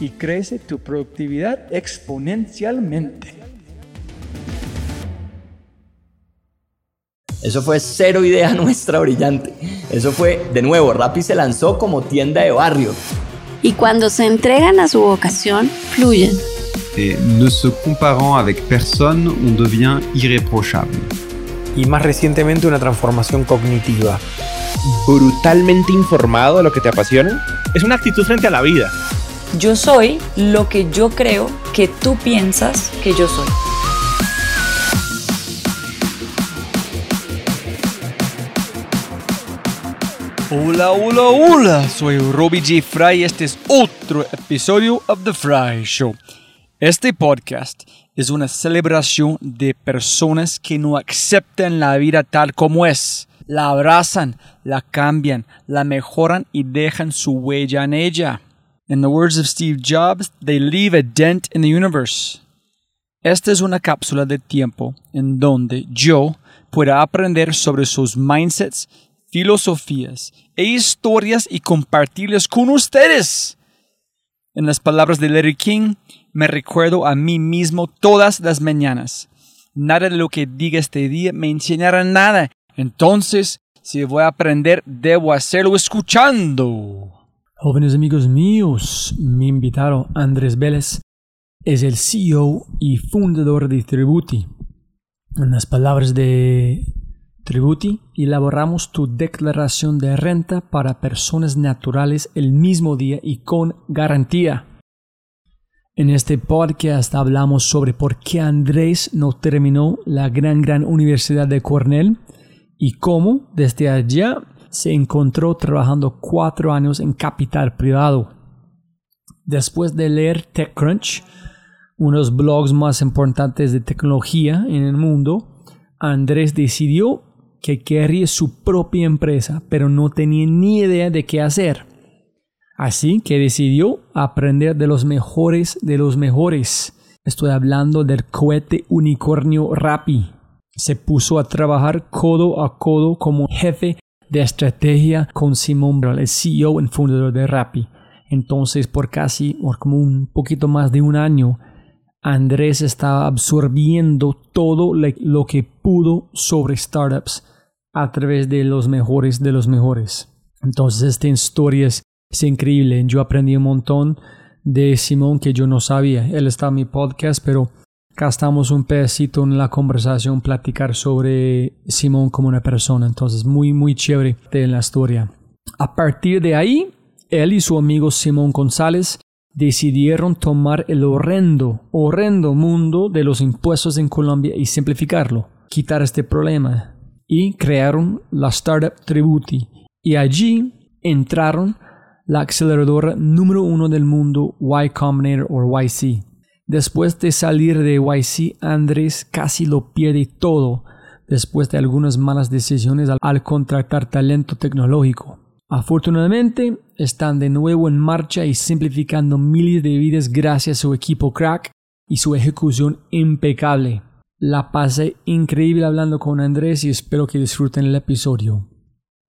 y crece tu productividad exponencialmente. Eso fue cero idea nuestra brillante. Eso fue, de nuevo, Rappi se lanzó como tienda de barrio. Y cuando se entregan a su vocación, fluyen. Et ne se comparant avec personne, on devient irréprochable. Y más recientemente una transformación cognitiva. Brutalmente informado de lo que te apasiona. Es una actitud frente a la vida. Yo soy lo que yo creo que tú piensas que yo soy. Hola, hola, hola, soy Robbie J. Fry y este es otro episodio of The Fry Show. Este podcast es una celebración de personas que no aceptan la vida tal como es. La abrazan, la cambian, la mejoran y dejan su huella en ella. In the words of Steve Jobs, they leave a dent in the universe. Esta es una cápsula de tiempo en donde yo pueda aprender sobre sus mindsets, filosofías e historias y compartirlas con ustedes. En las palabras de Larry King, me recuerdo a mí mismo todas las mañanas. Nada de lo que diga este día me enseñará nada. Entonces, si voy a aprender, debo hacerlo escuchando. Jóvenes amigos míos, mi invitado Andrés Vélez es el CEO y fundador de Tributi. En las palabras de Tributi, elaboramos tu declaración de renta para personas naturales el mismo día y con garantía. En este podcast hablamos sobre por qué Andrés no terminó la gran gran universidad de Cornell y cómo desde allá se encontró trabajando cuatro años en capital privado. Después de leer TechCrunch, unos blogs más importantes de tecnología en el mundo, Andrés decidió que quería su propia empresa, pero no tenía ni idea de qué hacer. Así que decidió aprender de los mejores de los mejores. Estoy hablando del cohete unicornio Rappi. Se puso a trabajar codo a codo como jefe de estrategia con Simón Brown, el CEO y fundador de Rappi. Entonces, por casi, por como un poquito más de un año, Andrés estaba absorbiendo todo lo que pudo sobre startups a través de los mejores de los mejores. Entonces, esta historia es, increíble. Yo aprendí un montón de Simón que yo no sabía. Él está en mi podcast, pero gastamos un pedacito en la conversación platicar sobre Simón como una persona. Entonces, muy, muy chévere de la historia. A partir de ahí, él y su amigo Simón González decidieron tomar el horrendo, horrendo mundo de los impuestos en Colombia y simplificarlo, quitar este problema. y crearon la startup Tributi. Y allí entraron la aceleradora número uno del mundo, Y Combinator o YC. Después de salir de YC, Andrés casi lo pierde todo después de algunas malas decisiones al, contratar talento tecnológico. Afortunadamente, están de nuevo en marcha y simplificando miles de vidas gracias a su equipo crack y su ejecución impecable. La pasé increíble hablando con Andrés y espero que disfruten el episodio.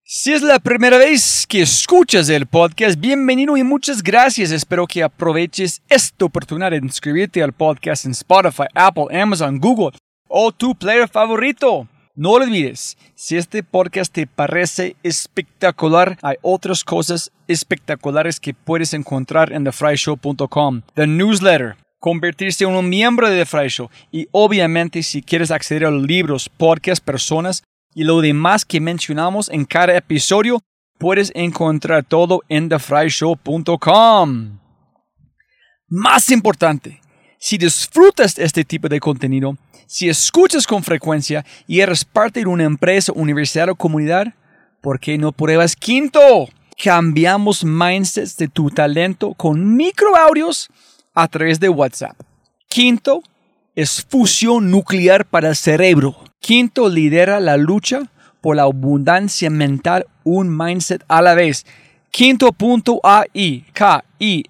Si es la primera vez que escuchas el podcast, bienvenido y muchas gracias. Espero que aproveches esta oportunidad de inscribirte al podcast en Spotify, Apple, Amazon, Google o tu player favorito. No olvides, si este podcast te parece espectacular, hay otras cosas espectaculares que puedes encontrar en thefryshow.com. The newsletter, convertirse en un miembro de The Fry Show y obviamente si quieres acceder a libros, podcasts, personas y lo demás que mencionamos en cada episodio, puedes encontrar todo en thefryshow.com. Más importante, si disfrutas este tipo de contenido, si escuchas con frecuencia y eres parte de una empresa, universidad o comunidad, ¿por qué no pruebas Quinto? Cambiamos mindsets de tu talento con microaudios a través de WhatsApp. Quinto es fusión nuclear para el cerebro. Quinto lidera la lucha por la abundancia mental, un mindset a la vez. Quinto.ai, K-I-N-N-T-O.ai,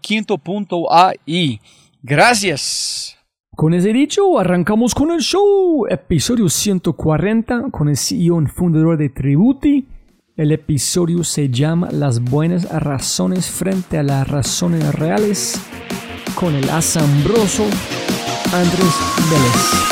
quinto.ai. Gracias. Con ese dicho, arrancamos con el show. Episodio 140 con el CEO y fundador de Tributi. El episodio se llama Las buenas razones frente a las razones reales con el asombroso Andrés Vélez.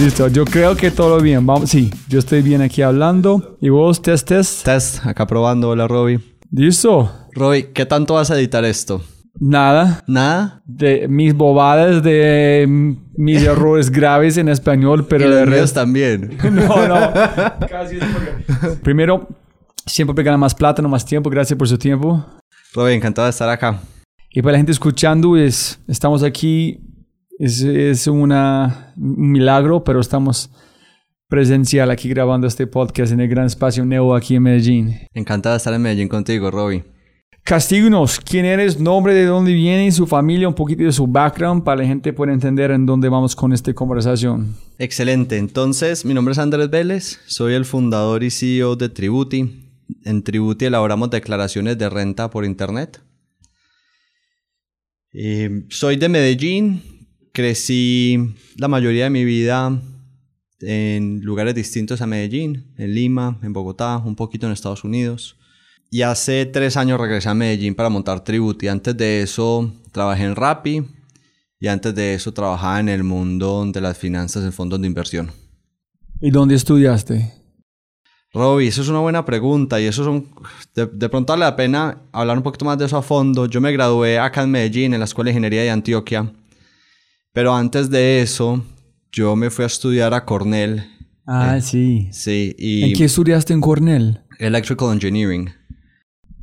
Listo, yo creo que todo bien. Vamos, sí, yo estoy bien aquí hablando. ¿Y vos, test, test? Test, acá probando. Hola, Roby. ¿Listo? Roby, ¿qué tanto vas a editar esto? Nada. ¿Nada? De mis bobadas, de mis errores graves en español, pero y de los también. No, no. Casi es porque- Primero, siempre gana más plata, no más tiempo. Gracias por su tiempo. Roby, encantado de estar acá. Y para la gente escuchando, es, estamos aquí. Es, es una, un milagro, pero estamos presencial aquí grabando este podcast en el gran espacio Neo aquí en Medellín. Encantado de estar en Medellín contigo, Roby. Castíguenos, quién eres, nombre, de dónde viene, su familia, un poquito de su background para la gente pueda entender en dónde vamos con esta conversación. Excelente. Entonces, mi nombre es Andrés Vélez. Soy el fundador y CEO de Tributi. En Tributi elaboramos declaraciones de renta por Internet. Eh, soy de Medellín. Crecí la mayoría de mi vida en lugares distintos a Medellín, en Lima, en Bogotá, un poquito en Estados Unidos. Y hace tres años regresé a Medellín para montar Tributi. Antes de eso trabajé en Rappi y antes de eso trabajaba en el mundo de las finanzas en fondos de inversión. ¿Y dónde estudiaste? Roby, eso es una buena pregunta y eso son... De, de pronto vale la pena hablar un poquito más de eso a fondo. Yo me gradué acá en Medellín, en la Escuela de Ingeniería de Antioquia. Pero antes de eso, yo me fui a estudiar a Cornell. Ah, sí. Sí, y... ¿En qué estudiaste en Cornell? Electrical Engineering.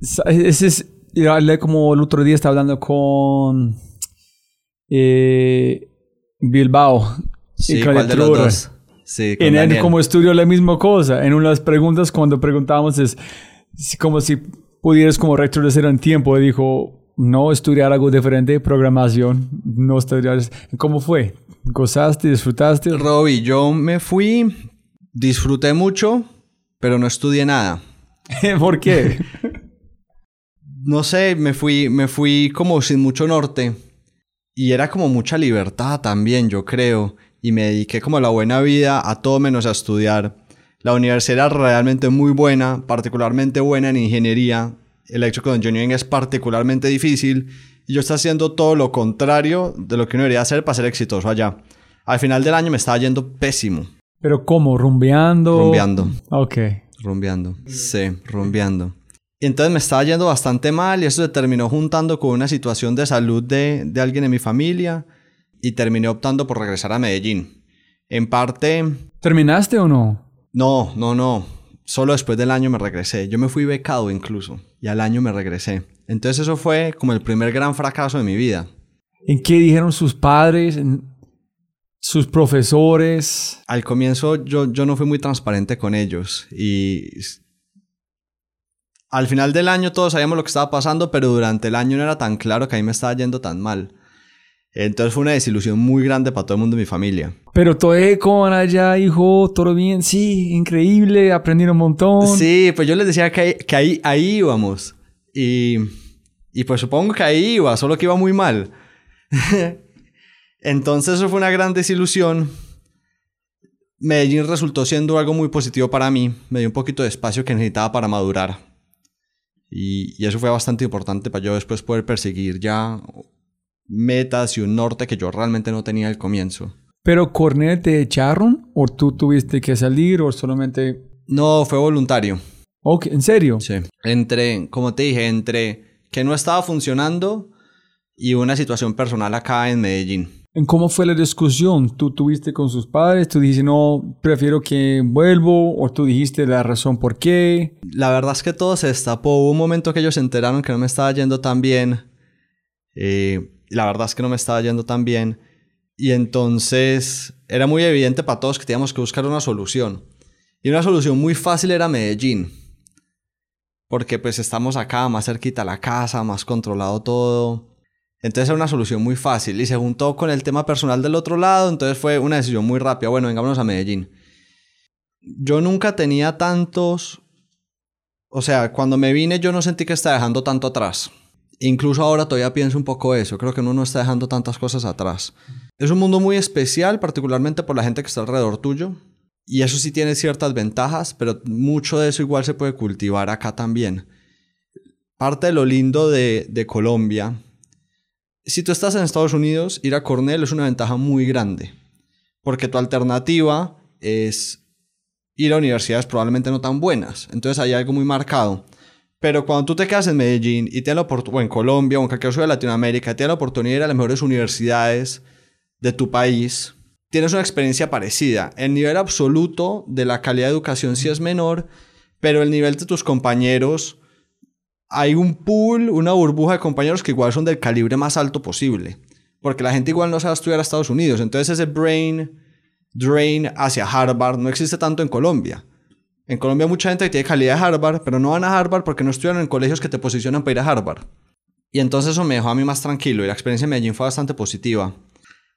Sa- Ese es, como el otro día estaba hablando con eh, Bilbao. Sí, ¿cuál de los dos? Sí, En Daniel. como estudio la misma cosa. En una de las preguntas cuando preguntábamos es si- como si pudieras como retroceder en tiempo. Dijo, no estudiar algo diferente, programación, no estudiar... ¿Cómo fue? ¿Gozaste, disfrutaste? Roby, yo me fui, disfruté mucho, pero no estudié nada. ¿Por qué? no sé, me fui, me fui como sin mucho norte. Y era como mucha libertad también, yo creo. Y me dediqué como la buena vida, a todo menos a estudiar. La universidad era realmente muy buena, particularmente buena en ingeniería. Electrical Engineering es particularmente difícil. Y yo estaba haciendo todo lo contrario de lo que uno debería hacer para ser exitoso allá. Al final del año me estaba yendo pésimo. ¿Pero cómo? ¿Rumbeando? Rumbeando. Ok. Rumbeando. Sí, rumbeando. Y entonces me estaba yendo bastante mal y eso se terminó juntando con una situación de salud de, de alguien en mi familia y terminé optando por regresar a Medellín. En parte, ¿Terminaste o no? no, no, no. Solo después del año me regresé. Yo me fui becado incluso y al año me regresé. Entonces eso fue como el primer gran fracaso de mi vida. ¿En qué dijeron sus padres? ¿En sus profesores? Al comienzo yo, yo no fui muy transparente con ellos y al final del año todos sabíamos lo que estaba pasando, pero durante el año no era tan claro que a mí me estaba yendo tan mal. Entonces fue una desilusión muy grande para todo el mundo de mi familia. Pero todo con allá, hijo, todo bien, sí, increíble, aprendí un montón. Sí, pues yo les decía que ahí, que ahí, ahí íbamos. Y, y pues supongo que ahí iba, solo que iba muy mal. Entonces eso fue una gran desilusión. Medellín resultó siendo algo muy positivo para mí. Me dio un poquito de espacio que necesitaba para madurar. Y, y eso fue bastante importante para yo después poder perseguir ya metas y un norte que yo realmente no tenía al comienzo. ¿Pero Cornell te echaron? ¿O tú tuviste que salir o solamente...? No, fue voluntario. Ok, ¿en serio? Sí. Entre, como te dije, entre que no estaba funcionando y una situación personal acá en Medellín. ¿En cómo fue la discusión? ¿Tú tuviste con sus padres? ¿Tú dijiste, no, prefiero que vuelvo? ¿O tú dijiste la razón por qué? La verdad es que todo se destapó. Hubo un momento que ellos se enteraron que no me estaba yendo tan bien. Eh, la verdad es que no me estaba yendo tan bien. Y entonces era muy evidente para todos que teníamos que buscar una solución. Y una solución muy fácil era Medellín. Porque pues estamos acá, más cerquita a la casa, más controlado todo. Entonces era una solución muy fácil. Y se juntó con el tema personal del otro lado. Entonces fue una decisión muy rápida. Bueno, vengámonos a Medellín. Yo nunca tenía tantos... O sea, cuando me vine yo no sentí que estaba dejando tanto atrás. Incluso ahora todavía pienso un poco eso. Creo que uno no está dejando tantas cosas atrás. Es un mundo muy especial, particularmente por la gente que está alrededor tuyo. Y eso sí tiene ciertas ventajas, pero mucho de eso igual se puede cultivar acá también. Parte de lo lindo de, de Colombia, si tú estás en Estados Unidos, ir a Cornell es una ventaja muy grande. Porque tu alternativa es ir a universidades probablemente no tan buenas. Entonces hay algo muy marcado. Pero cuando tú te quedas en Medellín y tienes la oportunidad, o en Colombia o en cualquier ciudad de Latinoamérica, tienes la oportunidad de ir a las mejores universidades de tu país, tienes una experiencia parecida. El nivel absoluto de la calidad de educación sí es menor, pero el nivel de tus compañeros, hay un pool, una burbuja de compañeros que igual son del calibre más alto posible. Porque la gente igual no a estudiar a Estados Unidos. Entonces ese brain drain hacia Harvard no existe tanto en Colombia. En Colombia mucha gente que tiene calidad de Harvard, pero no van a Harvard porque no estudian en colegios que te posicionan para ir a Harvard. Y entonces eso me dejó a mí más tranquilo y la experiencia en Medellín fue bastante positiva.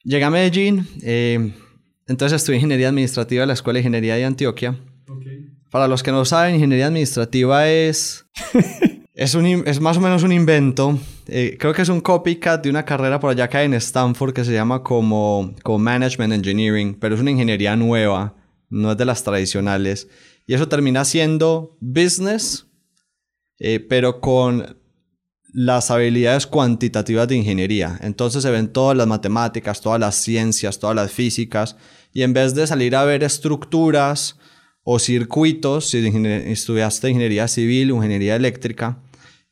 Llegué a Medellín, eh, entonces estudié ingeniería administrativa en la Escuela de Ingeniería de Antioquia. Para los que no saben, ingeniería administrativa es, es, un, es más o menos un invento. Eh, creo que es un copycat de una carrera por allá que hay en Stanford que se llama como, como Management Engineering, pero es una ingeniería nueva, no es de las tradicionales. Y eso termina siendo business, eh, pero con las habilidades cuantitativas de ingeniería. Entonces se ven todas las matemáticas, todas las ciencias, todas las físicas, y en vez de salir a ver estructuras o circuitos, si estudiaste ingeniería civil o ingeniería eléctrica,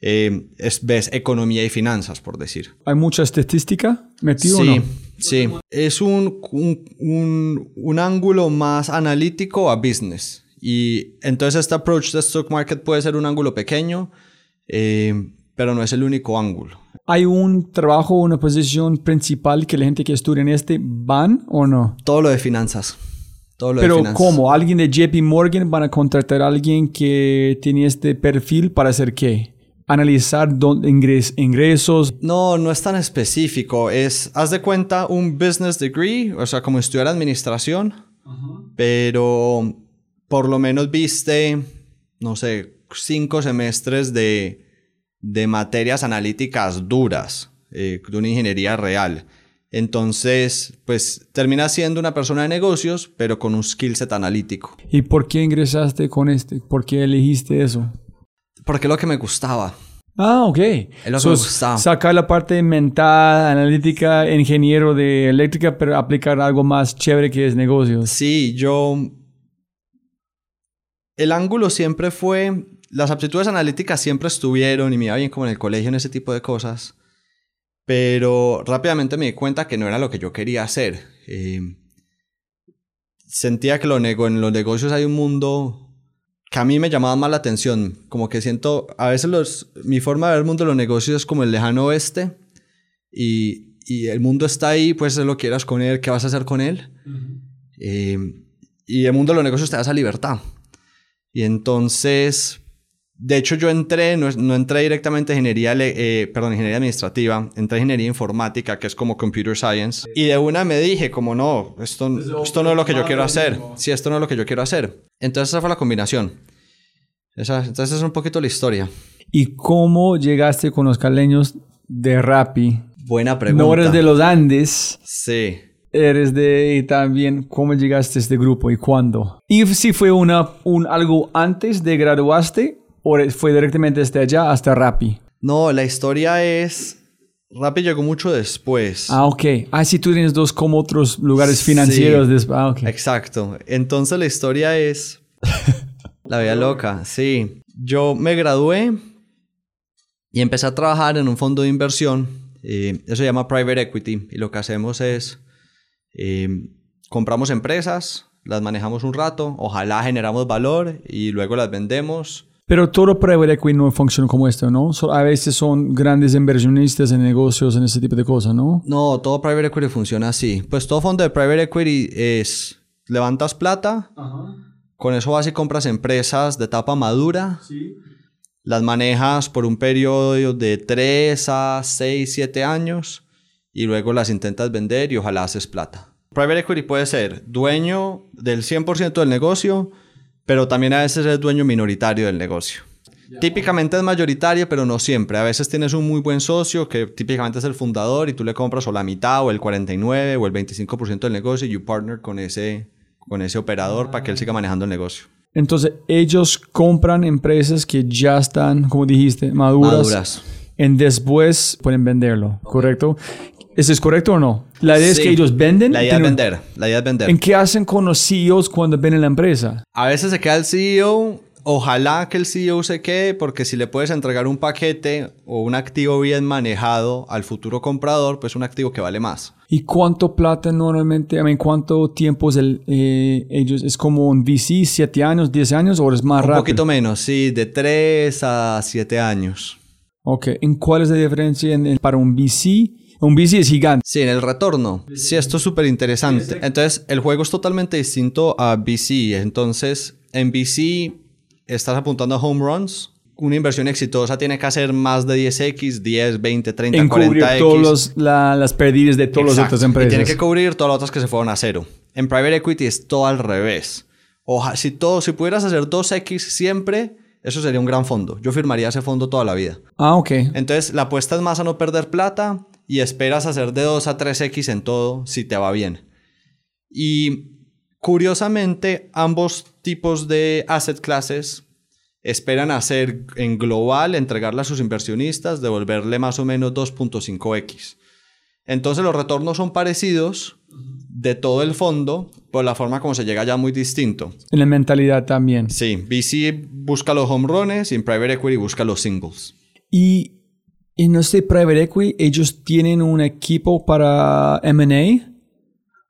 eh, ves economía y finanzas, por decir. ¿Hay mucha estadística metido sí, o no? Sí, es un, un, un, un ángulo más analítico a business. Y entonces este approach de stock market puede ser un ángulo pequeño, eh, pero no es el único ángulo. ¿Hay un trabajo una posición principal que la gente que estudia en este van o no? Todo lo de finanzas. Todo lo Pero de finanzas. ¿cómo? ¿Alguien de JP Morgan van a contratar a alguien que tiene este perfil para hacer qué? Analizar dónde ingres, ingresos. No, no es tan específico. Es, haz de cuenta, un business degree, o sea, como estudiar administración, pero por lo menos viste, no sé, cinco semestres de, de materias analíticas duras, eh, de una ingeniería real. Entonces, pues terminas siendo una persona de negocios, pero con un skill set analítico. ¿Y por qué ingresaste con este? ¿Por qué elegiste eso? Porque es lo que me gustaba. Ah, ok. Es lo que So, me gustaba. Sacar la parte mental, analítica, ingeniero de eléctrica, pero aplicar algo más chévere que es negocios. Sí, yo... El ángulo siempre fue... Las aptitudes analíticas siempre estuvieron y me iba bien como en el colegio en ese tipo de cosas. Pero rápidamente me di cuenta que no era lo que yo quería hacer. Eh, sentía que lo nego en los negocios hay un mundo que a mí me llamaba más la atención. Como que siento, a veces los, mi forma de ver el mundo de los negocios es como el lejano oeste. Y, y el mundo está ahí, pues lo quieras con él, ¿qué vas a hacer con él? Eh, y el mundo de los negocios te da esa libertad. Y entonces, de hecho yo entré, no, no entré directamente en ingeniería, eh, perdón, ingeniería administrativa, entré en ingeniería informática, que es como computer science. Y de una me dije, como no, esto, esto no es lo que yo quiero hacer. Sí, esto no es lo que yo quiero hacer. Entonces esa fue la combinación. Esa, entonces es un poquito la historia. ¿Y cómo llegaste con los caleños de Rappi? Buena pregunta. No eres de los Andes. Sí. Eres de y también cómo llegaste a este grupo y cuándo. Y si fue una, un, algo antes de graduaste o fue directamente desde allá hasta Rappi. No, la historia es Rappi llegó mucho después. Ah, ok. Ah, sí, tú tienes dos como otros lugares financieros. Sí, ah, okay. Exacto. Entonces la historia es la vida loca. Sí. Yo me gradué y empecé a trabajar en un fondo de inversión. Eh, eso se llama private equity. Y lo que hacemos es eh, compramos empresas, las manejamos un rato, ojalá generamos valor y luego las vendemos. Pero todo private equity no funciona como esto, ¿no? a veces son grandes inversionistas en negocios, en ese tipo de cosas, ¿no? No, todo private equity funciona así. Pues todo fondo de private equity es levantas plata, con eso vas y compras empresas de etapa madura, sí. las manejas por un periodo de 3 a 6, 7 años y luego las intentas vender y ojalá haces plata. Private equity puede ser dueño del 100% del negocio, pero también a veces es dueño minoritario del negocio. Típicamente es mayoritario, pero no siempre. A veces tienes un muy buen socio que típicamente es el fundador y tú le compras o la mitad o el 49 o el 25% del negocio y you partner con ese, con ese operador para que él siga manejando el negocio. Entonces, ellos compran empresas que ya están, como dijiste, maduras. Maduras. Y después pueden venderlo, ¿correcto? ¿Eso es correcto o no? La idea es que ellos venden. La idea es vender. La idea es vender. ¿En qué hacen con los CEOs cuando venden la empresa? A veces se queda el CEO. Ojalá que el CEO se quede porque si le puedes entregar un paquete o un activo bien manejado al futuro comprador, pues un activo que vale más. ¿Y cuánto plata normalmente, I mean, cuánto tiempo es el, eh, ellos? ¿Es como un VC, 7 años, 10 años o es más rápido? Un poquito menos, sí, de 3 a 7 años. Ok, ¿en cuál es la diferencia para un VC? Un VC es gigante. Sí, en el retorno. Sí, esto es súper interesante. Entonces, el juego es totalmente distinto a VC. Entonces, en VC estás apuntando a home runs. Una inversión exitosa tiene que hacer más de 10x, 10, 20, 30, en 40x. todas las pérdidas de todas las otras empresas. Y tiene que cubrir todas las otras que se fueron a cero. En private equity es todo al revés. Oja, si, todo, si pudieras hacer 2x siempre, eso sería un gran fondo. Yo firmaría ese fondo toda la vida. Ah, ok. Entonces, la apuesta es más a no perder plata y esperas hacer de 2 a 3x en todo si te va bien. Y curiosamente, ambos tipos de asset classes esperan hacer en global, entregarle a sus inversionistas, devolverle más o menos 2.5x. Entonces los retornos son parecidos de todo el fondo, por la forma como se llega ya muy distinto. En la mentalidad también. Sí, VC busca los home runs y en Private Equity busca los singles. Y en este private equity, ellos tienen un equipo para M&A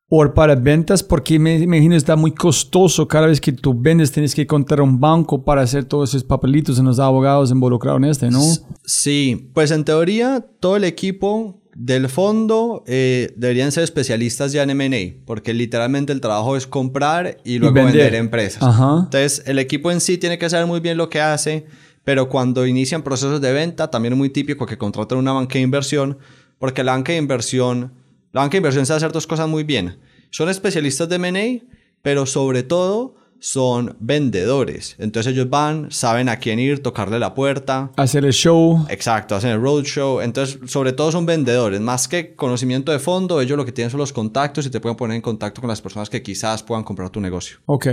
o para ventas, porque me, imagino está muy costoso. Cada vez que tú vendes, tienes que contar a un banco para hacer todos esos papelitos en los abogados involucrados en este, ¿no? Sí, pues en teoría, todo el equipo del fondo eh, deberían ser especialistas ya en M&A, porque literalmente el trabajo es comprar y luego vender. empresas. Entonces, el equipo en sí tiene que saber muy bien lo que hace pero cuando inician procesos de venta, también es muy típico que contraten una banca de inversión, porque la banca de inversión, la banca de inversión sabe hacer dos cosas muy bien. Son especialistas de M&A, pero sobre todo son vendedores. Entonces ellos van, saben a quién ir, tocarle la puerta. Hacer el show. Exacto, hacen el roadshow. Entonces, sobre todo son vendedores. Más que conocimiento de fondo, ellos lo que tienen son los contactos y te pueden poner en contacto con las personas que quizás puedan comprar tu negocio. Ok.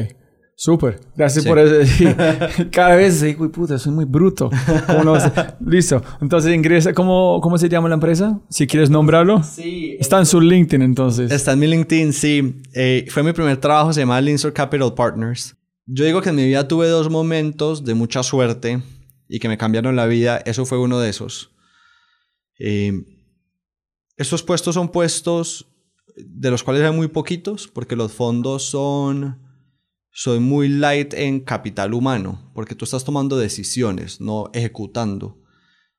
Súper, gracias por eso. Cada vez digo, puta, soy muy bruto. Listo. Entonces ingresa, ¿cómo, ¿cómo se llama la empresa? Si quieres nombrarlo. Sí. Está en su LinkedIn entonces. Está en mi LinkedIn, sí. Eh, fue mi primer trabajo, se llama Linsor Capital Partners. Yo digo que en mi vida tuve dos momentos de mucha suerte y que me cambiaron la vida. Eso fue uno de esos. Eh, estos puestos son puestos de los cuales hay muy poquitos porque los fondos son soy muy light en capital humano, porque tú estás tomando decisiones, no ejecutando.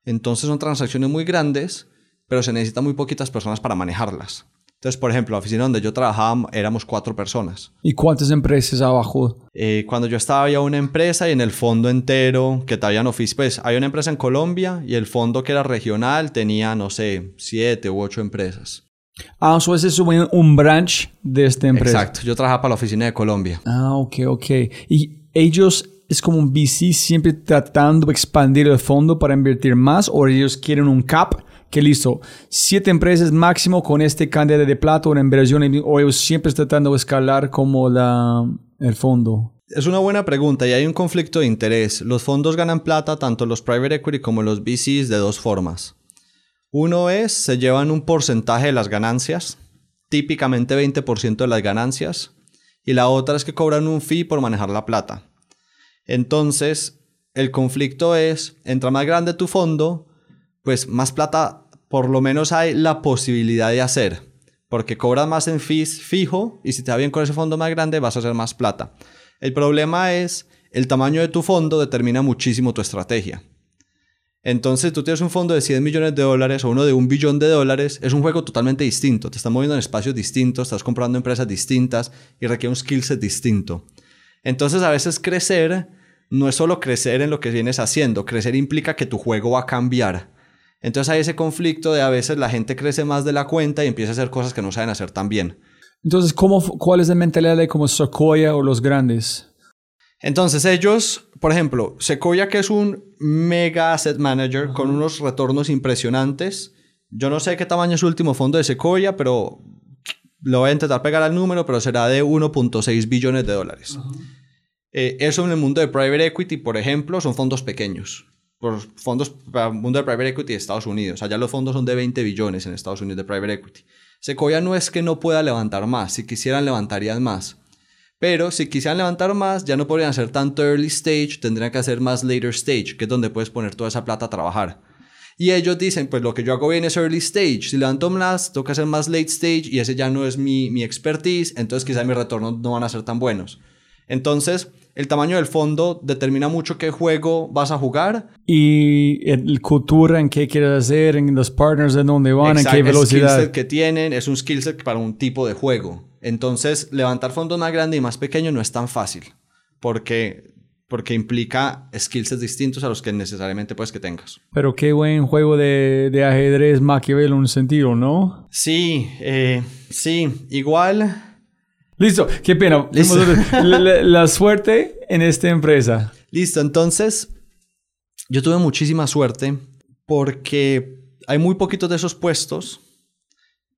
Entonces son transacciones muy grandes pero se necesitan muy poquitas personas para manejarlas. Entonces, por ejemplo, la oficina donde yo trabajaba éramos cuatro personas. ¿Y cuántas empresas abajo? Eh, cuando yo estaba había una empresa y en el fondo entero que habían oficio, pues hay una empresa en Colombia y el fondo que era regional tenía, no sé, siete u ocho empresas. Ah, eso es un, un branch de esta empresa. Exacto, yo trabajaba para la oficina de Colombia. Ah, ok, ok. Y ellos es como un VC siempre tratando de expandir el fondo para invertir más o ellos quieren un cap que listo, siete empresas máximo con este cantidad de plata o inversión o ellos siempre tratando de escalar como la, el fondo. Es una buena pregunta y hay un conflicto de interés. Los fondos ganan plata, tanto los private equity como los VCs, de dos formas. Uno es, se llevan un porcentaje de las ganancias, típicamente 20% de las ganancias, y la otra es que cobran un fee por manejar la plata. Entonces, el conflicto es, entra más grande tu fondo, pues más plata por lo menos hay la posibilidad de hacer. Porque cobras más en fees fijo y si te va bien con ese fondo más grande vas a hacer más plata. El problema es el tamaño de tu fondo determina muchísimo tu estrategia. Entonces tú tienes un fondo de 100 millones de dólares o uno de un billón de dólares, es un juego totalmente distinto. Te estás moviendo en espacios distintos, estás comprando empresas distintas y requiere un skill set distinto. Entonces a veces crecer no es solo crecer en lo que vienes haciendo, crecer implica que tu juego va a cambiar. Entonces hay ese conflicto de a veces la gente crece más de la cuenta y empieza a hacer cosas que no saben hacer tan bien. Entonces, ¿cómo, ¿cuál es la mentalidad de como Sequoia o los grandes? Entonces ellos, por ejemplo, Sequoia que es un mega asset manager con unos retornos impresionantes. Yo no sé qué tamaño es su último fondo de Sequoia, pero lo voy a intentar pegar al número, pero será de 1.6 billones de dólares. Eh, eso en el mundo de private equity, por ejemplo, son fondos pequeños. Por fondos para el mundo de private equity de Estados Unidos. Allá los fondos son de 20 billones en Estados Unidos de private equity. Sequoia no es que no pueda levantar más. Si quisieran, levantarían más. Pero si quisieran levantar más, ya no podrían hacer tanto early stage, tendrían que hacer más later stage, que es donde puedes poner toda esa plata a trabajar. Y ellos dicen, pues lo que yo hago bien es early stage. Si levanto más, que hacer más late stage y ese ya no es mi, mi expertise, entonces quizás mis retornos no van a ser tan buenos. Entonces, el tamaño del fondo determina mucho qué juego vas a jugar. Y el cultura en qué quieres hacer, en los partners de dónde van, en qué velocidad. El skill set que tienen es un skill set para un tipo de juego. Entonces, levantar fondos más grandes y más pequeños no es tan fácil. Porque, porque implica skill sets distintos a los que necesariamente puedes que tengas. Pero qué buen juego de, de ajedrez Maquiavelo en un sentido, ¿no? Sí, eh, sí. Igual Listo, qué pena. La, suerte en esta empresa. Listo, entonces yo tuve muchísima suerte porque hay muy poquitos de esos puestos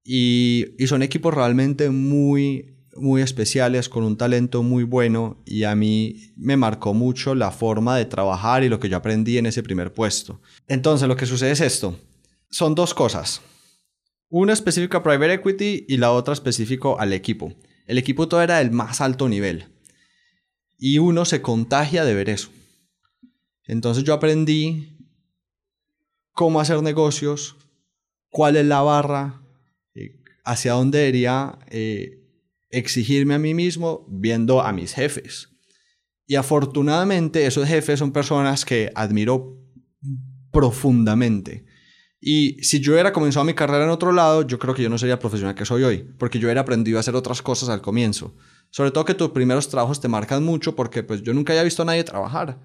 y, y, son equipos realmente muy, muy especiales, con un talento muy bueno y a mí me marcó mucho la forma de trabajar y lo que yo aprendí en ese primer puesto. Entonces lo que sucede es esto. Son dos cosas. Una específica a private equity y la otra específico al equipo. El equipo todo era del más alto nivel. Y uno se contagia de ver eso. Entonces yo aprendí cómo hacer negocios, cuál es la barra, eh, hacia dónde debería eh, exigirme a mí mismo viendo a mis jefes. Y afortunadamente esos jefes son personas que admiro profundamente. Y si yo hubiera comenzado mi carrera en otro lado, yo creo que yo no sería profesional que soy hoy, porque yo hubiera aprendido a hacer otras cosas al comienzo. Sobre todo que tus primeros trabajos te marcan mucho, porque pues yo nunca había visto a nadie trabajar.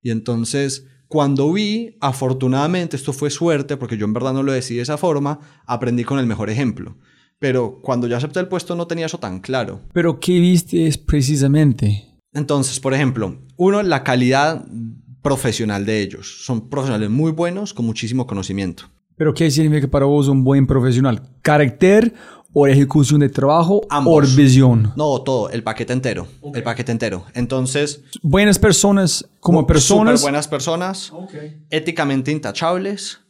Y entonces, cuando vi, afortunadamente, esto fue suerte, porque yo en verdad no lo decidí de esa forma, aprendí con el mejor ejemplo. Pero cuando yo acepté el puesto no tenía eso tan claro. ¿Pero qué viste precisamente? Entonces, por ejemplo, uno, la calidad profesional de ellos. Son profesionales muy buenos con muchísimo conocimiento. ¿Pero qué significa para vos un buen profesional? ¿Carácter o ejecución de trabajo o visión? No, todo, el paquete entero. El paquete entero. Entonces... Buenas personas como personas. buenas personas, éticamente intachables,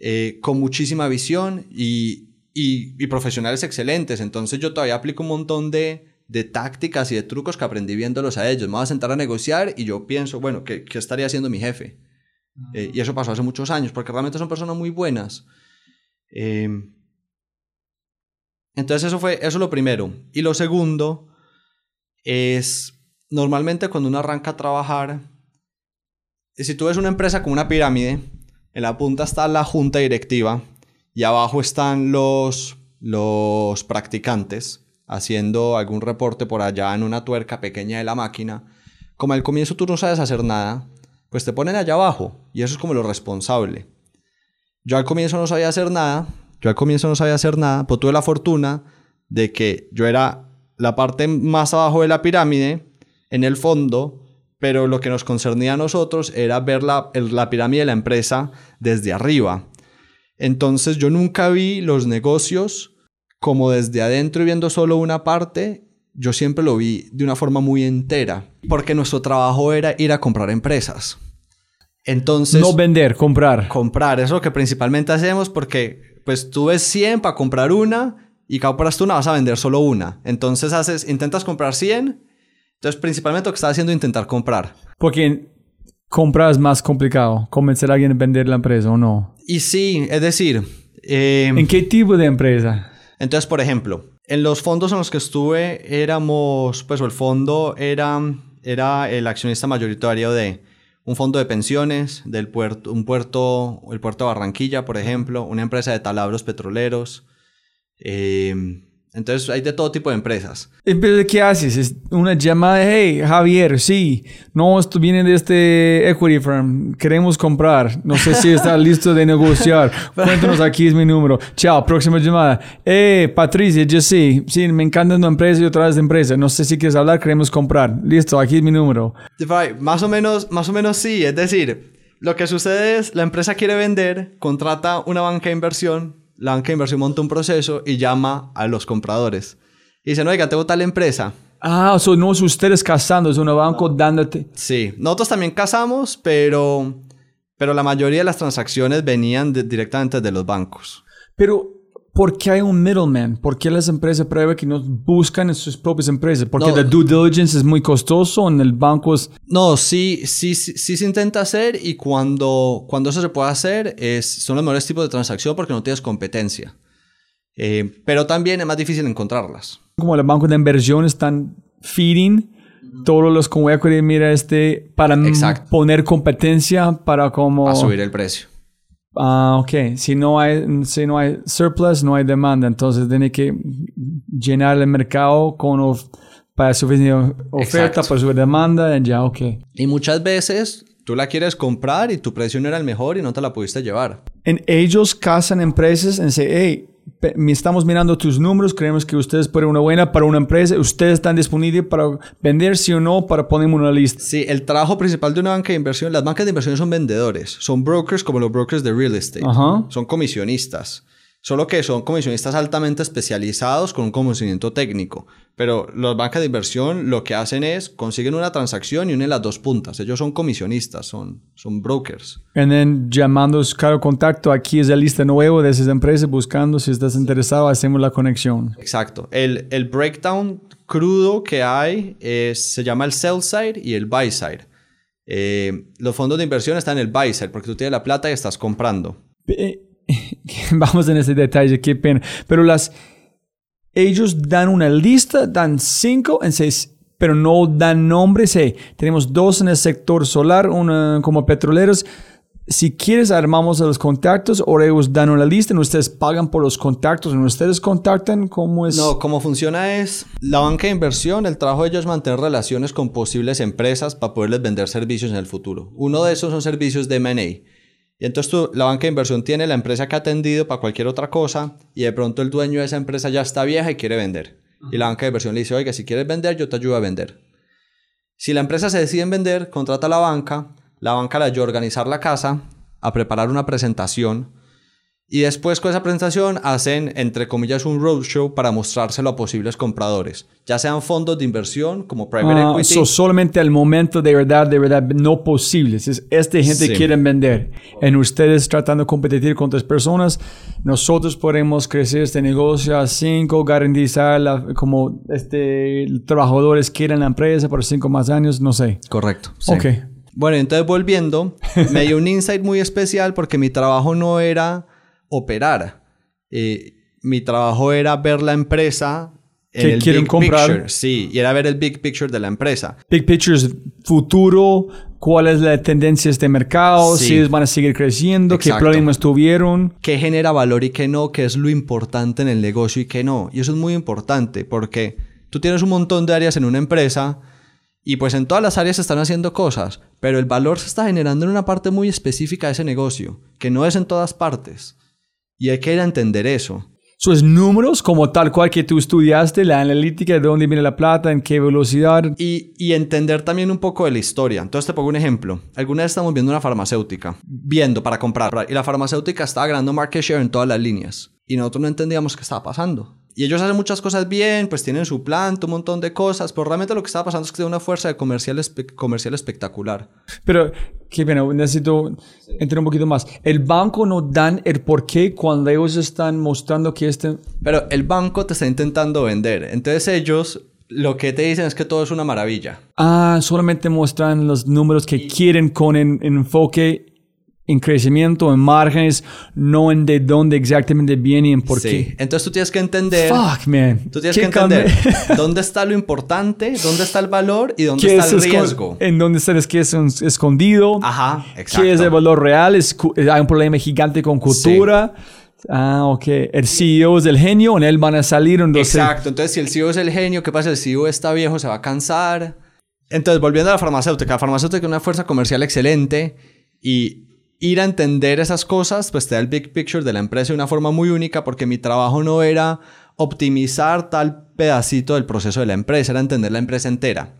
eh, con muchísima visión y, y, profesionales excelentes. Entonces yo todavía aplico un montón de, de tácticas y de trucos que aprendí viéndolos a ellos. Me voy a sentar a negociar y yo pienso, bueno, ¿qué, qué estaría haciendo mi jefe? Eh, y eso pasó hace muchos años, porque realmente son personas muy buenas. Eh, entonces eso fue, eso es lo primero. Y lo segundo es, normalmente cuando uno arranca a trabajar, si tú ves una empresa como una pirámide, en la punta está la junta directiva y abajo están los, los practicantes haciendo algún reporte por allá en una tuerca pequeña de la máquina. Como al comienzo tú no sabes hacer nada, pues te ponen allá abajo y eso es como lo responsable. Yo al comienzo no sabía hacer nada, yo al comienzo no sabía hacer nada, pero tuve la fortuna de que yo era la parte más abajo de la pirámide, en el fondo, pero lo que nos concernía a nosotros era ver la, la pirámide de la empresa desde arriba. Entonces yo nunca vi los negocios como desde adentro y viendo solo una parte, yo siempre lo vi de una forma muy entera, porque nuestro trabajo era ir a comprar empresas. Entonces, no vender, comprar. comprar, eso es lo que principalmente hacemos porque pues tú ves 100 para comprar una y compras tú una, vas a vender solo una. Entonces haces, intentas comprar 100, entonces principalmente lo que estás haciendo es intentar comprar. Porque comprar es más complicado. Convencer a alguien de vender la empresa o no. Y sí, es decir, eh, ¿En qué tipo de empresa? Entonces, por ejemplo, en los fondos en los que estuve éramos, pues el fondo era, era el accionista mayoritario de un fondo de pensiones, del puerto, un puerto, el puerto de Barranquilla, por ejemplo, una empresa de taladros petroleros. eh, entonces hay de todo tipo de empresas. Entonces, ¿qué haces? Es una llamada, hey, Javier, sí, no, esto viene de este equity firm, queremos comprar, no sé si está listo de negociar, cuéntanos, aquí es mi número, chao, próxima llamada, eh, Patricia, yo sí, sí, me encanta una empresa y otra vez de empresa, no sé si quieres hablar, queremos comprar, listo, aquí es mi número. Más o menos, más o menos sí. Es decir, lo que sucede es la empresa quiere vender, contrata una banca de inversión, la banca de inversión monta un proceso y llama a los compradores. Y dicen, oiga, tengo tal empresa. Ah, o sea, no es ustedes casando, es un banco dándote... Sí, nosotros también casamos, pero, pero la mayoría de las transacciones venían de- directamente de los bancos. Pero, ¿por qué hay un middleman? ¿Por qué las empresas prueban que no buscan en sus propias empresas? Porque No. la due diligence es muy costoso, en el banco es... No, sí, sí, sí, sí se intenta hacer y cuando, cuando eso se puede hacer es, son los mejores tipos de transacción porque no tienes competencia. Eh, pero también es más difícil encontrarlas. como los bancos de inversión están feeding todos los como equity, mira este, para Exacto. poner competencia para como... A subir el precio. Ah, ok. Si no hay, si no hay surplus, no hay demanda. Entonces tiene que llenar el mercado con of- para suficiente oferta, Exacto. para subir demanda, ya, ok. Y muchas veces tú la quieres comprar y tu precio no era el mejor y no te la pudiste llevar. En ellos casan empresas y dicen, hey, estamos mirando tus números, creemos que ustedes pueden una buena para una empresa, ustedes están disponibles para vender sí o no, para poner en una lista. Sí, el trabajo principal de una banca de inversión, las bancas de inversión son vendedores, son brokers como los brokers de real estate, Ajá. son comisionistas. Solo que son comisionistas altamente especializados con un conocimiento técnico. Pero las bancas de inversión lo que hacen es consiguen una transacción y unen las dos puntas. Ellos son comisionistas, son, son brokers. Y then llamando cada contacto, aquí es la lista nueva de esas empresas, buscando si estás interesado, hacemos la conexión. Exacto. El, el breakdown crudo que hay es- se llama el sell side y el buy side. Eh, los fondos de inversión están en el buy side porque tú tienes la plata y estás comprando. Vamos en ese detalle, qué pena. Pero las, ellos dan una lista, dan cinco en seis, pero no dan nombres. Hey, tenemos dos en el sector solar, una como petroleros. Si quieres, armamos los contactos o ellos dan una lista y ustedes pagan por los contactos. ustedes contactan, ¿cómo es? No, cómo funciona es la banca de inversión, el trabajo de ellos es mantener relaciones con posibles empresas para poderles vender servicios en el futuro. Uno de esos son servicios de M&A. Y entonces tú, la banca de inversión tiene la empresa que ha atendido para cualquier otra cosa y de pronto el dueño de esa empresa ya está vieja y quiere vender. Y la banca de inversión le dice, oiga, si quieres vender, yo te ayudo a vender. Si la empresa se decide en vender, contrata a la banca, la banca le ayuda a organizar la casa, a preparar una presentación y después con esa presentación hacen, entre comillas, un roadshow para mostrárselo a posibles compradores, ya sean fondos de inversión como private Ah, equity. so solamente al momento de verdad, de verdad, no posibles. Es, esta gente Sí. quieren vender. En ustedes tratando de competir con otras personas, nosotros podemos crecer este negocio a cinco, garantizar la- como este, trabajadores quieren la empresa por cinco más años, no sé. Correcto. sí. Ok. Bueno, entonces volviendo, me dio un insight muy especial porque mi trabajo no era operar. Eh, mi trabajo era ver la empresa en Que el quieren big comprar. picture. Sí, y era ver el big picture de la empresa. Big picture es futuro, cuál es la tendencia de este mercado, Sí. si ellos van a seguir creciendo, qué Exacto. problemas tuvieron. qué genera valor y qué no, qué es lo importante en el negocio y qué no. Y eso es muy importante porque tú tienes un montón de áreas en una empresa y pues en todas las áreas se están haciendo cosas, pero el valor se está generando en una parte muy específica de ese negocio, que no es en todas partes. Y hay que ir a entender eso. Sus números, como tal cual que tú estudiaste, la analítica de dónde viene la plata, en qué velocidad. Y, y entender también un poco de la historia. Entonces te pongo un ejemplo. Alguna vez estamos viendo una farmacéutica, viendo para comprar, y la farmacéutica estaba ganando market share en todas las líneas. Y nosotros no entendíamos qué estaba pasando. Y ellos hacen muchas cosas bien, pues tienen su planta, un montón de cosas, pero realmente lo que estaba pasando es que tienen una fuerza de comercial, espe- comercial espectacular. Pero, qué pena, necesito entender un poquito más. El banco no dan el por qué cuando ellos están mostrando que este... Pero el banco te está intentando vender. Entonces ellos lo que te dicen es que todo es una maravilla. Ah, solamente muestran los números que quieren con en, enfoque en crecimiento, en márgenes, no en de dónde exactamente viene y en por Sí. qué. Entonces tú tienes que entender... Fuck, man. Tú tienes ¿Qué que entender dónde está lo importante, dónde está el valor y dónde ¿Qué está es el riesgo. En dónde está es que es escondido. Ajá, exacto. ¿Qué es el valor real? Es cu- hay un problema gigante con cultura. Ah, ok. El CEO es el genio, en él van a salir. Entonces, Exacto. Entonces, si el CEO es el genio, ¿qué pasa? El CEO está viejo, se va a cansar. Entonces, volviendo a la farmacéutica. La farmacéutica es una fuerza comercial excelente y ir a entender esas cosas, pues te da el big picture de la empresa de una forma muy única porque mi trabajo no era optimizar tal pedacito del proceso de la empresa, era entender la empresa entera.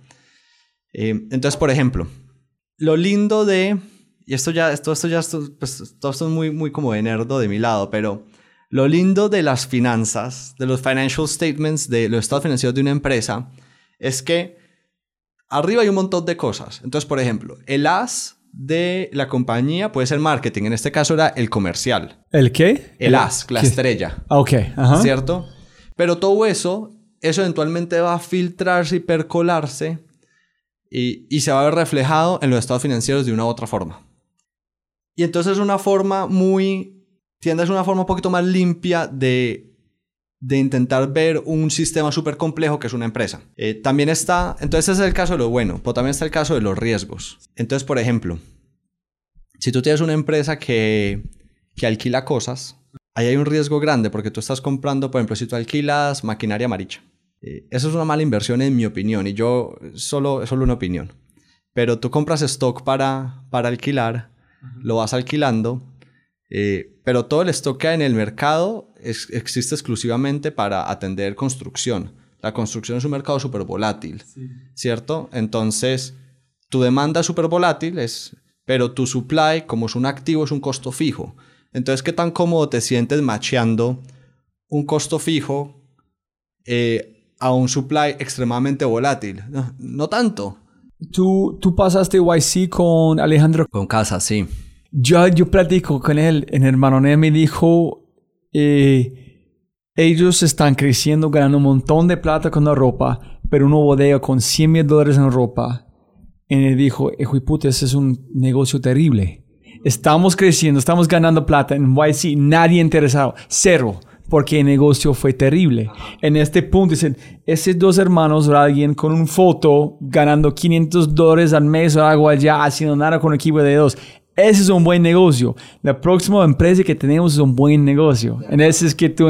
Eh, entonces, por ejemplo, lo lindo de, y esto ya, esto, esto ya, pues, todo esto es muy, muy como de nerdo de mi lado, pero lo lindo de las finanzas, de los financial statements, de los estados financieros de una empresa, es que arriba hay un montón de cosas. Entonces, por ejemplo, el as de la compañía puede ser marketing, en este caso era el comercial, ¿El qué? el as, la ¿Qué? estrella. Ah, Ok, ajá. ¿cierto? Pero todo eso, eso eventualmente va a filtrarse y percolarse y, y se va a ver reflejado en los estados financieros de una u otra forma. Y entonces es una forma muy, tiende a ser una forma un poquito más limpia de, de intentar ver un sistema súper complejo que es una empresa. Eh, también está, entonces ese es el caso de lo bueno, pero también está el caso de los riesgos. Entonces, por ejemplo, si tú tienes una empresa que, que alquila cosas, ahí hay un riesgo grande porque tú estás comprando, por ejemplo, si tú alquilas maquinaria amarilla. Eh, eso es una mala inversión en mi opinión y yo solo, solo una opinión. Pero tú compras stock para, para alquilar, lo vas alquilando, eh, pero todo el stock que hay en el mercado es- existe exclusivamente para atender construcción. La construcción es un mercado súper volátil, ¿cierto? Entonces, tu demanda es súper volátil, es, pero tu supply, como es un activo, es un costo fijo. Entonces, ¿qué tan cómodo te sientes macheando un costo fijo eh, a un supply extremadamente volátil? No, no tanto. ¿Tú, tú pasaste YC con Alejandro. Con casa, sí. Yo, yo platico con él. En hermano, él me dijo, eh, ellos están creciendo, ganando un montón de plata con la ropa, pero una bodega con 100 mil dólares en ropa. Y él dijo, hijo puta, ese es un negocio terrible. Estamos creciendo, estamos ganando plata en YC, nadie interesado, cero, porque el negocio fue terrible. En este punto dicen, esos dos hermanos o alguien con un foto ganando 500 dólares al mes o algo allá, haciendo nada con un equipo de dos. Ese es un buen negocio. La próxima empresa que tenemos es un buen negocio. En ese es que tú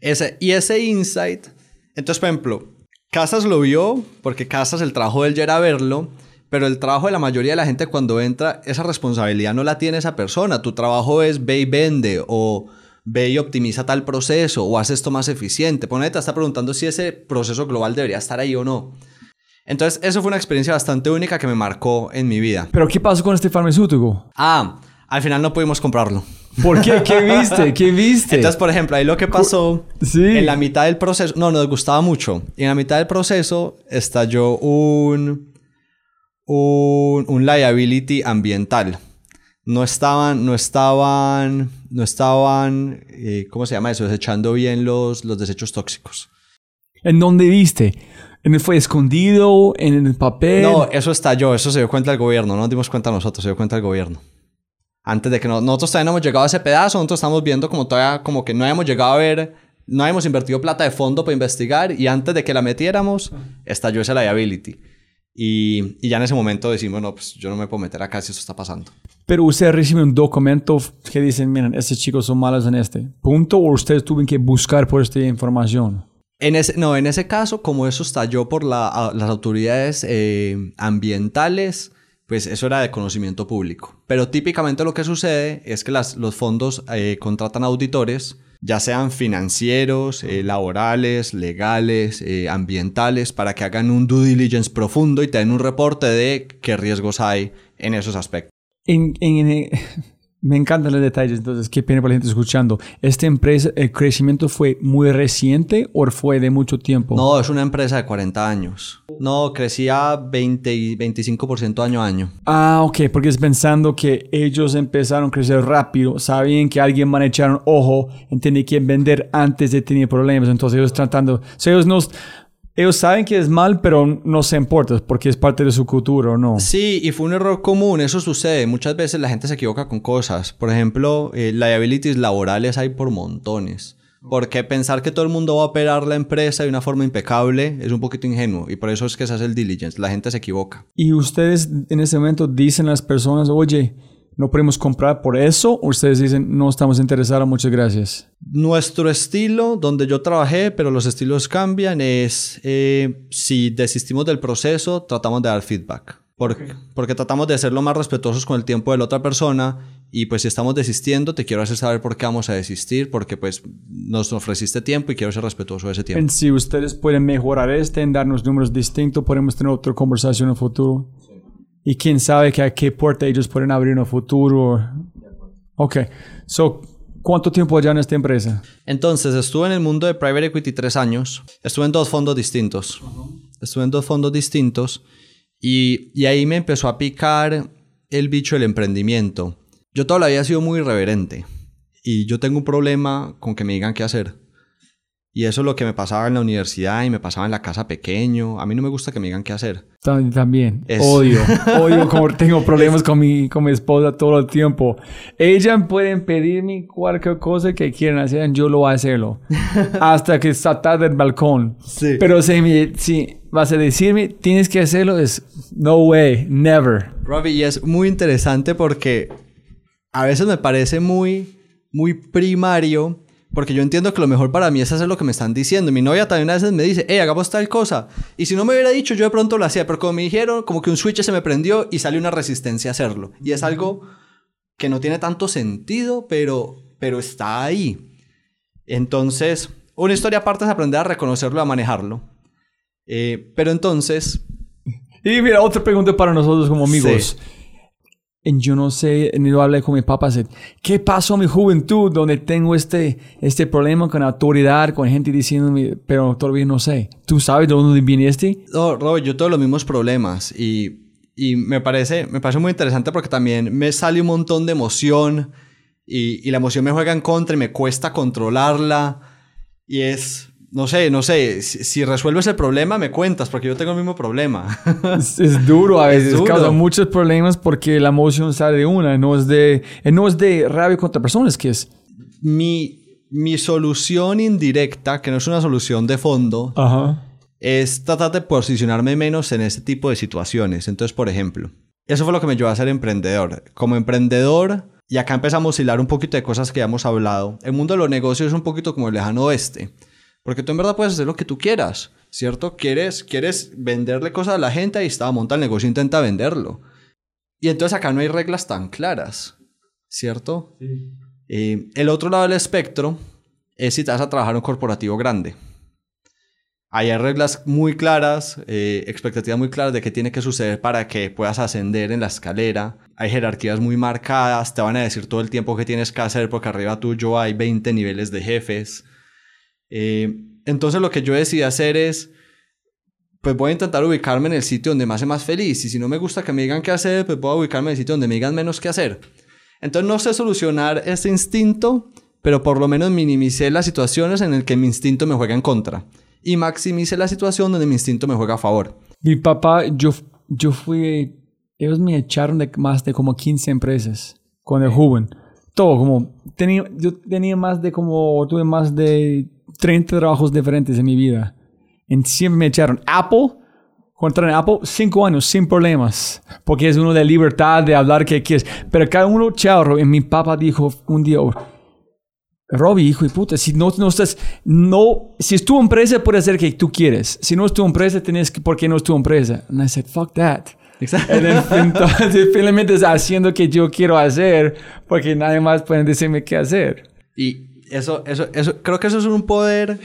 Ese, y ese insight, entonces, por ejemplo, Casas lo vio, porque Casas el trabajo de él ya era verlo, pero el trabajo de la mayoría de la gente cuando entra, esa responsabilidad no la tiene esa persona. Tu trabajo es ve y vende, o ve y optimiza tal proceso, o haz esto más eficiente. Ponete, te está preguntando si ese proceso global debería estar ahí o no. Entonces, eso fue una experiencia bastante única que me marcó en mi vida. Pero ¿qué pasó con este farmacéutico? Ah, al final no pudimos comprarlo. ¿Por qué? ¿Qué viste? ¿Qué viste? Entonces, por ejemplo, ahí lo que pasó, Sí. en la mitad del proceso, no, nos gustaba mucho. Y en la mitad del proceso estalló un, un, un liability ambiental. No estaban, no estaban, no estaban, eh, ¿cómo se llama eso? Desechando bien los, los desechos tóxicos. ¿En dónde viste? ¿En ¿Fue escondido? ¿En el papel? No, eso estalló, eso se dio cuenta el gobierno, no nos dimos cuenta nosotros, se dio cuenta el gobierno. Antes de que no- nosotros todavía no hemos llegado a ese pedazo, nosotros estamos viendo como todavía, como que no hemos llegado a ver, no hemos invertido plata de fondo para investigar y antes de que la metiéramos, estalló ese liability. Y, y ya en ese momento decimos, no, pues yo no me puedo meter acá si eso está pasando. Pero usted recibe un documento que dicen, miren, estos chicos son malos en este punto, o ustedes tuvieron que buscar por esta información. En ese, no, en ese caso, como eso estalló por las autoridades eh, ambientales, pues eso era de conocimiento público. Pero típicamente lo que sucede es que los fondos eh, contratan auditores, ya sean financieros, eh, laborales, legales, ambientales, para que hagan un due diligence profundo y te un reporte de qué riesgos hay en esos aspectos. En- me encantan los detalles, entonces, qué pena para la gente escuchando. ¿Esta empresa, el crecimiento fue muy reciente o fue de mucho tiempo? No, es una empresa de 40 años. No, crecía 20 y 25% año a año. Ah, ok, porque es pensando que ellos empezaron a crecer rápido, sabían que alguien van a echar un ojo, tenían que vender antes de tener problemas, entonces ellos tratando, o sea, ellos, no, ellos saben que es mal, pero no se importa porque es parte de su cultura o no. Sí, y fue un error común, eso sucede. Muchas veces la gente se equivoca con cosas. Por ejemplo, eh, liabilities laborales hay por montones. Porque pensar que todo el mundo va a operar la empresa de una forma impecable es un poquito ingenuo y por eso es que se hace el diligence. La gente se equivoca. Y ustedes en ese momento dicen a las personas, oye, no podemos comprar por eso, o ustedes dicen, no estamos interesados, muchas gracias. Nuestro estilo, donde yo trabajé, pero los estilos cambian, es eh, si desistimos del proceso, tratamos de dar feedback. Porque, porque tratamos de ser lo más respetuosos con el tiempo de la otra persona y pues si estamos desistiendo, te quiero hacer saber por qué vamos a desistir, porque pues nos ofreciste tiempo y quiero ser respetuoso de ese tiempo. En si ustedes pueden mejorar este, en darnos números distintos, podemos tener otra conversación en el futuro. Y quién sabe que a qué puerta ellos pueden abrir en el futuro. Ok, so, ¿cuánto tiempo allá en esta empresa? Entonces, estuve en el mundo de private equity tres años. Estuve en dos fondos distintos. Estuve en dos fondos distintos. Y, y ahí me empezó a picar el bicho del emprendimiento. Yo toda la vida he sido muy irreverente. Y yo tengo un problema con que me digan qué hacer. Y eso es lo que me pasaba en la universidad y me pasaba en la casa pequeño. A mí no me gusta que me digan qué hacer. Tam- También, Es- odio, odio como tengo problemas con mi, con mi esposa todo el tiempo. Ella pueden pedirme cualquier cosa que quieran hacer, yo lo voy a hacerlo. Hasta que saltar del balcón. Sí. Pero si, me- si vas a decirme, tienes que hacerlo, es no way, never. Robbie, y es muy interesante porque a veces me parece muy, muy primario, porque yo entiendo que lo mejor para mí es hacer lo que me están diciendo. Mi novia también a veces me dice, hey, hagamos tal cosa. Y si no me hubiera dicho, yo de pronto lo hacía, pero como me dijeron, como que un switch se me prendió y salió una resistencia a hacerlo. Y es algo que no tiene tanto sentido, pero, pero está ahí. Entonces, una historia aparte es aprender a reconocerlo y a manejarlo. Eh, pero entonces, Y mira, otra pregunta para nosotros como amigos. En yo no sé, lo hablé con mi papá, ¿qué pasó en mi juventud donde tengo este, este problema con autoridad, con gente diciéndome, pero todavía no sé? ¿Tú sabes de dónde viene este? No, Robert, yo tengo los mismos problemas y, y me, parece, me parece muy interesante porque también me sale un montón de emoción y, y la emoción me juega en contra y me cuesta controlarla y es, no sé, no sé, si, si resuelves el problema me cuentas porque yo tengo el mismo problema. Es, es duro a Es veces, duro. causa muchos problemas porque la emoción sale de una, no es de, no es de rabia contra personas, que es... mi, mi solución indirecta, que no es una solución de fondo, Ajá. es tratar de posicionarme menos en este tipo de situaciones. Entonces, por ejemplo, eso fue lo que me llevó a ser emprendedor. Como emprendedor, y acá empezamos a hilar un poquito de cosas que ya hemos hablado, el mundo de los negocios es un poquito como el lejano oeste. Porque tú en verdad puedes hacer lo que tú quieras, ¿cierto? Quieres, quieres venderle cosas a la gente, ahí está, monta el negocio, intenta venderlo. Y entonces acá no hay reglas tan claras, ¿cierto? Eh, el otro lado del espectro es si te vas a trabajar en un corporativo grande. Ahí hay reglas muy claras, eh, expectativas muy claras de qué tiene que suceder para que puedas ascender en la escalera. Hay jerarquías muy marcadas, te van a decir todo el tiempo qué tienes que hacer porque arriba tuyo hay 20 niveles de jefes. Eh, entonces lo que yo decidí hacer es, pues voy a intentar ubicarme en el sitio donde me hace más feliz. Y si no me gusta que me digan qué hacer, pues voy a ubicarme en el sitio donde me digan menos qué hacer. Entonces no sé solucionar ese instinto, pero por lo menos minimicé las situaciones en las que mi instinto me juega en contra. Y maximicé la situación donde mi instinto me juega a favor. Mi papá, yo, yo fui, ellos me echaron de más de como 15 empresas con el joven. Todo, como, tenía, yo tenía más de como, tuve más de 30 trabajos diferentes en mi vida. Y siempre me echaron Apple, Cuando en Apple, cinco años sin problemas. Porque es uno de libertad de hablar que quieres. Pero cada uno, chao, y mi papá dijo un día, Robbie, hijo de puta, si no, no estás, no, si es tu empresa, puede hacer que tú quieres. Si no es tu empresa, tienes que, ¿por qué no es tu empresa? And I said, fuck that. Exacto. Entonces, finalmente está haciendo que yo quiero hacer, porque nadie más puede decirme qué hacer. Y eso, eso, eso, creo que eso es un poder.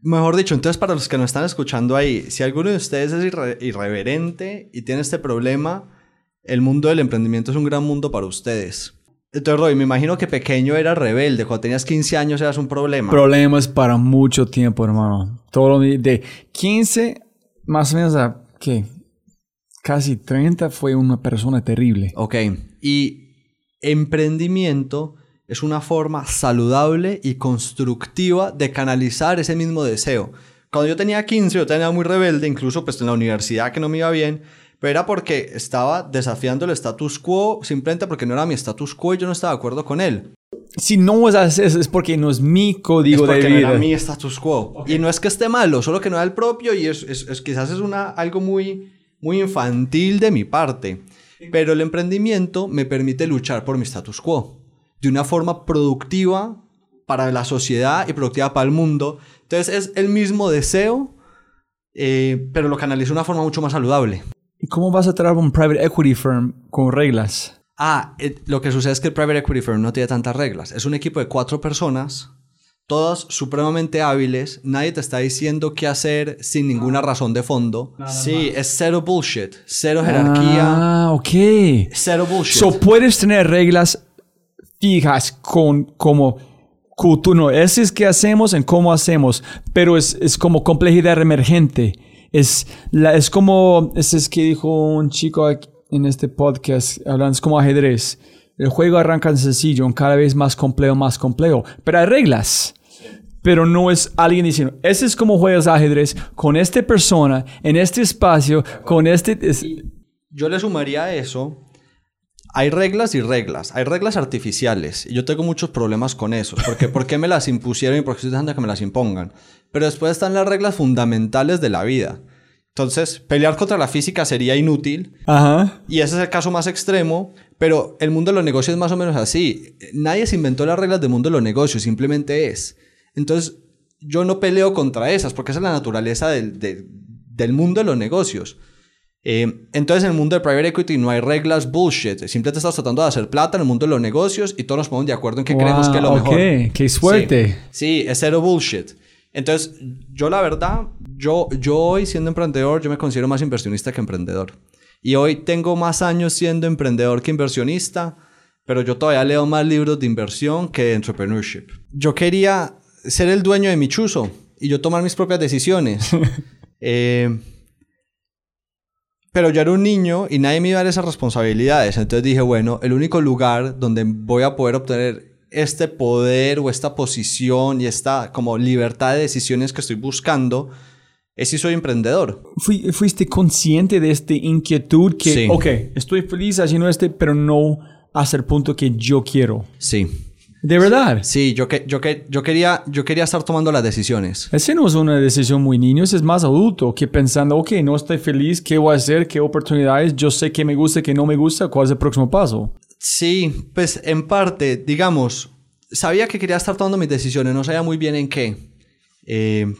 Mejor dicho, entonces para los que nos están escuchando ahí, si alguno de ustedes es irre- irreverente y tiene este problema, el mundo del emprendimiento es un gran mundo para ustedes. Entonces, Roy, me imagino que pequeño eras rebelde. Cuando tenías 15 años eras un problema. Problemas para mucho tiempo, hermano. Todo mi- de 15 más o menos a, ¿qué? Casi 30 fue una persona terrible. Ok. Y emprendimiento es una forma saludable y constructiva de canalizar ese mismo deseo. Cuando yo tenía 15, yo tenía muy rebelde, incluso pues en la universidad que no me iba bien, pero era porque estaba desafiando el status quo, simplemente porque no era mi status quo y yo no estaba de acuerdo con él. Si no es así, es porque no es mi Es código de porque no vida. era mi status quo. Y no es que esté malo, solo que no era el propio y es, es- es- quizás es una, algo muy, muy infantil de mi parte. Pero el emprendimiento me permite luchar por mi status quo de una forma productiva para la sociedad y productiva para el mundo. Entonces es el mismo deseo, eh, pero lo canalizo de una forma mucho más saludable. ¿Y cómo vas a traer un private equity firm con reglas? Ah, eh, lo que sucede es que el private equity firm no tiene tantas reglas. Es un equipo de cuatro personas, todas supremamente hábiles. Nadie te está diciendo qué hacer sin ninguna razón de fondo. sí, es cero bullshit, cero jerarquía, Ah, ok. cero bullshit. So puedes tener reglas fijas con como. No, ese es qué hacemos en cómo hacemos, pero es, es como complejidad emergente. Es, la, es como, ese es que dijo un chico aquí en este podcast, hablando, es como ajedrez. El juego arranca sencillo, cada vez más complejo, más complejo, pero hay reglas. Pero no es alguien diciendo, ese es como juegas ajedrez con esta persona, en este espacio, con este... es- Yo le sumaría a eso. Hay reglas y reglas. Hay reglas artificiales. Y yo tengo muchos problemas con eso. Porque ¿por qué me las impusieron y por qué estoy dejando que me las impongan? Pero después están las reglas fundamentales de la vida. Entonces, pelear contra la física sería inútil. Ajá. Y ese es el caso más extremo. Pero el mundo de los negocios es más o menos así. Nadie se inventó las reglas del mundo de los negocios. Simplemente es. Entonces, yo no peleo contra esas. Porque esa es la naturaleza del, de- del mundo de los negocios. Eh, entonces, en el mundo de private equity no hay reglas bullshit. Simplemente estás tratando de hacer plata en el mundo de los negocios y todos nos ponemos de acuerdo en qué creemos que es lo Wow, mejor. qué suerte. Sí, sí, es cero bullshit. Entonces, yo la verdad, yo, yo hoy siendo emprendedor, yo me considero más inversionista que emprendedor. Y hoy tengo más años siendo emprendedor que inversionista, pero yo todavía leo más libros de inversión que de entrepreneurship. Yo quería ser el dueño de mi chuzo y yo tomar mis propias decisiones. Eh, pero yo era un niño y nadie me iba a dar esas responsabilidades. Entonces dije, bueno, el único lugar donde voy a poder obtener este poder o esta posición y esta como libertad de decisiones que estoy buscando es si soy emprendedor. Fui- fuiste consciente de esta inquietud que, Sí. ok, estoy feliz haciendo este, pero no hasta el punto que yo quiero. Sí. De verdad. Sí, yo, que, yo, que, yo, quería, yo quería estar tomando las decisiones. Ese no es una decisión muy niño, ese es más adulto que pensando, ok, no estoy feliz, ¿qué voy a hacer? ¿Qué oportunidades? Yo sé qué me gusta, qué no me gusta, ¿cuál es el próximo paso? Sí, pues en parte, digamos, sabía que quería estar tomando mis decisiones, no sabía muy bien en qué. Eh,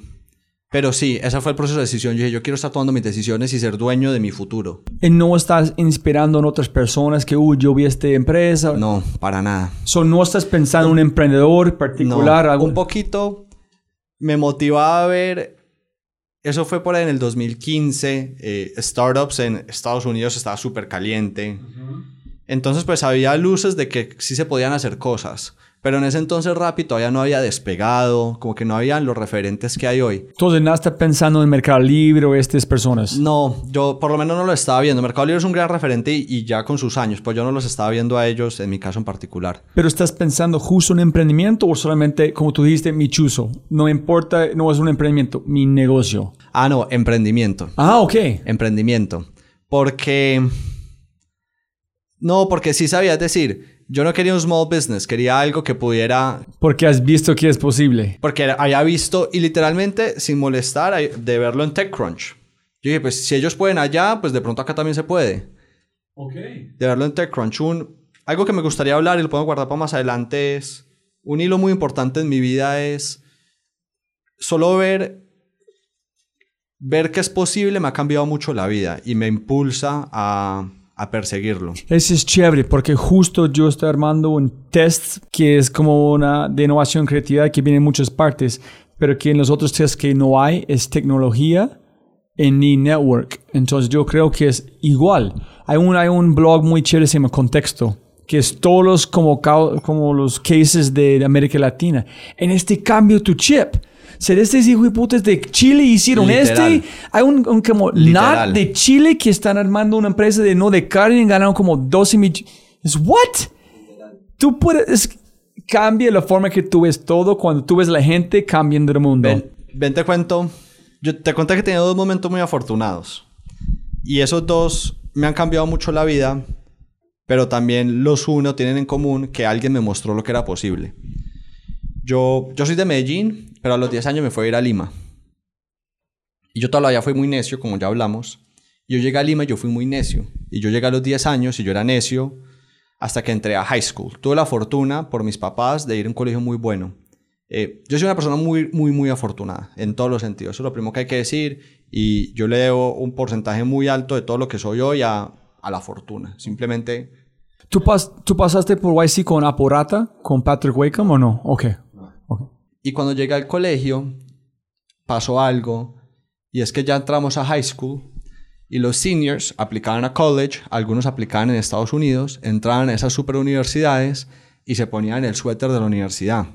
pero sí, ese fue el proceso de decisión. Yo dije, yo quiero estar tomando mis decisiones y ser dueño de mi futuro. Y no estás inspirando en otras personas que, uy, yo vi esta empresa. No, para nada. So, no estás pensando en un emprendedor No, particular. algo- un poquito me motivaba a ver. Eso fue por ahí en el 2015. eh, startups en Estados Unidos estaba súper caliente. Entonces, pues había luces de que sí se podían hacer cosas. Pero en ese entonces Rappi todavía no había despegado, como que no habían los referentes que hay hoy. Entonces, no estás pensando en Mercado Libre o estas personas. No, yo por lo menos no lo estaba viendo. Mercado Libre es un gran referente y, y ya con sus años, pues yo no los estaba viendo a ellos, en mi caso en particular. Pero estás pensando justo en emprendimiento o solamente, como tú dijiste, mi chuzo. No importa, no es un emprendimiento, mi negocio. Ah, no, emprendimiento. Ah, ok. emprendimiento. Porque... No, porque sí sabías decir, yo no quería un small business, quería algo que pudiera... Porque has visto que es posible. Porque había visto, y literalmente, sin molestar, de verlo en TechCrunch. Yo dije, pues si ellos pueden allá, pues de pronto acá también se puede. Ok. De verlo en TechCrunch. Un- algo que me gustaría hablar y lo puedo guardar para más adelante es... Un hilo muy importante en mi vida es... Solo ver... Ver que es posible me ha cambiado mucho la vida y me impulsa a, a perseguirlo. Ese es chévere porque justo yo estoy armando un test que es como una de innovación creativa que viene en muchas partes, pero que en los otros tests que no hay es tecnología en ni network. Entonces yo creo que es igual. Hay un, hay un blog muy chévere se llama Contexto, que es todos los como, como los cases de América Latina. En este cambio tu chip. Ser estos hijos de putas de Chile hicieron Literal. este. Hay un, un como Literal. NAT de Chile que están armando una empresa de no de carne y ganaron como 12 millones. Es what? Tú puedes cambia la forma que tú ves todo cuando tú ves la gente cambiando el mundo. Ven, ven, te cuento. Yo te conté que he tenido dos momentos muy afortunados. Y esos dos me han cambiado mucho la vida, pero también los uno tienen en común que alguien me mostró lo que era posible. Yo, soy de Medellín, pero a los 10 años me fui a ir a Lima. Y yo todavía fui muy necio, como ya hablamos. Yo llegué a Lima y yo fui muy necio. Y yo llegué a los 10 años y yo era necio hasta que entré a high school. Tuve la fortuna por mis papás de ir a un colegio muy bueno. Eh, yo soy una persona muy, muy, muy afortunada en todos los sentidos. Eso es lo primero que hay que decir. Y yo le debo un porcentaje muy alto de todo lo que soy hoy a, la fortuna. Simplemente ¿Tú, pas- ¿Tú pasaste por YC con Aporata, con Patrick Wakeham o no? Ok. Y cuando llegué al colegio, pasó algo, y es que ya entramos a high school, y los seniors aplicaban a college, algunos aplicaban en Estados Unidos, entraban a esas super universidades y se ponían el suéter de la universidad.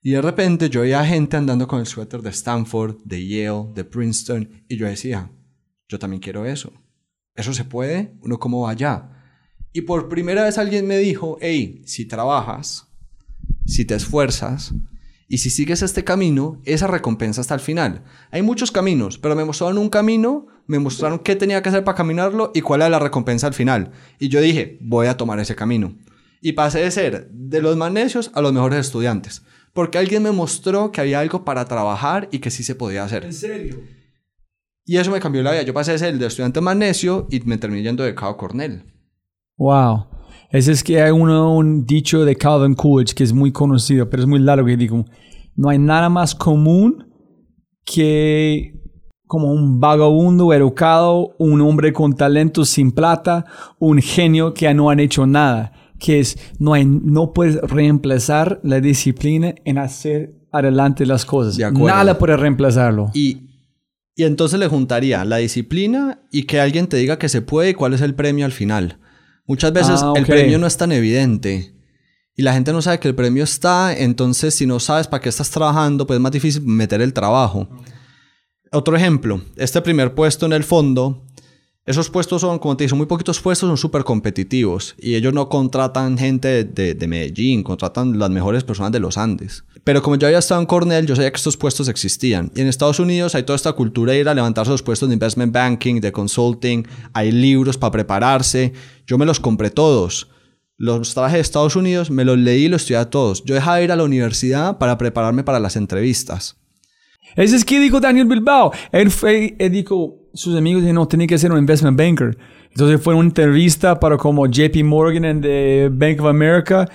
Y de repente yo veía gente andando con el suéter de Stanford, de Yale, de Princeton, y yo decía, yo también quiero eso. ¿Eso se puede? ¿Uno cómo va allá? Y por primera vez alguien me dijo, hey, si trabajas, si te esfuerzas, y si sigues este camino, esa recompensa hasta el final. Hay muchos caminos, pero me mostraron un camino, me mostraron qué tenía que hacer para caminarlo y cuál era la recompensa al final. Y yo dije, voy a tomar ese camino. Y pasé de ser de los más necios a los mejores estudiantes. Porque alguien me mostró que había algo para trabajar y que sí se podía hacer. serio? Y eso me cambió la vida. Yo pasé de ser el de estudiante más necio y me terminé yendo de Cabo Cornell. Wow. Ese es que hay uno, un dicho de Calvin Coolidge que es muy conocido, pero es muy largo que digo, no hay nada más común que como un vagabundo educado, un hombre con talento sin plata, un genio que no han hecho nada, que es no hay no puedes reemplazar la disciplina en hacer adelante las cosas. De. Nada puede reemplazarlo. Y, y entonces le juntaría la disciplina y que alguien te diga que se puede y cuál es el premio al final. Muchas veces Ah, el premio no es tan evidente. Y la gente no sabe que el premio está, entonces si no sabes para qué estás trabajando, pues es más difícil meter el trabajo. Otro ejemplo, este primer puesto en el fondo, esos puestos son, como te dije, muy poquitos puestos, son súper competitivos. Y ellos no contratan gente de, de Medellín, contratan las mejores personas de los Andes. Pero como yo había estado en Cornell, yo sabía que estos puestos existían. Y en Estados Unidos hay toda esta cultura de ir a levantarse los puestos de investment banking, de consulting, hay libros para prepararse. Yo me los compré todos. Los traje de Estados Unidos, me los leí y los estudié a todos. Yo dejaba de ir a la universidad para prepararme para las entrevistas. Ese es que dijo Daniel Bilbao. Él, fue, él dijo, sus amigos dijeron, no, tenía que ser un investment banker. Entonces fue una entrevista para como JP Morgan en the Bank of America.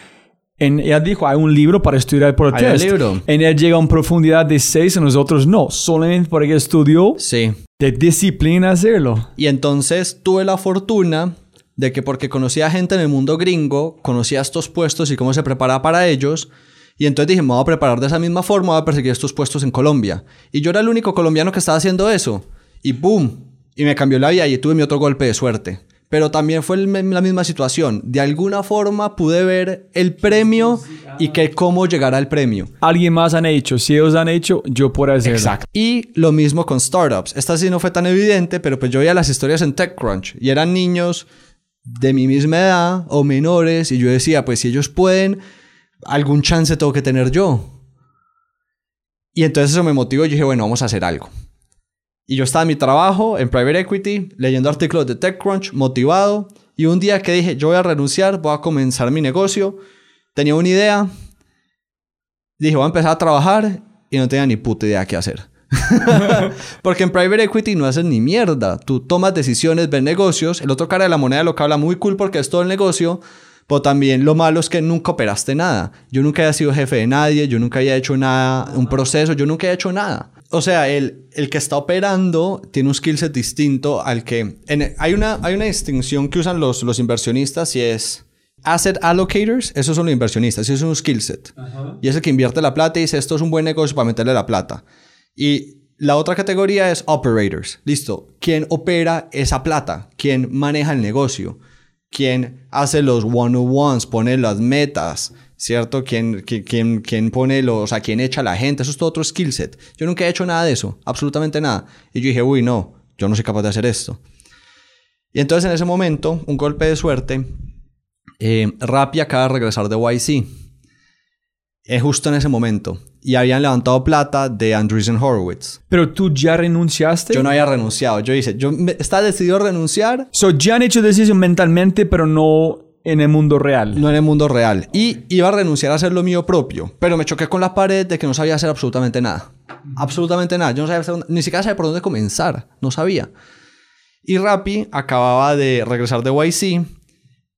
En, él dijo, hay un libro para estudiar por el Hay un test. libro. En él llega a una profundidad de 6 y nosotros no. Solamente porque estudió Sí. de disciplina hacerlo. Y entonces tuve la fortuna de que porque conocía gente en el mundo gringo, conocía estos puestos y cómo se preparaba para ellos. Y entonces dije, me voy a preparar de esa misma forma, voy a perseguir estos puestos en Colombia. Y yo era el único colombiano que estaba haciendo eso. Y ¡boom! Y me cambió la vida y tuve mi otro golpe de suerte. Pero también fue el- la misma situación. De alguna forma pude ver el premio y que cómo llegar al premio. Alguien más han hecho. Si ellos han hecho, yo puedo hacerlo. Exacto. Y lo mismo con startups. Esta sí no fue tan evidente, pero pues yo veía las historias en TechCrunch y eran niños de mi misma edad o menores y yo decía, pues si ellos pueden, algún chance tengo que tener yo. Y entonces eso me motivó y dije, bueno, vamos a hacer algo. Y yo estaba en mi trabajo en Private Equity, leyendo artículos de TechCrunch, motivado. Y un día que dije, yo voy a renunciar, voy a comenzar mi negocio, tenía una idea, dije, voy a empezar a trabajar y no tenía ni puta idea qué hacer. Porque en private equity no haces ni mierda. Tú tomas decisiones, ves negocios. El otro cara de la moneda lo que habla muy cool porque es todo el negocio. Pero también lo malo es que nunca operaste nada. Yo nunca había sido jefe de nadie, yo nunca había hecho nada, un proceso, yo nunca he hecho nada. O sea, el, el que está operando tiene un skill set distinto al que... en- hay, una, hay una distinción que usan los, los inversionistas y es... Asset allocators, esos son los inversionistas, eso es un skill set. Y es el que invierte la plata y dice, esto es un buen negocio para meterle la plata. Y la otra categoría es operators. Listo. ¿Quién opera esa plata? ¿Quién maneja el negocio? ¿Quién hace los one-on-ones? Pone las metas, ¿cierto? ¿Quién, qui- quién, quién pone los... O sea, quién echa a la gente? Eso es todo otro skill set. Yo nunca he hecho nada de eso. Absolutamente nada. Y yo dije, uy, no. Yo no soy capaz de hacer esto. Y entonces en ese momento, un golpe de suerte, eh, Rappi acaba de regresar de YC. Es justo en ese momento. Y habían levantado plata de Andreessen Horowitz. Pero tú ya renunciaste. Yo no había renunciado. Yo hice, yo me- estaba decidido a renunciar, So, ya han hecho decisión mentalmente, pero no en el mundo real. no en el mundo real. Y iba a renunciar a hacer lo mío propio. Pero me choqué con la pared de que no sabía hacer absolutamente nada. Absolutamente nada. Yo no sabía hacer- ni siquiera sabía por dónde comenzar. No sabía. Y Rappi acababa de regresar de YC.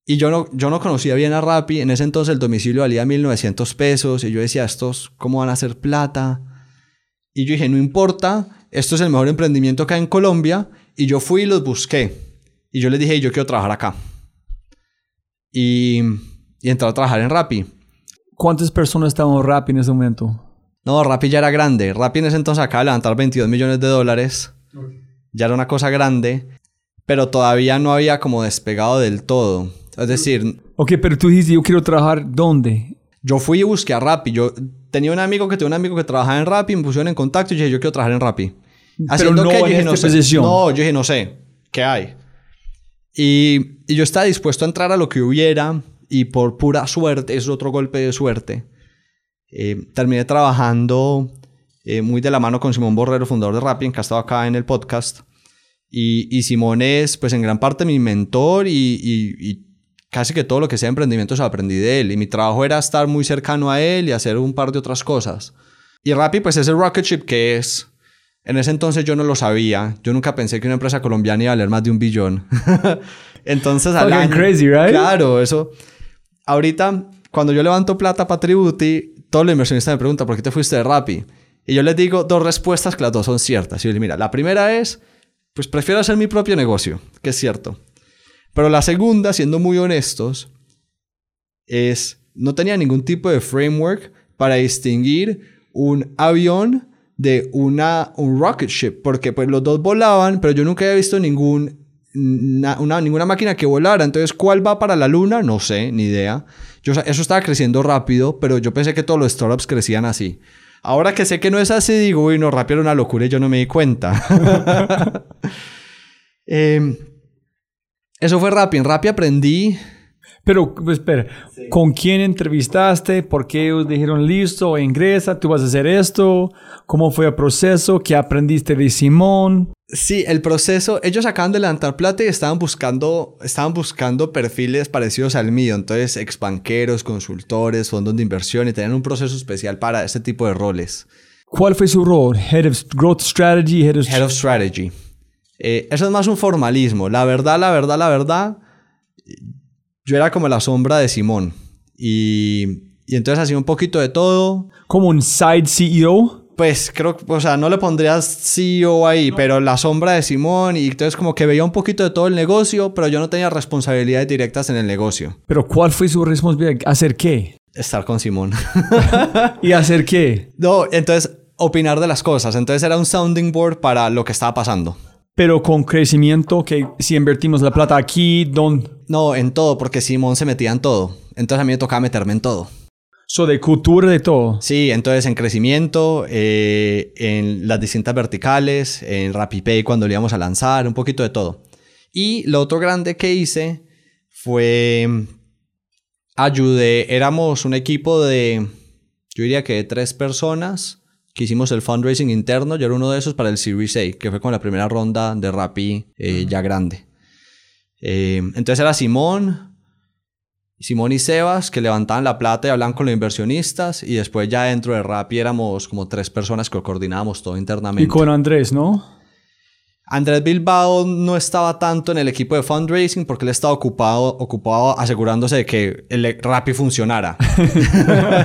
Y yo no, yo no conocía bien a Rappi. En ese entonces el domicilio valía 1900 pesos. Y yo decía, ¿estos cómo van a hacer plata? Y yo dije, no importa. Esto es el mejor emprendimiento que hay en Colombia. Y yo fui y los busqué. Y yo les dije, yo quiero trabajar acá. Y, y entré a trabajar en Rappi. ¿Cuántas personas estaban en Rappi en ese momento? No, Rappi ya era grande. Rappi en ese entonces acaba de levantar 22 millones de dólares. Ya era una cosa grande. Pero todavía no había como despegado del todo. Es decir, Ok, pero tú dijiste, yo quiero trabajar ¿dónde? yo fui y busqué a Rappi. Yo tenía un amigo que tenía un amigo que trabajaba en Rappi. Me pusieron en contacto y dije, yo quiero trabajar en Rappi. no qué? Yo en dije, esta no sé. posición. No, yo dije, no sé. ¿Qué hay? Y, y yo estaba dispuesto a entrar a lo que hubiera. Y por pura suerte, es otro golpe de suerte. eh, terminé trabajando eh, muy de la mano con Simón Borrero, fundador de Rappi, que ha estado acá en el podcast. Y, y Simón es, pues, en gran parte mi mentor y, casi que todo lo que sea emprendimiento se lo aprendí de él. Y mi trabajo era estar muy cercano a él y hacer un par de otras cosas. Y Rappi, pues, es el rocket ship que es. En ese entonces yo no lo sabía. Yo nunca pensé que una empresa colombiana iba a valer más de un billón. entonces, al año- crazy, right? Claro, eso. Ahorita, cuando yo levanto plata para Tributi, todos los inversionistas me preguntan, ¿por qué te fuiste de Rappi? Y yo les digo dos respuestas que las dos son ciertas. Y yo les digo, mira, la primera es, pues prefiero hacer mi propio negocio, que es cierto. Pero la segunda, siendo muy honestos, es, no tenía ningún tipo de framework para distinguir un avión de una, un rocket ship, porque pues los dos volaban, pero yo nunca había visto ningún, na- una, ninguna máquina que volara. Entonces, ¿cuál va para la luna? No sé, ni idea. Yo, eso estaba creciendo rápido, pero yo pensé que todos los startups crecían así. Ahora que sé que no es así, digo, uy, no, Rappi era una locura y yo no me di cuenta. Em, eso fue Rappi. En Rappi aprendí Pero, pues, espera, ¿con quién entrevistaste? ¿Por qué ellos dijeron, listo, ingresa, tú vas a hacer esto? ¿Cómo fue el proceso? ¿Qué aprendiste de Simón? Sí, el proceso, ellos acaban de levantar plata y estaban buscando, estaban buscando perfiles parecidos al mío, entonces exbanqueros, consultores, fondos de inversión y tenían un proceso especial para este tipo de roles. ¿Cuál fue su rol? Head of Growth Strategy, Head of... Head of Strategy. Eh, eso es más un formalismo. La verdad, la verdad, la verdad, yo era como la sombra de Simón. Y, y entonces hacía un poquito de todo. Como un side CEO. Pues creo, o sea, no le pondrías CEO ahí, pero la sombra de Simón y entonces como que veía un poquito de todo el negocio, pero yo no tenía responsabilidades directas en el negocio. Pero ¿cuál fue su responsabilidad? ¿Hacer qué? Estar con Simón. ¿Y hacer qué? no, entonces opinar de las cosas. Entonces era un sounding board para lo que estaba pasando. Pero con crecimiento, que si invertimos la plata aquí, ¿dónde? No, en todo, porque Simón se metía en todo. Entonces a mí me tocaba meterme en todo. So, de cultura, de todo. Sí, entonces en crecimiento, eh, en las distintas verticales, en RappiPay cuando lo íbamos a lanzar, un poquito de todo. Y lo otro grande que hice fue ayudé, éramos un equipo de, yo diría que de tres personas que hicimos el fundraising interno. Yo era uno de esos para el Series A, que fue con la primera ronda de Rappi eh, ya grande. Eh, entonces era Simón, Simón y Sebas, que levantaban la plata y hablaban con los inversionistas. Y después ya dentro de Rappi éramos como tres personas que coordinábamos todo internamente. Y con Andrés, ¿no? Andrés Bilbao no estaba tanto en el equipo de fundraising porque él estaba ocupado, ocupado asegurándose de que el Rappi funcionara.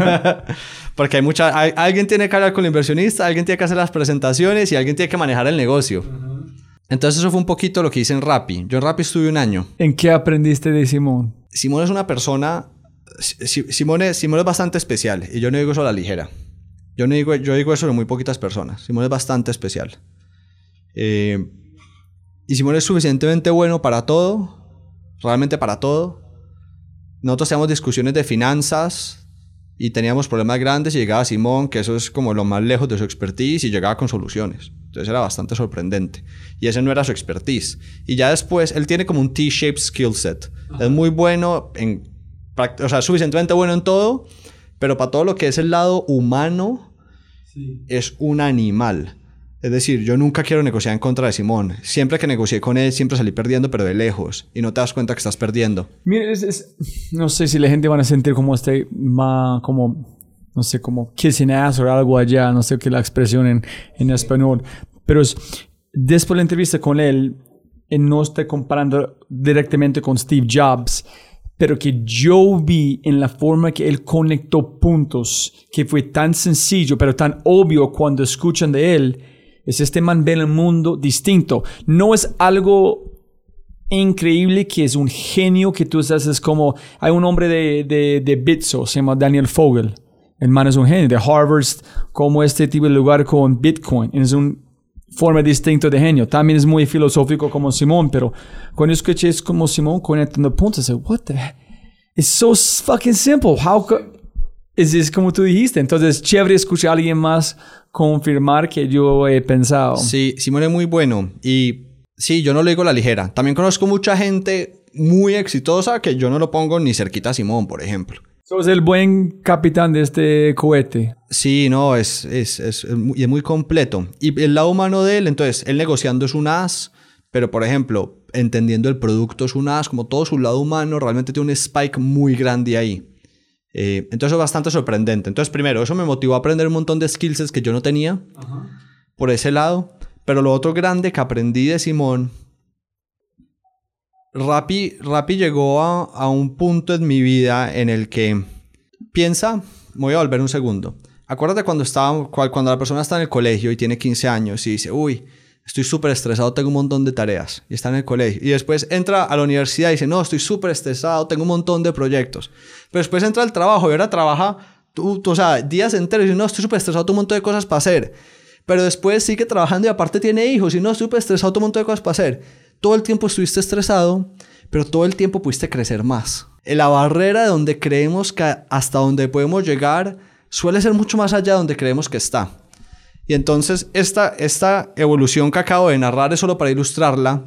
porque hay mucha, hay- alguien tiene que hablar con el inversionista, alguien tiene que hacer las presentaciones y alguien tiene que manejar el negocio. Entonces eso fue un poquito lo que hice en Rappi. Yo en Rappi estuve un año. ¿En qué aprendiste de Simón? Simón es una persona. Si- Si- Simón es, Simón es bastante especial y yo no digo eso a la ligera. Yo no digo, yo digo eso de muy poquitas personas. Simón es bastante especial. Eh, y Simón es suficientemente bueno para todo, realmente para todo. Nosotros teníamos discusiones de finanzas y teníamos problemas grandes y llegaba Simón, que eso es como lo más lejos de su expertise, y llegaba con soluciones. Entonces era bastante sorprendente. Y ese no era su expertise. Y ya después, él tiene como un T-shaped skill set. Es muy bueno en... O sea, suficientemente bueno en todo, pero para todo lo que es el lado humano, es un animal. Es decir, yo nunca quiero negociar en contra de Simón. Siempre que negocié con él, siempre salí perdiendo, pero de lejos. Y no te das cuenta que estás perdiendo. Es- no sé si la gente van a sentir como este, ma- como, no sé, como kissing ass o algo allá, no sé qué la expresión en, en español, pero es, después de la entrevista con él, no está comparando directamente con Steve Jobs, pero que yo vi en la forma que él conectó puntos, que fue tan sencillo, pero tan obvio cuando escuchan de él, es este man ve el mundo distinto. No es algo increíble que es un genio que tú estás, es como, hay un hombre de, de, de Bitso, se llama Daniel Fogel. El man es un genio de Harvard, como este tipo de lugar con Bitcoin. Es una forma distinta de genio. También es muy filosófico como Simón, pero cuando escuché es como Simón conectando puntos, es what the heck? It's so fucking simple. How co- es, es como tú dijiste. Entonces, chévere escuchar a alguien más confirmar que yo he pensado. Sí, Simón es muy bueno. Y sí, yo no lo digo a la ligera. También conozco mucha gente muy exitosa que yo no lo pongo ni cerquita a Simón, por ejemplo. Sos el buen capitán de este cohete. Sí, no, es, es, es, es muy, es muy completo. Y el lado humano de él, entonces, él negociando es un as, pero por ejemplo, entendiendo el producto es un as, como todo su lado humano, realmente tiene un spike muy grande ahí. Eh, entonces es bastante sorprendente. Entonces, primero, eso me motivó a aprender un montón de skills que yo no tenía por ese lado. Pero lo otro grande que aprendí de Simón, Rappi, Rappi llegó a, a un punto en mi vida en el que piensa, me voy a volver un segundo. Acuérdate cuando, estaba, cuando la persona está en el colegio y tiene 15 años y dice, uy, estoy súper estresado, tengo un montón de tareas y está en el colegio. Y después entra a la universidad y dice, no, estoy súper estresado, tengo un montón de proyectos. Pero después entra al trabajo y ahora trabaja, tú, tú, o sea, días enteros y dice, no, estoy súper estresado, tengo un montón de cosas para hacer. Pero después sigue trabajando y aparte tiene hijos y no, estoy súper estresado, tengo un montón de cosas para hacer. Todo el tiempo estuviste estresado, pero todo el tiempo pudiste crecer más. La barrera de donde creemos que hasta donde podemos llegar suele ser mucho más allá de donde creemos que está. Y entonces esta, esta evolución que acabo de narrar es solo para ilustrarla.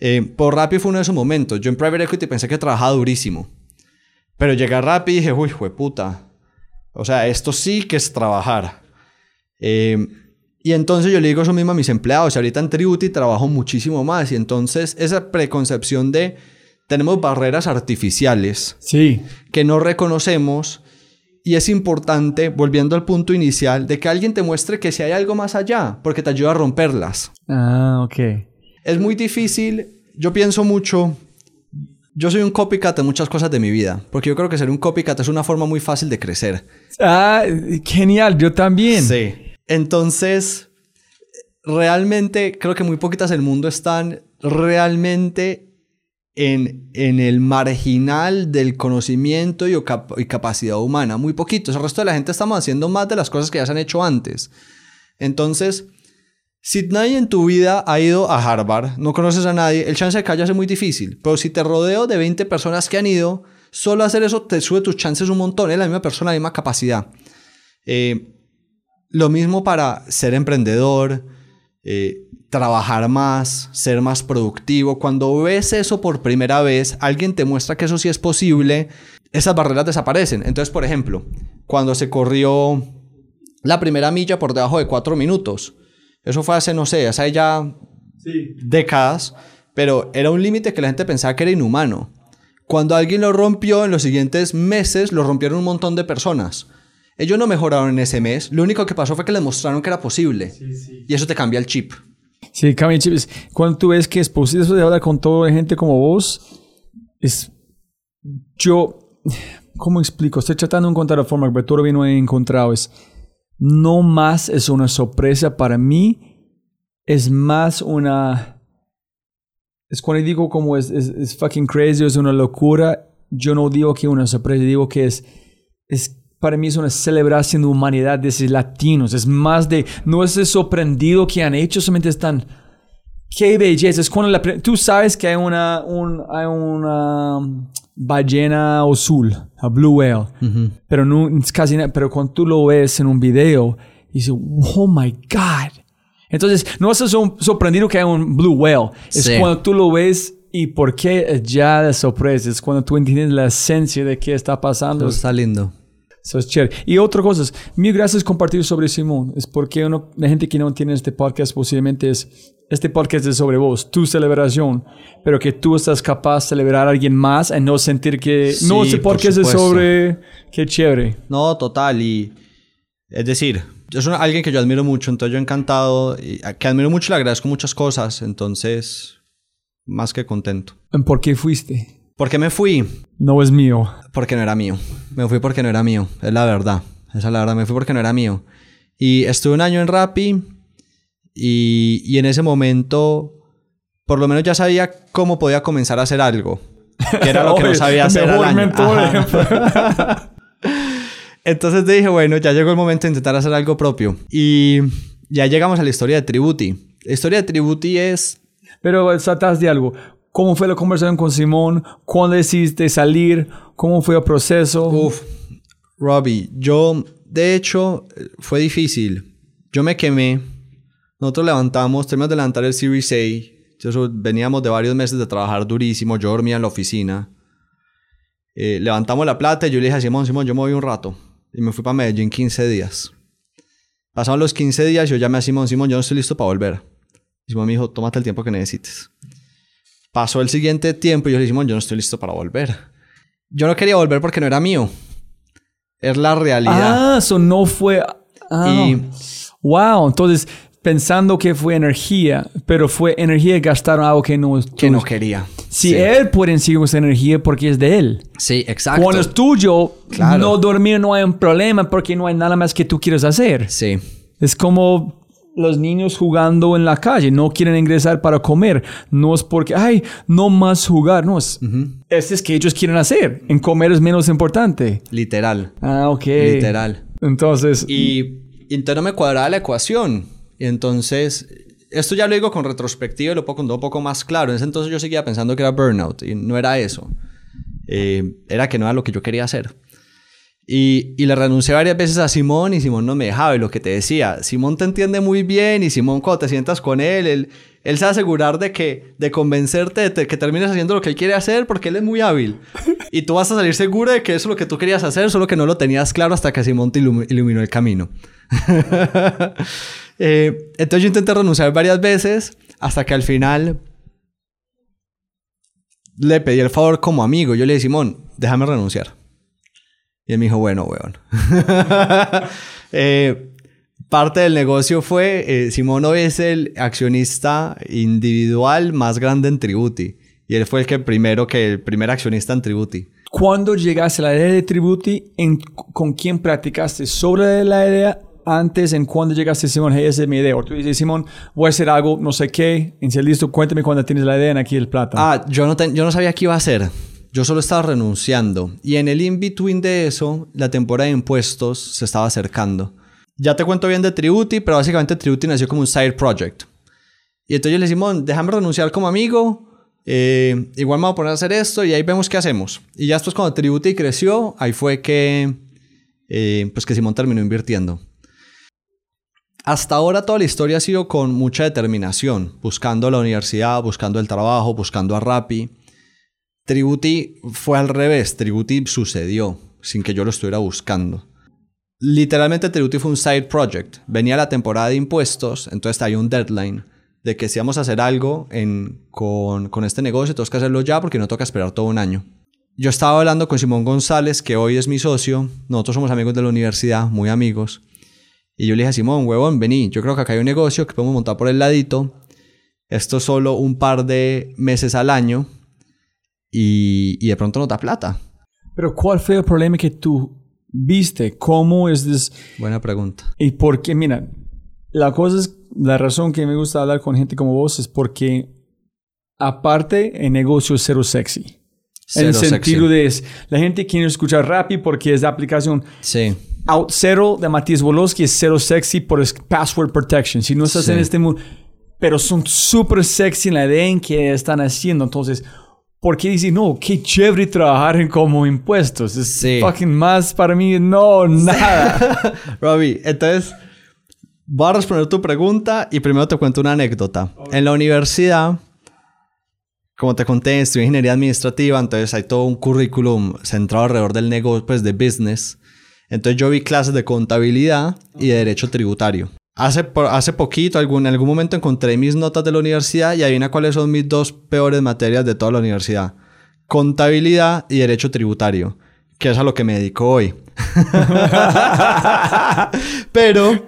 Eh, por Rappi fue uno de esos momentos. Yo en Private Equity pensé que trabajaba durísimo. Pero llegué a Rappi y dije, uy, puta. O sea, esto sí que es trabajar. Eh, y entonces yo le digo eso mismo a mis empleados. Y ahorita en Tributy trabajo muchísimo más. Y entonces esa preconcepción de tenemos barreras artificiales Sí. que no reconocemos. Y es importante, volviendo al punto inicial, de que alguien te muestre que si hay algo más allá, porque te ayuda a romperlas. Ah, ok. Es muy difícil, yo pienso mucho, yo soy un copycat de muchas cosas de mi vida, porque yo creo que ser un copycat es una forma muy fácil de crecer. Ah, genial, yo también. Sí. Entonces, realmente creo que muy poquitas del mundo están realmente en, en el marginal del conocimiento y, y capacidad humana. Muy poquitos. El resto de la gente estamos haciendo más de las cosas que ya se han hecho antes. Entonces, si nadie en tu vida ha ido a Harvard, no conoces a nadie, el chance de que es muy difícil. Pero si te rodeo de 20 personas que han ido, solo hacer eso te sube tus chances un montón. Es la misma persona, la misma capacidad. Eh, lo mismo para ser emprendedor, eh, trabajar más, ser más productivo. Cuando ves eso por primera vez, alguien te muestra que eso sí es posible, esas barreras desaparecen. Entonces, por ejemplo, cuando se corrió la primera milla por debajo de cuatro minutos, eso fue hace, no sé, hace ya décadas, pero era un límite que la gente pensaba que era inhumano. Cuando alguien lo rompió, en los siguientes meses lo rompieron un montón de personas. Ellos no mejoraron en ese mes, lo único que pasó fue que les mostraron que era posible. Y eso te cambia el chip. Sí, cambia el chip. Es- Cuando tú ves que es posible eso de hablar con toda la gente como vos, es... Yo... ¿Cómo explico? Estoy tratando de encontrar la forma, pero todavía no he encontrado. Es... No más es una sorpresa para mí, es más una... Es cuando digo como es, es, es fucking crazy, es una locura, yo no digo que una sorpresa, digo que es, es para mí es una celebración de humanidad de esos latinos, es más de, no es el sorprendido que han hecho, solamente están, qué belleza, es cuando la, tú sabes que hay una, un, hay una um, ballena azul, a blue whale, pero no, es casi pero cuando tú lo ves en un video, dices, oh my God. Entonces, no sor- sorprendido que hay un blue whale. Es Sí. cuando tú lo ves y por qué es ya de sorpresa. Es cuando tú entiendes la esencia de qué está pasando. Eso está lindo. Eso es chévere. Y otra cosa, es, mil gracias por compartir sobre Simón. Es porque uno, la gente que no tiene este podcast posiblemente es, este podcast es sobre vos, tu celebración, pero que tú estás capaz de celebrar a alguien más y no sentir que, no, Sí, este por podcast es sobre, qué chévere. No, total. Y es decir, es alguien que yo admiro mucho, entonces yo encantado, y que admiro mucho y le agradezco muchas cosas, entonces más que contento. ¿Por qué fuiste? ¿Por qué me fui? No es mío. Porque no era mío. Me fui porque no era mío, es la verdad. Esa es la verdad, me fui porque no era mío. Y estuve un año en Rappi y, y en ese momento por lo menos ya sabía cómo podía comenzar a hacer algo. Que era lo que no sabía hacer al mejor año. mentor, Ajá. Entonces dije, bueno, ya llegó el momento de intentar hacer algo propio. Y ya llegamos a la historia de Tributi. La historia de Tributi es... Pero saltas de algo. ¿Cómo fue la conversación con Simón? ¿Cuándo decidiste salir? ¿Cómo fue el proceso? Uf, Robbie, yo, de hecho, eh, fue difícil. Yo me quemé. Nosotros levantamos, terminamos de levantar el Series A. Eso, veníamos de varios meses de trabajar durísimo. Yo dormía en la oficina. Eh, levantamos la plata y yo le dije a Simón, Simón, yo me voy un rato. Y me fui para Medellín 15 días. Pasaron los 15 días yo llamé a Simón, Simón, yo no estoy listo para volver. Simón me dijo, tómate el tiempo que necesites. Pasó el siguiente tiempo y yo le dije, yo no estoy listo para volver. Yo no quería volver porque no era mío. Es la realidad. Ah, eso no fue. Ah, Y- Wow, entonces pensando que fue energía, pero fue energía que gastaron algo que no que no quería. Si Sí. él puede seguir esa energía porque es de él. Sí, exacto. Cuando es tuyo, Claro. no dormir no hay un problema porque no hay nada más que tú quieres hacer. Sí. Es como los niños jugando en la calle, no quieren ingresar para comer. No es porque, ay, no más jugar. No, es, es, es que ellos quieren hacer. En comer es menos importante. Literal. Ah, ok. Literal. Entonces, Y, y entonces no me cuadraba la ecuación. Y entonces, esto ya lo digo con retrospectiva y lo puedo contar un poco más claro. En ese entonces yo seguía pensando que era burnout y no era eso. Eh, era que no era lo que yo quería hacer. Y, le renuncié varias veces a Simón y Simón no me dejaba. Y lo que te decía, Simón te entiende muy bien y Simón cuando te sientas con él, él, él se va a asegurar de que de convencerte de que termines haciendo lo que él quiere hacer porque él es muy hábil. Y tú vas a salir seguro de que eso es lo que tú querías hacer, solo que no lo tenías claro hasta que Simón te ilumi- iluminó el camino. Eh, entonces yo intenté renunciar varias veces hasta que al final le pedí el favor como amigo. Yo le dije, Simón, déjame renunciar. Y él me dijo, bueno, weón. Eh, parte del negocio fue, eh, Simón hoy es el accionista individual más grande en Tributi. Y él fue el que primero, que el primer accionista en Tributi. cuando llegaste a la idea de Tributi, en, ¿con quién practicaste sobre la idea antes? ¿En cuando llegaste, Simón? Hey, esa es mi idea. O tú dices, Simón, voy a hacer algo, no sé qué. En ser listo, cuéntame cuando tienes la idea en aquí el plata. Ah, yo no, ten- yo no sabía qué iba a hacer. Yo solo estaba renunciando. Y en el in-between de eso, la temporada de impuestos se estaba acercando. Ya te cuento bien de Tributi, pero básicamente Tributi nació como un side project. Y entonces yo le Simón, déjame renunciar como amigo. eh, igual me voy a poner a hacer esto y ahí vemos qué hacemos. Y ya después cuando Tributi creció, ahí fue que, eh, pues que Simón terminó invirtiendo. Hasta ahora toda la historia ha sido con mucha determinación, buscando la universidad, buscando el trabajo, buscando a Rappi. Tributi fue al revés, Tributi sucedió sin que yo lo estuviera buscando. Literalmente Tributi fue un side project. Venía la temporada de impuestos, entonces hay un deadline de que si vamos a hacer algo en- con, con este negocio, tenemos que hacerlo ya porque no toca esperar todo un año. yo estaba hablando con Simón González, que hoy es mi socio. Nosotros somos amigos de la universidad, muy amigos. Y yo le dije a Simón, huevón, vení, yo creo que acá hay un negocio que podemos montar por el ladito. Esto es solo un par de meses al año y, y de pronto nos da plata. Pero ¿cuál fue el problema que tú viste? ¿Cómo es this? Buena pregunta. Y por qué, mira, la cosa es, la razón que me gusta hablar con gente como vos es porque aparte el negocio es cero sexy. en el Cero sentido sexy. de es, la gente quiere escuchar Rappi porque es la aplicación Sí. Out Zero de Matías Woloski es cero sexy por password protection. Si no estás Sí. en este mundo, pero son súper sexy en la idea en que están haciendo. Entonces, ¿por qué decir no? Qué chévere trabajar en como impuestos. Es Sí. fucking más para mí, no, nada. Robbie, entonces voy a responder tu pregunta y primero te cuento una anécdota. En la universidad, como te conté, estudié ingeniería administrativa, entonces hay todo un currículum centrado alrededor del negocio, pues de business. Entonces yo vi clases de contabilidad y de derecho tributario. Hace, hace poquito, algún, en algún momento encontré mis notas de la universidad y adivina cuáles son mis dos peores materias de toda la universidad. Contabilidad y derecho tributario, que es a lo que me dedico hoy. pero,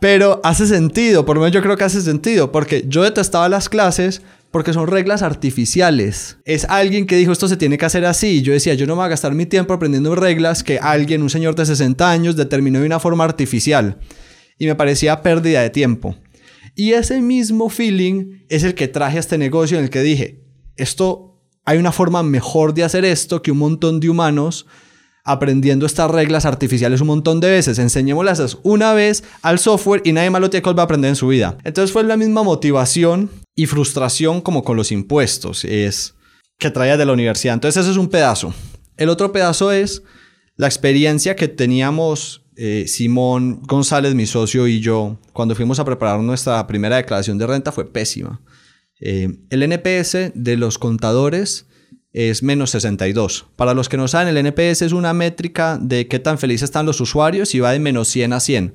pero hace sentido, por lo menos yo creo que hace sentido, porque yo detestaba las clases porque son reglas artificiales. Es alguien que dijo esto se tiene que hacer así. Yo decía, yo no me voy a gastar mi tiempo aprendiendo reglas que alguien, un señor de 60 años, determinó de una forma artificial. Y me parecía pérdida de tiempo. Y ese mismo feeling es el que traje a este negocio en el que dije, esto, hay una forma mejor de hacer esto que un montón de humanos aprendiendo estas reglas artificiales un montón de veces. Enseñémoslas una vez al software y nadie más lo tiene volver a aprender en su vida. Entonces fue la misma motivación y frustración como con los impuestos. Es que traía de la universidad. Entonces ese es un pedazo. El otro pedazo es la experiencia que teníamos eh, Simón González, mi socio y yo, cuando fuimos a preparar nuestra primera declaración de renta fue pésima. Eh, el NPS de los contadores es menos 62. Para los que no saben, el NPS es una métrica de qué tan felices están los usuarios y va de menos 100 a 100.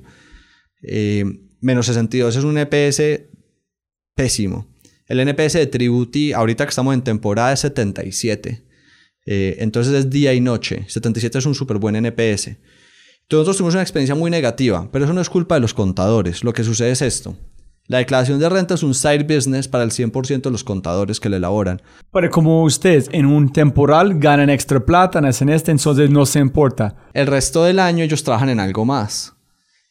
Eh, menos 62 es un NPS pésimo. El NPS de Tributi, ahorita que estamos en temporada, es 77. Eh, entonces es día y noche. 77 es un súper buen NPS. Entonces nosotros tuvimos una experiencia muy negativa, pero eso no es culpa de los contadores. Lo que sucede es esto. La declaración de renta es un side business para el 100% de los contadores que le elaboran. Pero como ustedes en un temporal ganan extra plata, hacen este, entonces no se importa. El resto del año ellos trabajan en algo más.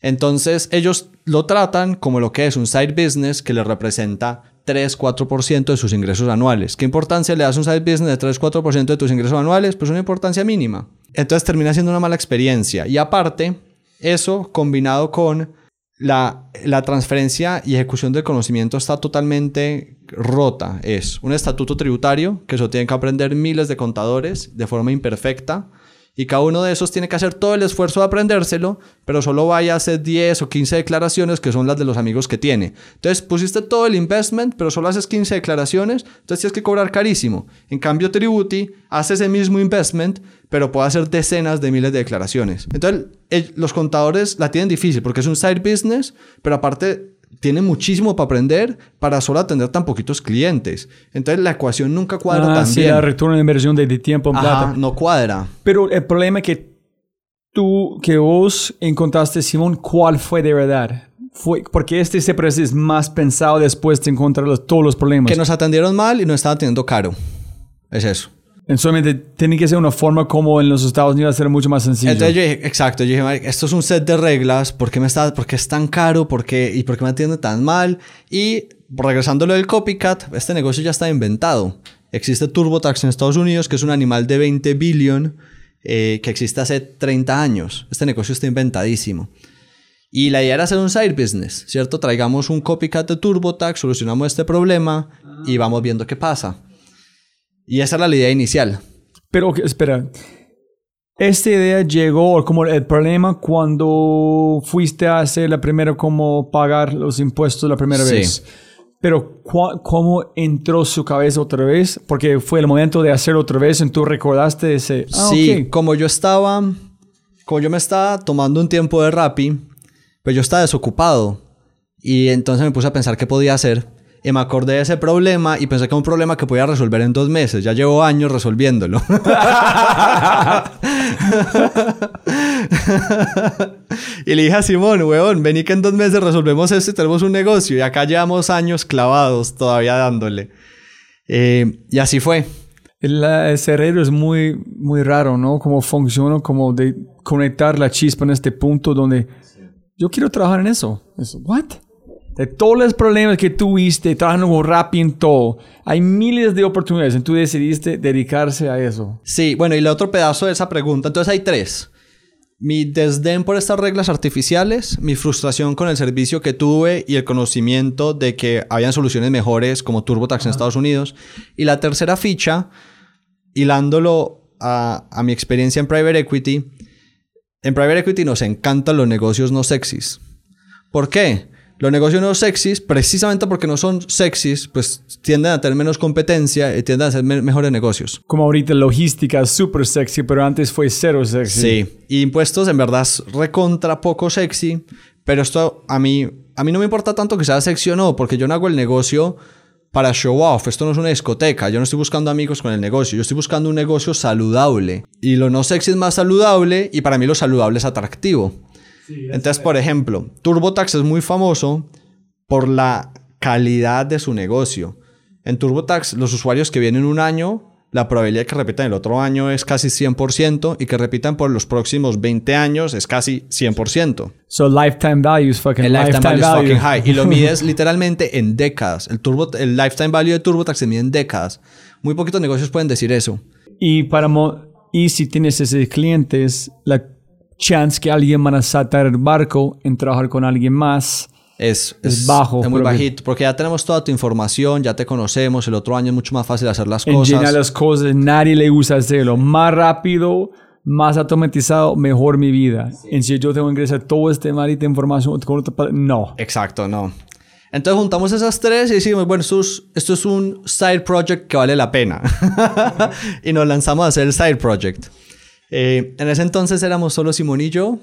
Entonces ellos lo tratan como lo que es un side business que les representa 3-4% de sus ingresos anuales. ¿Qué importancia le das a un side business de 3-4% de tus ingresos anuales? Pues una importancia mínima. Entonces termina siendo una mala experiencia. Y aparte, eso combinado con la, la, transferencia y ejecución del conocimiento está totalmente rota. Es un estatuto tributario que eso tienen que aprender miles de contadores de forma imperfecta y cada uno de esos tiene que hacer todo el esfuerzo de aprendérselo, pero solo vaya a hacer 10 o 15 declaraciones que son las de los amigos que tiene. Entonces pusiste todo el investment, pero solo haces 15 declaraciones, entonces tienes que cobrar carísimo. En cambio, Tributi hace ese mismo investment, pero puede hacer decenas de miles de declaraciones. Entonces, los contadores la tienen difícil porque es un side business, pero aparte tiene muchísimo para aprender para solo atender tan poquitos clientes. Entonces la ecuación nunca cuadra ah, tan sí, bien. la retorno de inversión de, de tiempo en Ajá, plata. no cuadra. Pero el problema es que tú, que vos encontraste, Simón, ¿cuál fue de verdad? Fue porque este siempre es más pensado después de encontrar los, todos los problemas. Que nos atendieron mal y nos estaban atendiendo caro. Es eso. Solamente tiene que ser una forma como en los Estados Unidos ser mucho más sencillo. Exacto, yo dije, esto es un set de reglas, ¿por qué, me está, por qué es tan caro? ¿Por qué, ¿Y por qué me atiende tan mal? Y regresando a lo del copycat, este negocio ya está inventado. Existe TurboTax en Estados Unidos, que es un animal de 20 billion, eh, que existe hace 30 años. Este negocio está inventadísimo. Y la idea era hacer un side business, ¿cierto? Traigamos un copycat de TurboTax, solucionamos este problema y vamos viendo qué pasa. Y esa era la idea inicial. Pero, espera. Esta idea llegó como el problema cuando fuiste a hacer la primera, como pagar los impuestos la primera Sí. vez. Pero, ¿cómo entró su cabeza otra vez? Porque fue el momento de hacerlo otra vez, y tú recordaste ese. Ah, sí, como yo estaba, como yo me estaba tomando un tiempo de Rappi, pues yo estaba desocupado y entonces me puse a pensar qué podía hacer Y me acordé de ese problema y pensé que era un problema que podía resolver en dos meses. Ya llevo años resolviéndolo. y le dije a Simón, weón, vení que en dos meses resolvemos esto y tenemos un negocio. Y acá llevamos años clavados todavía dándole. Eh, y así fue. El, el, cerebro es muy, muy raro, ¿no? Cómo funciona, como de conectar la chispa en este punto donde yo quiero trabajar en eso. Es, ¿What? De todos los problemas que tuviste trabajando con Rappi en todo, hay miles de oportunidades y tú decidiste dedicarse a eso. Sí, bueno, y el otro pedazo de esa pregunta, entonces hay tres. Mi desdén por estas reglas artificiales, mi frustración con el servicio que tuve y el conocimiento de que habían soluciones mejores como TurboTax en Estados Unidos. Y la tercera ficha, hilándolo a, a mi experiencia en Private Equity, en Private Equity nos encantan los negocios no sexys. ¿Por qué? Los negocios no sexys, precisamente porque no son sexys, pues tienden a tener menos competencia y tienden a ser me mejores negocios. Como ahorita logística súper sexy, pero antes fue cero sexy. Sí, y impuestos en verdad es recontra poco sexy, pero esto a mí, a mí no me importa tanto que sea sexy o no, porque yo no hago el negocio para show off. Esto no es una discoteca. Yo no estoy buscando amigos con el negocio. Yo estoy buscando un negocio saludable. Y lo no sexy es más saludable y para mí lo saludable es atractivo. Sí, Entonces, por ejemplo, TurboTax es muy famoso por la calidad de su negocio. En TurboTax, los usuarios que vienen un año, la probabilidad de que repitan el otro año es casi 100% y que repitan por los próximos 20 años es casi 100%. So lifetime value is fucking El lifetime, lifetime value value. fucking high. Y lo mides literalmente en décadas. El, turbo, el lifetime value de TurboTax se mide en décadas. Muy poquitos negocios pueden decir eso. Y, para mo- y si tienes esos clientes, la chance que alguien van a saltar el barco en trabajar con alguien más Es, Es bajo, Es muy bajito. Porque ya tenemos toda tu información, ya te conocemos. El otro año es mucho más fácil hacer las en llenar cosas. las cosas. Nadie le gusta hacerlo. Más rápido, más automatizado, mejor mi vida. En si yo tengo que ingresar todo este maldita información, no. Exacto, no. Entonces juntamos esas tres y decimos, bueno, esto es, esto es un side project que vale la pena. y nos lanzamos a hacer el side project. Eh, en ese entonces éramos solo Simón y yo.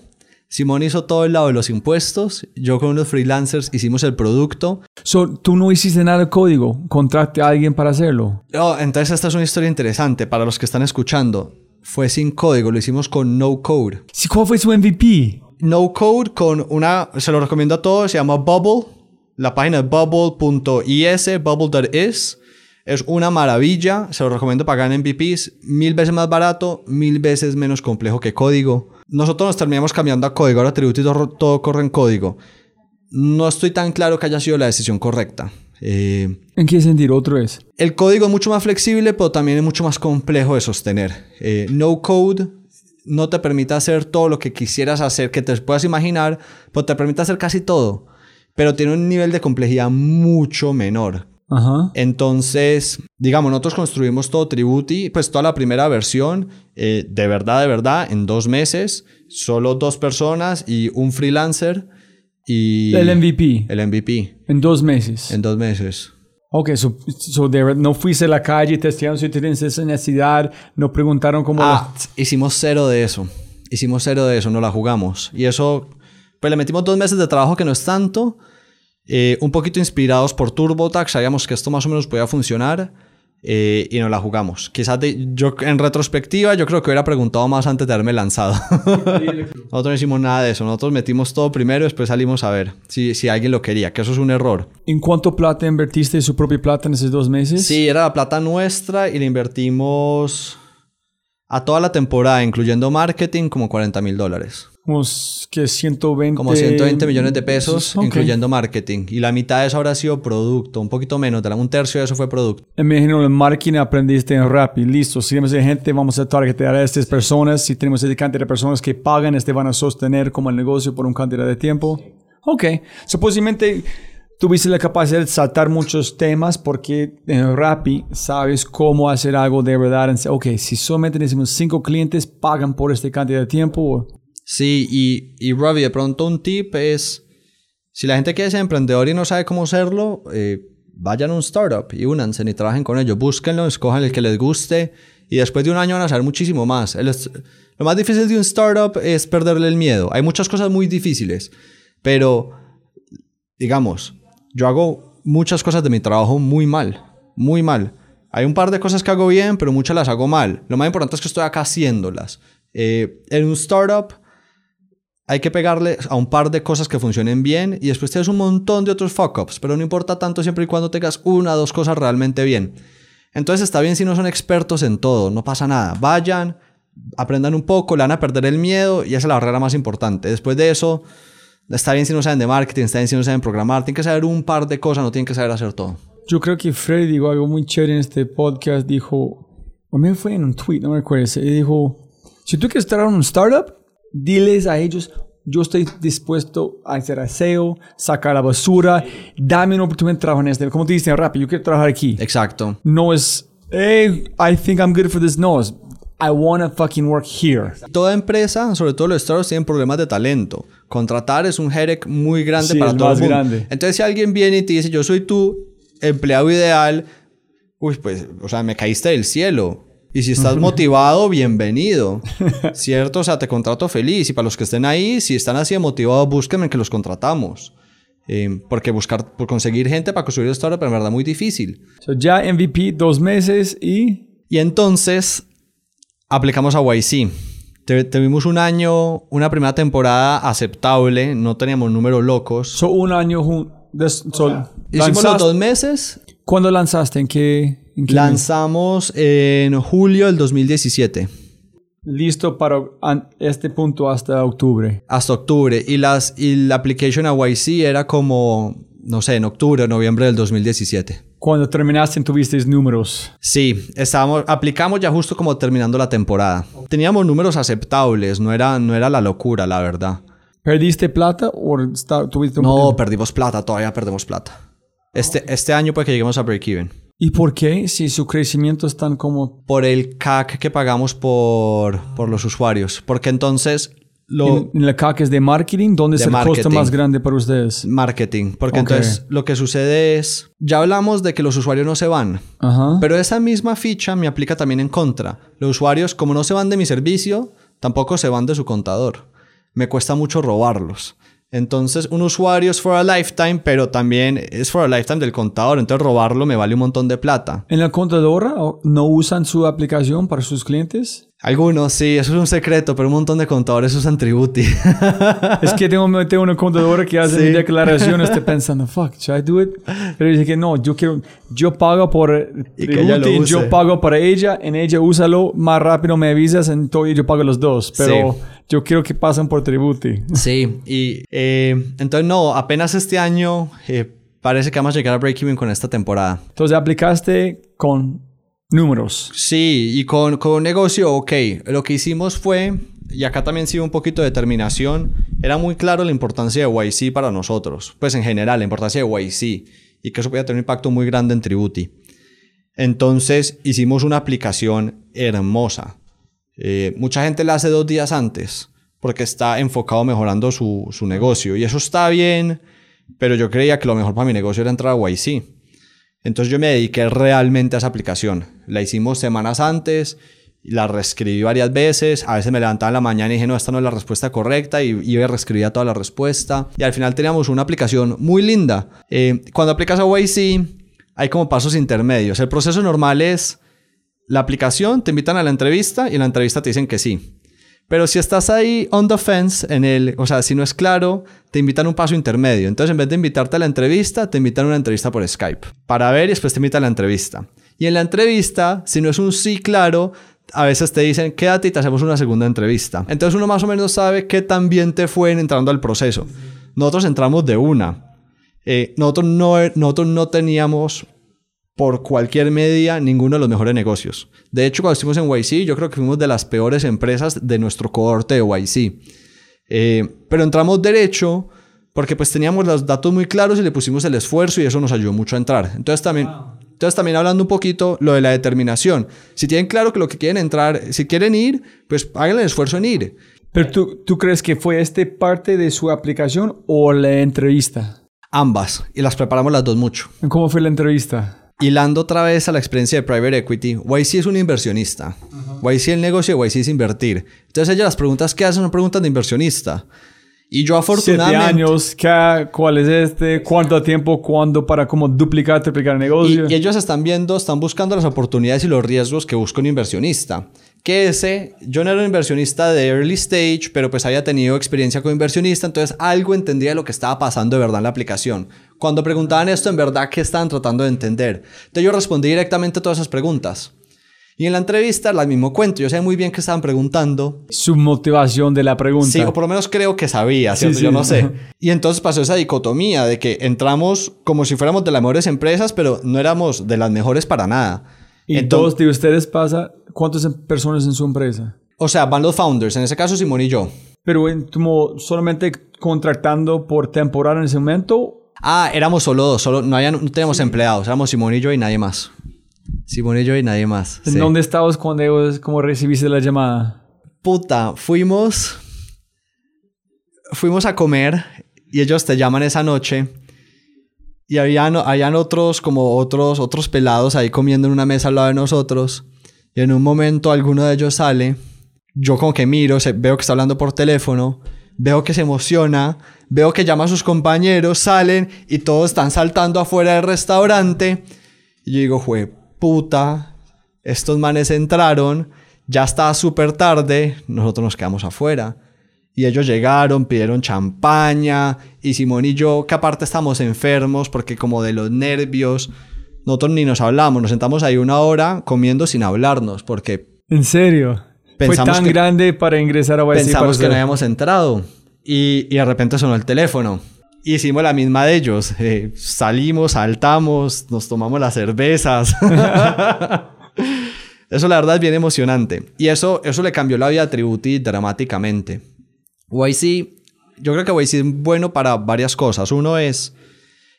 Simón hizo todo el lado de los impuestos. Yo con unos freelancers hicimos el producto. So, tú no hiciste nada de código. Contrate a alguien para hacerlo. Oh, entonces esta es una historia interesante para los que están escuchando. Fue sin código, lo hicimos con no code. Sí, ¿Cuál fue su MVP? No code con una, se lo recomiendo a todos, se llama Bubble. La página es bubble.is, bubble.is. Es una maravilla, se lo recomiendo pagar en MVPs. Mil veces más barato, mil veces menos complejo que código. Nosotros nos terminamos cambiando a código, ahora Tributo y todo, todo corre en código. No estoy tan claro que haya sido la decisión correcta. Eh, ¿En qué sentido? Otro es. el código es mucho más flexible, pero también es mucho más complejo de sostener. Eh, no code no te permite hacer todo lo que quisieras hacer, que te puedas imaginar, pero te permite hacer casi todo. Pero tiene un nivel de complejidad mucho menor. Ajá. Entonces, digamos, nosotros construimos todo Tributi, pues toda la primera versión, eh, de verdad, de verdad, en dos meses, solo dos personas y un freelancer y... El MVP. El MVP, En dos meses. en dos meses. Ok, so, so de- no fuiste a la calle testeando si tienes esa necesidad, no preguntaron cómo... Ah, hicimos cero de eso. Hicimos cero de eso, no la jugamos. Y eso, pues le metimos dos meses de trabajo que no es tanto. Eh, un poquito inspirados por TurboTax, sabíamos que esto más o menos podía funcionar. eh, y no la jugamos. Quizás de- yo en retrospectiva yo creo que hubiera preguntado más antes de haberme lanzado. nosotros no hicimos nada de eso. Nosotros metimos todo primero y después salimos a ver si, si alguien lo quería, que eso es un error. ¿En cuánto plata invertiste su propia plata en esos dos meses? Sí, era la plata nuestra y le invertimos a toda la temporada, incluyendo marketing, como 40 mil dólares. Como que 120... Como 120 millones de pesos, Ok. incluyendo marketing. Y la mitad de eso habrá sido producto, un poquito menos, un tercio de eso fue producto. Me imagino en marketing aprendiste en Rappi. Listo, si tenemos gente, vamos a targetear a estas personas. Si tenemos esa cantidad de personas que pagan, este van a sostener como el negocio por un cantidad de tiempo. Ok. Supuestamente tuviste la capacidad de saltar muchos temas porque en Rappi sabes cómo hacer algo de verdad. Ok, si solamente tenemos cinco clientes, pagan por esta cantidad de tiempo. Sí, y, y Robbie, de pronto un tip es, si la gente quiere ser emprendedor y no sabe cómo hacerlo, eh, vayan a un startup y únanse y trabajen con ellos. Búsquenlo, escojan el que les guste y después de un año van a saber muchísimo más. El lo más difícil de un startup es perderle el miedo. Hay muchas cosas muy difíciles, pero digamos, yo hago muchas cosas de mi trabajo muy mal, muy mal. Hay un par de cosas que hago bien, pero muchas las hago mal. Lo más importante es que estoy acá haciéndolas. Eh, en un startup hay que pegarle a un par de cosas que funcionen bien y después tienes un montón de otros fuck-ups, pero no importa tanto siempre y cuando tengas una o dos cosas realmente bien. Entonces está bien si no son expertos en todo, no pasa nada. Vayan, aprendan un poco, le van a perder el miedo y esa es la barrera más importante. Después de eso, está bien si no saben de marketing, está bien si no saben programar, tienen que saber un par de cosas, no tienen que saber hacer todo. Yo creo que Freddy dijo algo muy chévere en este podcast, dijo, o me fue en un tweet, no me recuerdo, y dijo, si tú quieres estar en un startup, diles a ellos, yo estoy dispuesto a hacer aseo, sacar la basura, dame una oportunidad de trabajar en este. Como te dicen, rápido, yo quiero trabajar aquí. Exacto. No es, hey, I think I'm good for this. No, es, I want to fucking work here. Toda empresa, sobre todo los startups, tienen problemas de talento. Contratar es un headache muy grande Sí, para es todo más el mundo. grande. Entonces, si alguien viene y te dice, yo soy tu empleado ideal, uy, pues, o sea, me caíste del cielo. Y si estás motivado, bienvenido. ¿Cierto? O sea, te contrato feliz. Y para los que estén ahí, si están así de motivados, búsquenme que los contratamos. Eh, porque buscar, por conseguir gente para construir startup es en verdad muy difícil. So, ya MVP, dos meses y... Y entonces aplicamos a YC. Tuvimos un año, una primera temporada aceptable, no teníamos números locos. So, un año... des- so, Hicimos los dos meses, ¿Cuándo lanzaste? ¿En qué? en qué mes? lanzamos en julio del 2017, Listo para este punto hasta octubre. hasta octubre. Y, las, y la application a YC era como, no sé, en octubre o noviembre del 2017. Cuando terminaste, tuviste números. Sí, estábamos, aplicamos ya justo como terminando la temporada. Teníamos números aceptables, no era, no era la locura, la verdad. ¿Perdiste plata o está- tuviste un No, perdimos plata, todavía perdemos plata. Este, este año puede que lleguemos a break-even. ¿Y por qué? Si su crecimiento es tan como... Por el CAC que pagamos por, por los usuarios. Porque entonces lo... En, la CAC es de marketing, ¿dónde De es el costo marketing. más grande para ustedes? Marketing. Porque Ok. entonces lo que sucede es... Ya hablamos de que los usuarios no se van. Ajá. Pero esa misma ficha me aplica también en contra. Los usuarios, como no se van de mi servicio, tampoco se van de su contador. Me cuesta mucho robarlos. Entonces, un usuario es for a lifetime, pero también es for a lifetime del contador. Entonces, robarlo me vale un montón de plata. ¿En la contadora no usan su aplicación para sus clientes? Algunos, sí, eso es un secreto, pero un montón de contadores usan Tributi. es que tengo, tengo una contadora que hace Sí. mi declaración, estoy pensando, fuck, should I do it? Pero dice que no, yo quiero, yo pago por Y Tributi, yo pago para ella, en ella úsalo, más rápido me avisas, entonces yo pago los dos, pero Sí. Yo quiero que pasen por Tributi. Sí, y eh, entonces no, apenas este año eh, parece que vamos a llegar a break-even con esta temporada. Entonces aplicaste con números. Sí, y con, con negocio, ok. Lo que hicimos fue, y acá también sí un poquito de determinación, era muy claro la importancia de YC para nosotros. Pues en general, la importancia de YC. Y que eso podía tener un impacto muy grande en Tributi. Entonces hicimos una aplicación hermosa. Eh, mucha gente la hace dos días antes porque está enfocado mejorando su, su negocio. Y eso está bien, pero yo creía que lo mejor para mi negocio era entrar a YC. Entonces yo me dediqué realmente a esa aplicación. La hicimos semanas antes, la reescribí varias veces. A veces me levantaba en la mañana y dije, no, esta no es la respuesta correcta. Y iba y reescribía toda la respuesta. Y al final teníamos una aplicación muy linda. Eh, cuando aplicas a YC, hay como pasos intermedios. El proceso normal es la aplicación, te invitan a la entrevista y en la entrevista te dicen que sí. Pero si estás ahí on the fence, en el, o sea, si no es claro, te invitan a un paso intermedio. Entonces, en vez de invitarte a la entrevista, te invitan a una entrevista por Skype para ver y después te invitan a la entrevista. Y en la entrevista, si no es un sí claro, a veces te dicen quédate y te hacemos una segunda entrevista. Entonces, uno más o menos sabe qué tan bien te fue en entrando al proceso. Nosotros entramos de una. Eh, nosotros, no, nosotros no teníamos por cualquier media ninguno de los mejores negocios. De hecho, cuando estuvimos en YC, yo creo que fuimos de las peores empresas de nuestro cohorte de YC. Eh, pero entramos derecho porque pues teníamos los datos muy claros y le pusimos el esfuerzo y eso nos ayudó mucho a entrar. Entonces también, entonces también hablando un poquito lo de la determinación. Si tienen claro que lo que quieren entrar, si quieren ir, pues hagan el esfuerzo en ir. Pero tú, ¿tú crees que fue este parte de su aplicación o la entrevista? Ambas. Y las preparamos las dos mucho. ¿Cómo fue la entrevista? Hilando otra vez a la experiencia de Private Equity, YC es un inversionista. YC el negocio de YC es invertir. Entonces ellas las preguntas que hacen son preguntas de inversionista. Y yo Siete afortunadamente... años, ¿qué, ¿cuál es este? ¿Cuánto tiempo? ¿Cuándo para como duplicar, triplicar el Y, negocio? y ellos están viendo, están buscando las oportunidades y los riesgos que busca un inversionista. Que ese, yo no era un inversionista de early stage, pero pues había tenido experiencia como inversionista, entonces algo entendía de lo que estaba pasando de verdad en la aplicación. Cuando preguntaban esto, en verdad, ¿qué estaban tratando de entender? Entonces yo respondí directamente a todas esas preguntas. Y en la entrevista, la mismo cuento, yo sabía muy bien qué estaban preguntando, Su motivación de la pregunta. Sí, o por lo menos creo que sabía, Sí, ¿cierto? sí. Yo no sé. Y entonces pasó esa dicotomía de que entramos como si fuéramos de las mejores empresas, pero no éramos de las mejores para nada. Y Entonces- todos de ustedes pasa, ¿cuántas em- personas en su empresa? O sea, van los founders, en ese caso Simón y yo. Pero en, como solamente contratando por temporada en ese momento. Ah, éramos solo dos, solo, no, había, no teníamos empleados, éramos Simón y yo y nadie más. Simón y yo y nadie más. ¿En sí. dónde estabas cuando como recibiste la llamada? Puta, fuimos. Fuimos a comer y ellos te llaman esa noche. Y habían, habían otros, como otros, otros pelados ahí comiendo en una mesa al lado de nosotros. Y en un momento alguno de ellos sale. Yo como que miro, se- veo que está hablando por teléfono. Veo que se emociona. Veo que llama a sus compañeros, salen y todos están saltando afuera del restaurante. Y yo digo, jue puta, estos manes entraron, ya estaba súper tarde, nosotros nos quedamos afuera. Y ellos llegaron, pidieron champaña, y Simón y yo, que aparte estamos enfermos, porque como de los nervios, nosotros ni nos hablamos, nos sentamos ahí una hora comiendo sin hablarnos, porque ¿En serio? Fue Pensamos tan que- grande para ingresar a YC. pensamos que no habíamos entrado. Y, y de repente sonó el teléfono. Hicimos la misma de ellos. Eh, salimos, saltamos, nos tomamos las cervezas. eso la verdad es bien emocionante. Y eso, eso le cambió la vida a Tributi dramáticamente. YC, yo creo que YC es bueno para varias cosas. Uno es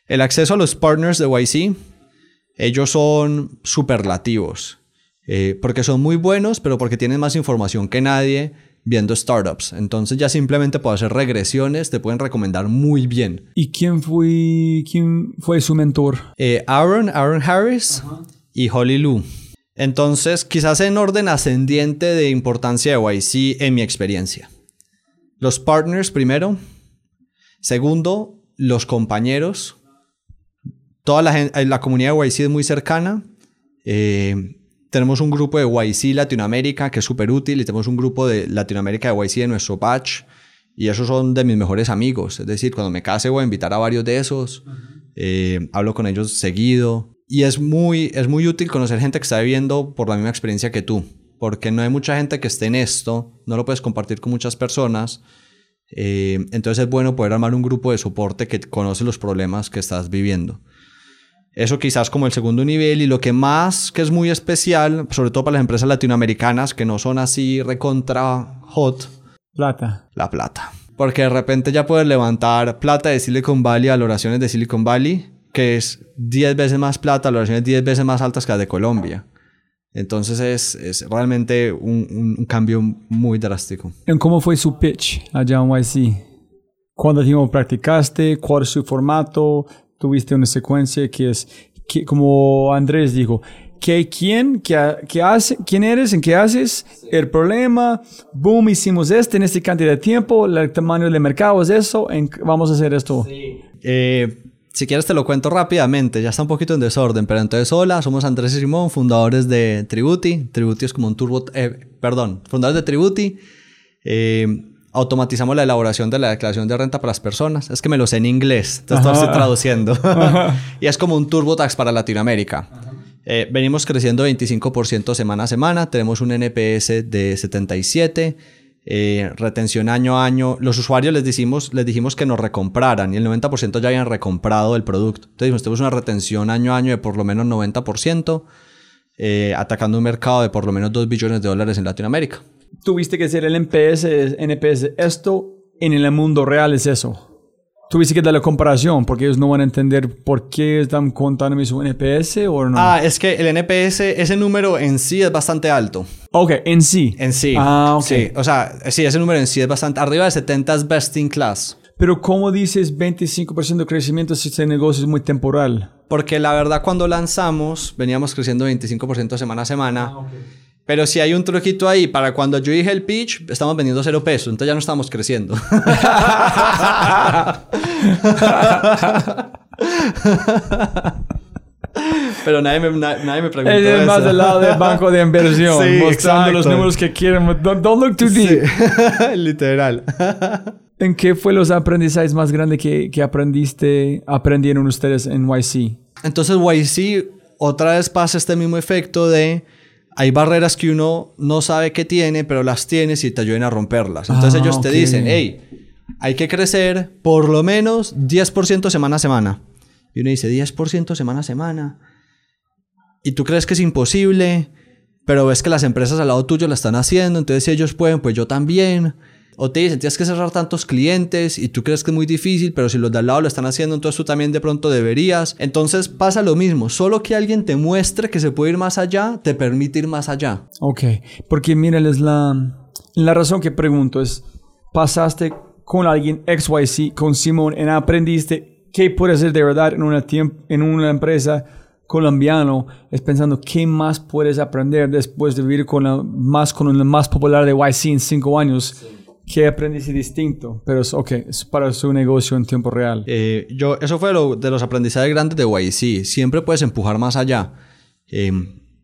el acceso a los partners de YC. Ellos son superlativos. Eh, porque son muy buenos, pero porque tienen más información que nadie viendo startups. Entonces ya simplemente puedo hacer regresiones, te pueden recomendar muy bien. ¿Y quién fue, quién fue su mentor? Eh, Aaron, Aaron Harris y Holly Lou. Entonces, quizás en orden ascendiente de importancia de YC en mi experiencia. Los partners primero. Segundo, los compañeros. Toda la, la comunidad de YC es muy cercana. Eh, tenemos un grupo de YC Latinoamérica que es súper útil y tenemos un grupo de Latinoamérica de YC de nuestro batch y esos son de mis mejores amigos. Es decir, cuando me case voy a invitar a varios de esos. Eh, hablo con ellos seguido y es muy, es muy útil conocer gente que está viviendo por la misma experiencia que tú. Porque no hay mucha gente que esté en esto, no lo puedes compartir con muchas personas. Eh, entonces es bueno poder armar un grupo de soporte que conoce los problemas que estás viviendo. Eso quizás como el segundo nivel y lo que más que es muy especial, sobre todo para las empresas latinoamericanas que no son así recontra hot, Plata. la plata. Porque de repente ya puedes levantar plata de Silicon Valley a las oraciones de Silicon Valley, que es 10 veces más plata, las oraciones 10 veces más altas que las de Colombia. Entonces es, es realmente un, un- un cambio muy drástico. ¿En cómo fue su pitch allá en YC? ¿Cuánto tiempo practicaste? ¿Cuál es su formato? ¿Tuviste una secuencia que es, que, como Andrés dijo, ¿qué, quién, qué, qué hace, quién eres, en qué haces, el problema, boom, hicimos este en esta cantidad de tiempo, el tamaño del mercado es eso, en- vamos a hacer esto. Eh, si quieres te lo cuento rápidamente, ya está un poquito en desorden, pero entonces hola, somos Andrés y Simón, fundadores de Tributi. Tributi es como un turbo, eh, perdón, fundadores de Tributi. Eh, automatizamos la elaboración de la declaración de renta para las personas. Es que me lo sé en inglés, entonces estoy traduciendo. y es como un TurboTax para Latinoamérica. Eh, venimos creciendo 25% semana a semana, tenemos un NPS de 77, eh, retención año a año. Los usuarios les dijimos, les dijimos que nos recompraran y el 90% ya habían recomprado el producto. Entonces dijimos, tenemos una retención año a año de por lo menos 90%, eh, atacando un mercado de por lo menos 2 billones de dólares en Latinoamérica. Tuviste que hacer el NPS, NPS, esto en el mundo real es eso. Tuviste que dar la comparación porque ellos no van a entender por qué están contándome su NPS o no. Ah, es que el NPS, ese número en sí es bastante alto. ok, en sí. En sí. Ah, ok. Sí, o sea, sí, ese número en sí es bastante. Arriba de 70 es best in class. Pero ¿cómo dices 25% de crecimiento si este negocio es muy temporal? Porque la verdad, cuando lanzamos, veníamos creciendo 25% semana a semana. Pero si hay un truquito ahí, para cuando yo dije el pitch, estamos vendiendo cero pesos, entonces ya no estamos creciendo. Pero nadie me, na- nadie me preguntó Es más del lado del banco de inversión, Sí, mostrando los exacto. números que quieren. Don't, don't look too deep. Literal. ¿En qué fue los aprendizajes más grandes que, que aprendiste, aprendieron ustedes en YC? Entonces YC otra vez pasa este mismo efecto de hay barreras que uno no sabe que tiene, pero las tienes y te ayudan a romperlas. Entonces Ah, ellos te dicen, hey, hay que crecer por lo menos 10% semana a semana. Y uno dice, 10% semana a semana. Y tú crees que es imposible, pero ves que las empresas al lado tuyo la están haciendo, entonces si ellos pueden, pues yo también. O te dicen, tienes que cerrar tantos clientes y tú crees que es muy difícil, pero si los de al lado lo están haciendo, entonces tú también de pronto deberías. Entonces pasa lo mismo, solo que alguien te muestre que se puede ir más allá, te permite ir más allá. Ok, porque miren, es la, la razón que pregunto es, pasaste con alguien XYZ, con Simón, y aprendiste qué puede hacer de verdad en una, en una empresa colombiano, es pensando qué más puedes aprender después de vivir con la más, con la más popular de YC en cinco años. ¿Qué aprendiste distinto? Pero es, ok, es para su negocio en tiempo real. Eh, yo, eso fue lo, de los aprendizajes grandes de YC. Siempre puedes empujar más allá. Eh,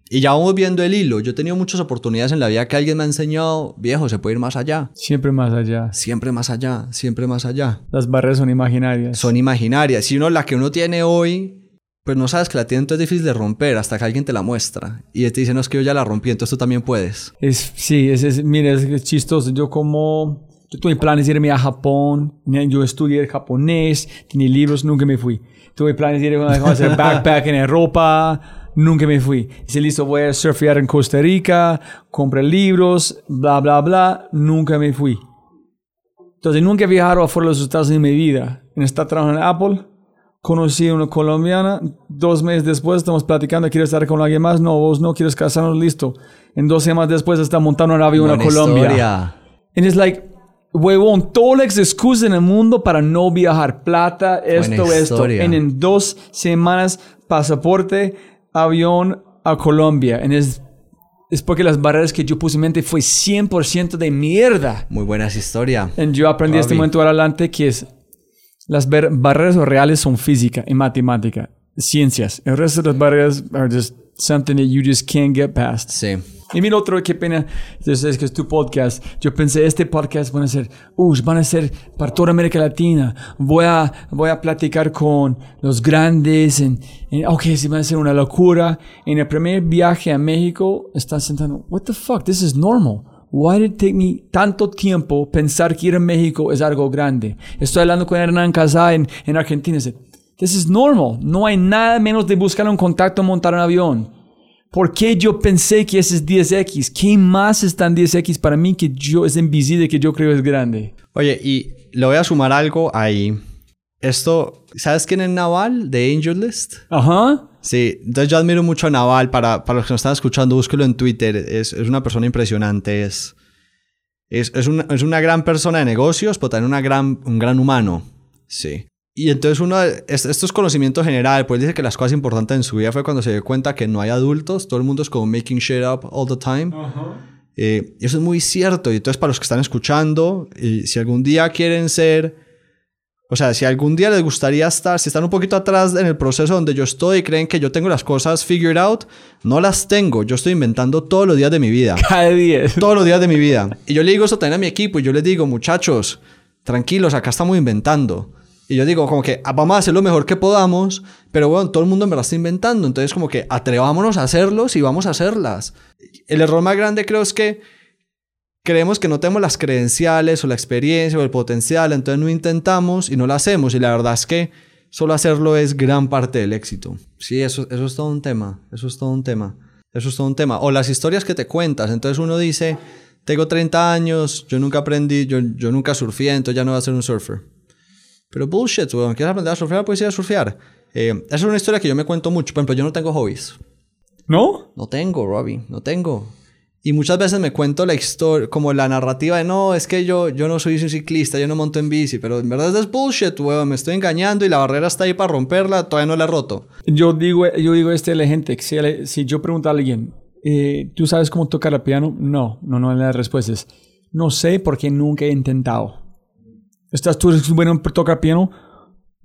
y ya vamos viendo el hilo. Yo he tenido muchas oportunidades en la vida que alguien me ha enseñado, viejo, se puede ir más allá. Siempre más allá. Siempre más allá, siempre más allá. Las barreras son imaginarias. Son imaginarias. Si uno la que uno tiene hoy, pues no sabes que la entonces es difícil de romper hasta que alguien te la muestra. Y te dice, no, es que yo ya la rompí, entonces tú también puedes. Es, sí, es, es, es, chistoso. Yo como, yo tuve planes de irme a Japón, yo estudié japonés, tenía libros, nunca me fui. Tuve planes de ir a hacer backpack en Europa, nunca me fui. Dice, listo, voy a surfear en Costa Rica, compré libros, bla, bla, bla, nunca me fui. Entonces, nunca he viajado afuera de los Estados Unidos en mi vida. En esta trabajando en Apple, conocí a una colombiana, dos meses después estamos platicando, ¿quieres estar con alguien más? No, vos no quieres casarnos, listo. En dos semanas después está montando un avión a Colombia. historia. And it's like, huevón, todas las excusas en el mundo para no viajar. Plata, esto, Buena esto. historia. En, en dos semanas, pasaporte, avión a Colombia. And es, es porque las barreras que yo puse en mente fue 100% de mierda. Muy buena esa historia. And yo aprendí este Robbie. momento adelante que es las bar- barreras reales son física y matemática, ciencias. El resto de las barreras are just something that you just can't get past. Sí. Y mira otro, qué pena, es que es tu podcast. Yo pensé, este podcast van a ser, uh, van a ser para toda América Latina. Voy a, voy a platicar con los grandes. En, en- ok, sí, va a ser una locura. En el primer viaje a México, estás sentando, what the fuck, this is normal. Why did it take me tanto tiempo pensar que ir a México es algo grande? Estoy hablando con Hernán Casá en, en Argentina. Dice, this is normal. No hay nada menos de buscar un contacto, montar un avión. ¿Por qué yo pensé que ese es 10X? ¿Qué más está en 10X para mí que yo es invisible que yo creo es grande? Oye, y le voy a sumar algo ahí. Esto, ¿sabes quién es Naval de Angel List? Ajá. Sí, entonces yo admiro mucho a Naval. Para, para los que nos están escuchando, búsquelo en Twitter. Es, es una persona impresionante. Es, es, es, una, es una gran persona de negocios, pero también una gran, un gran humano. Sí. Y entonces uno, es- esto es conocimiento general, pues dice que las cosas importantes en su vida fue cuando se dio cuenta que no hay adultos, todo el mundo es como making shit up all the time. Eh, y eso es muy cierto. Y entonces para los que están escuchando, y si algún día quieren ser, o sea, si algún día les gustaría estar, si están un poquito atrás en el proceso donde yo estoy y creen que yo tengo las cosas figured out, no las tengo. Yo estoy inventando todos los días de mi vida. Cada día. todos los días de mi vida. Y yo le digo eso también a mi equipo y yo les digo, muchachos, tranquilos, acá estamos inventando. Y yo digo, como que ah, vamos a hacer lo mejor que podamos, pero bueno, todo el mundo en verdad está inventando. Entonces, como que atrevámonos a hacerlos y vamos a hacerlas. El error más grande creo es que creemos que no tenemos las credenciales o la experiencia o el potencial, entonces no intentamos y no lo hacemos. Y la verdad es que solo hacerlo es gran parte del éxito. Sí, eso, eso es todo un tema. Eso es todo un tema. Eso es todo un tema. O las historias que te cuentas. Entonces uno dice, tengo 30 años, yo nunca aprendí, yo, yo nunca surfé, entonces ya no voy a ser un surfer. Pero bullshit, weón. ¿Quieres aprender a surfear? Puedes ir a surfear. Eh, esa es una historia que yo me cuento mucho. Por ejemplo, yo no tengo hobbies. ¿No? No tengo, Robbie, no tengo. Y muchas veces me cuento la historia, como la narrativa de no, es que yo, yo no soy un ciclista, yo no monto en bici, pero en verdad es bullshit, weón, me estoy engañando y la barrera está ahí para romperla, todavía no la he roto. Yo digo, yo digo este a la gente, si, si yo pregunto a alguien, eh, ¿tú sabes cómo tocar el piano? No, no, no, la respuesta es, no sé porque nunca he intentado. ¿Estás tú bueno para tocar piano?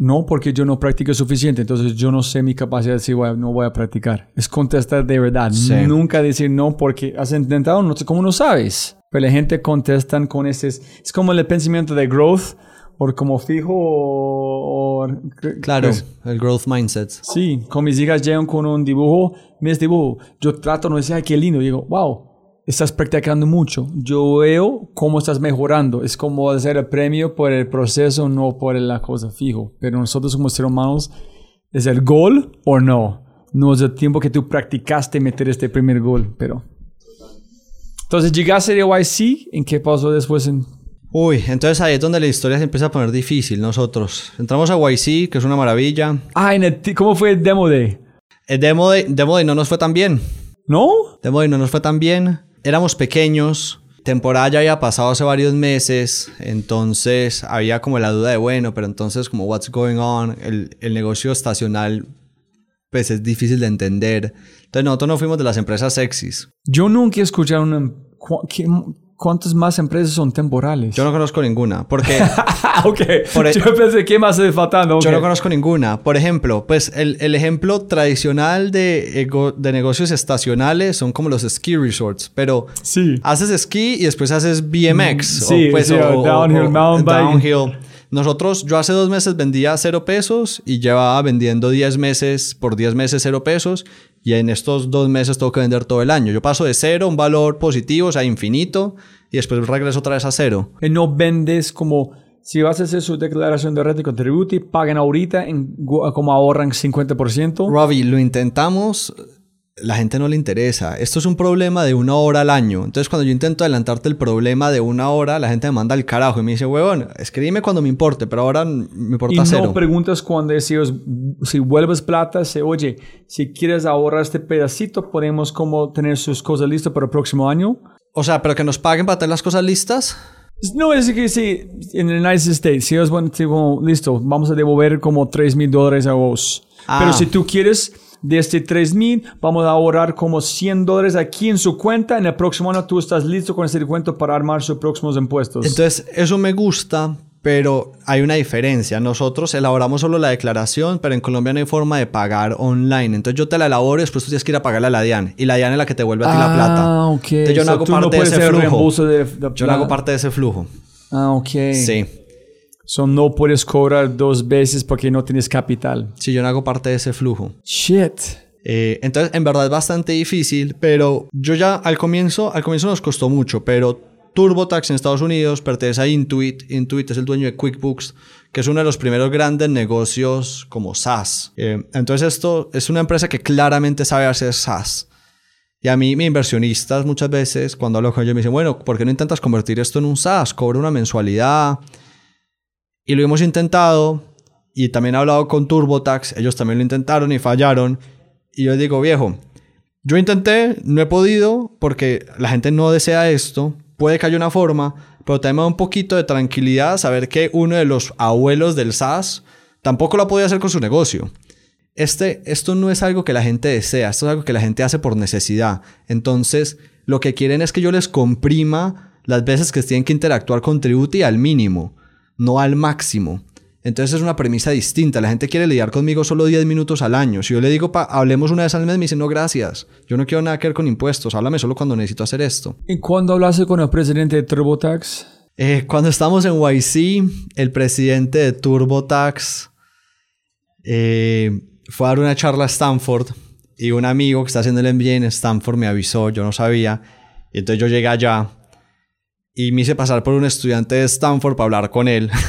No, porque yo no practico suficiente, entonces yo no sé mi capacidad de decir, "Bueno, no voy a practicar. Es contestar de verdad, Sí. nunca decir no porque has intentado, no sé cómo no sabes. Pero la gente contestan con ese, es como el pensamiento de growth, o como fijo, o... o- Claro, pues, el growth mindset. Sí, con mis hijas llegan con un dibujo, mis dibujo, yo trato de decir, ay, qué lindo, digo, wow, estás practicando mucho, yo veo cómo estás mejorando, es como hacer el premio por el proceso, no por la cosa fijo, pero nosotros como seres humanos, ¿es el gol o no? No es el tiempo que tú practicaste meter este primer gol, pero... Entonces llegaste de YC, ¿en qué pasó después? En... Uy, entonces ahí es donde la historia se empieza a poner difícil nosotros. Entramos a YC, que es una maravilla. Ah, en el ¿cómo fue el demo day? El demo de, demo de no nos fue tan bien. ¿No? Demo de no nos fue tan bien. Éramos pequeños. Temporada ya había pasado hace varios meses. Entonces había como la duda de, bueno, pero entonces como what's going on. El, el negocio estacional pues es difícil de entender. Entonces nosotros no fuimos de las empresas sexys. Yo nunca he escuchado una... ¿Cuántas más empresas son temporales? Yo no conozco ninguna. Porque Ah, ok. Por e- Yo pensé, ¿qué más hace faltando? Yo Ok. no conozco ninguna. Por ejemplo, pues el, el ejemplo tradicional de, de negocios estacionales son como los ski resorts, pero Sí. haces esquí y después haces BMX. Mm, sí, o, pues, sí, o downhill, mountain bike. downhill. Nosotros, yo hace dos meses vendía cero pesos y llevaba vendiendo 10 meses por 10 meses cero pesos y en estos dos meses tengo que vender todo el año. Yo paso de cero, un valor positivo, o sea, infinito, y después regreso otra vez a cero. Y no vendes como... Si vas a hacer su declaración de renta y contributi, paguen ahorita en, como ahorran 50%. Robbie, lo intentamos, la gente no le interesa. Esto es un problema de una hora al año. Entonces, cuando yo intento adelantarte el problema de una hora, la gente me manda al carajo y me dice, huevón, escríbeme cuando me importe, pero ahora me y importa no cero. preguntas cuando si, os- si vuelves plata, se oye, si quieres ahorrar este pedacito, podemos como tener sus cosas listas para el próximo año. O sea, pero que nos paguen para tener las cosas listas. No, es que sí, en el United States, si es bueno, tipo, listo, vamos a devolver como 3 mil dólares a vos. Ah. Pero si tú quieres, de este 3 mil, vamos a ahorrar como 100 dólares aquí en su cuenta. En el próximo año tú estás listo con ese descuento para armar sus próximos impuestos. Entonces, eso me gusta, pero hay una diferencia. Nosotros elaboramos solo la declaración, pero en Colombia no hay forma de pagar online. Entonces, yo te la elaboro y después tú tienes que ir a pagarle a la DIAN. Y la DIAN es la que te vuelve a ti la plata. Ah, ok. Entonces, yo no So, hago parte de puedes ese flujo. de- de- Yo no hago parte de ese flujo. Ah, ok. Sí. So, no puedes cobrar dos veces porque no tienes capital. Sí, yo no hago parte de ese flujo. Shit. Eh, entonces, en verdad es bastante difícil, pero yo ya al comienzo, al comienzo nos costó mucho, pero TurboTax en Estados Unidos pertenece a Intuit. Intuit es el dueño de QuickBooks, que es uno de los primeros grandes negocios como SaaS. Eh, entonces, esto es una empresa que claramente sabe hacer SaaS. Y a mí, mis inversionistas, muchas veces, cuando hablo con ellos, me dicen, bueno, ¿por qué no intentas convertir esto en un SaaS? Cobra una mensualidad. Y lo hemos intentado. Y también he hablado con TurboTax. Ellos también lo intentaron y fallaron. Y yo digo, viejo, yo intenté, no he podido porque la gente no desea esto. Puede que haya una forma, pero también me da un poquito de tranquilidad saber que uno de los abuelos del SaaS tampoco lo podido hacer con su negocio. Este, esto no es algo que la gente desea, esto es algo que la gente hace por necesidad. Entonces, lo que quieren es que yo les comprima las veces que tienen que interactuar con Tributi al mínimo, no al máximo. Entonces es una premisa distinta. La gente quiere lidiar conmigo solo 10 minutos al año. Si yo le digo, pa, hablemos una vez al mes, me dice, no, gracias. Yo no quiero nada que ver con impuestos. Háblame solo cuando necesito hacer esto. ¿Y cuándo hablaste con el presidente de TurboTax? Eh, cuando estamos en YC, el presidente de TurboTax eh, fue a dar una charla a Stanford y un amigo que está haciendo el MBA en Stanford me avisó, yo no sabía. Y entonces yo llegué allá y me hice pasar por un estudiante de Stanford para hablar con él.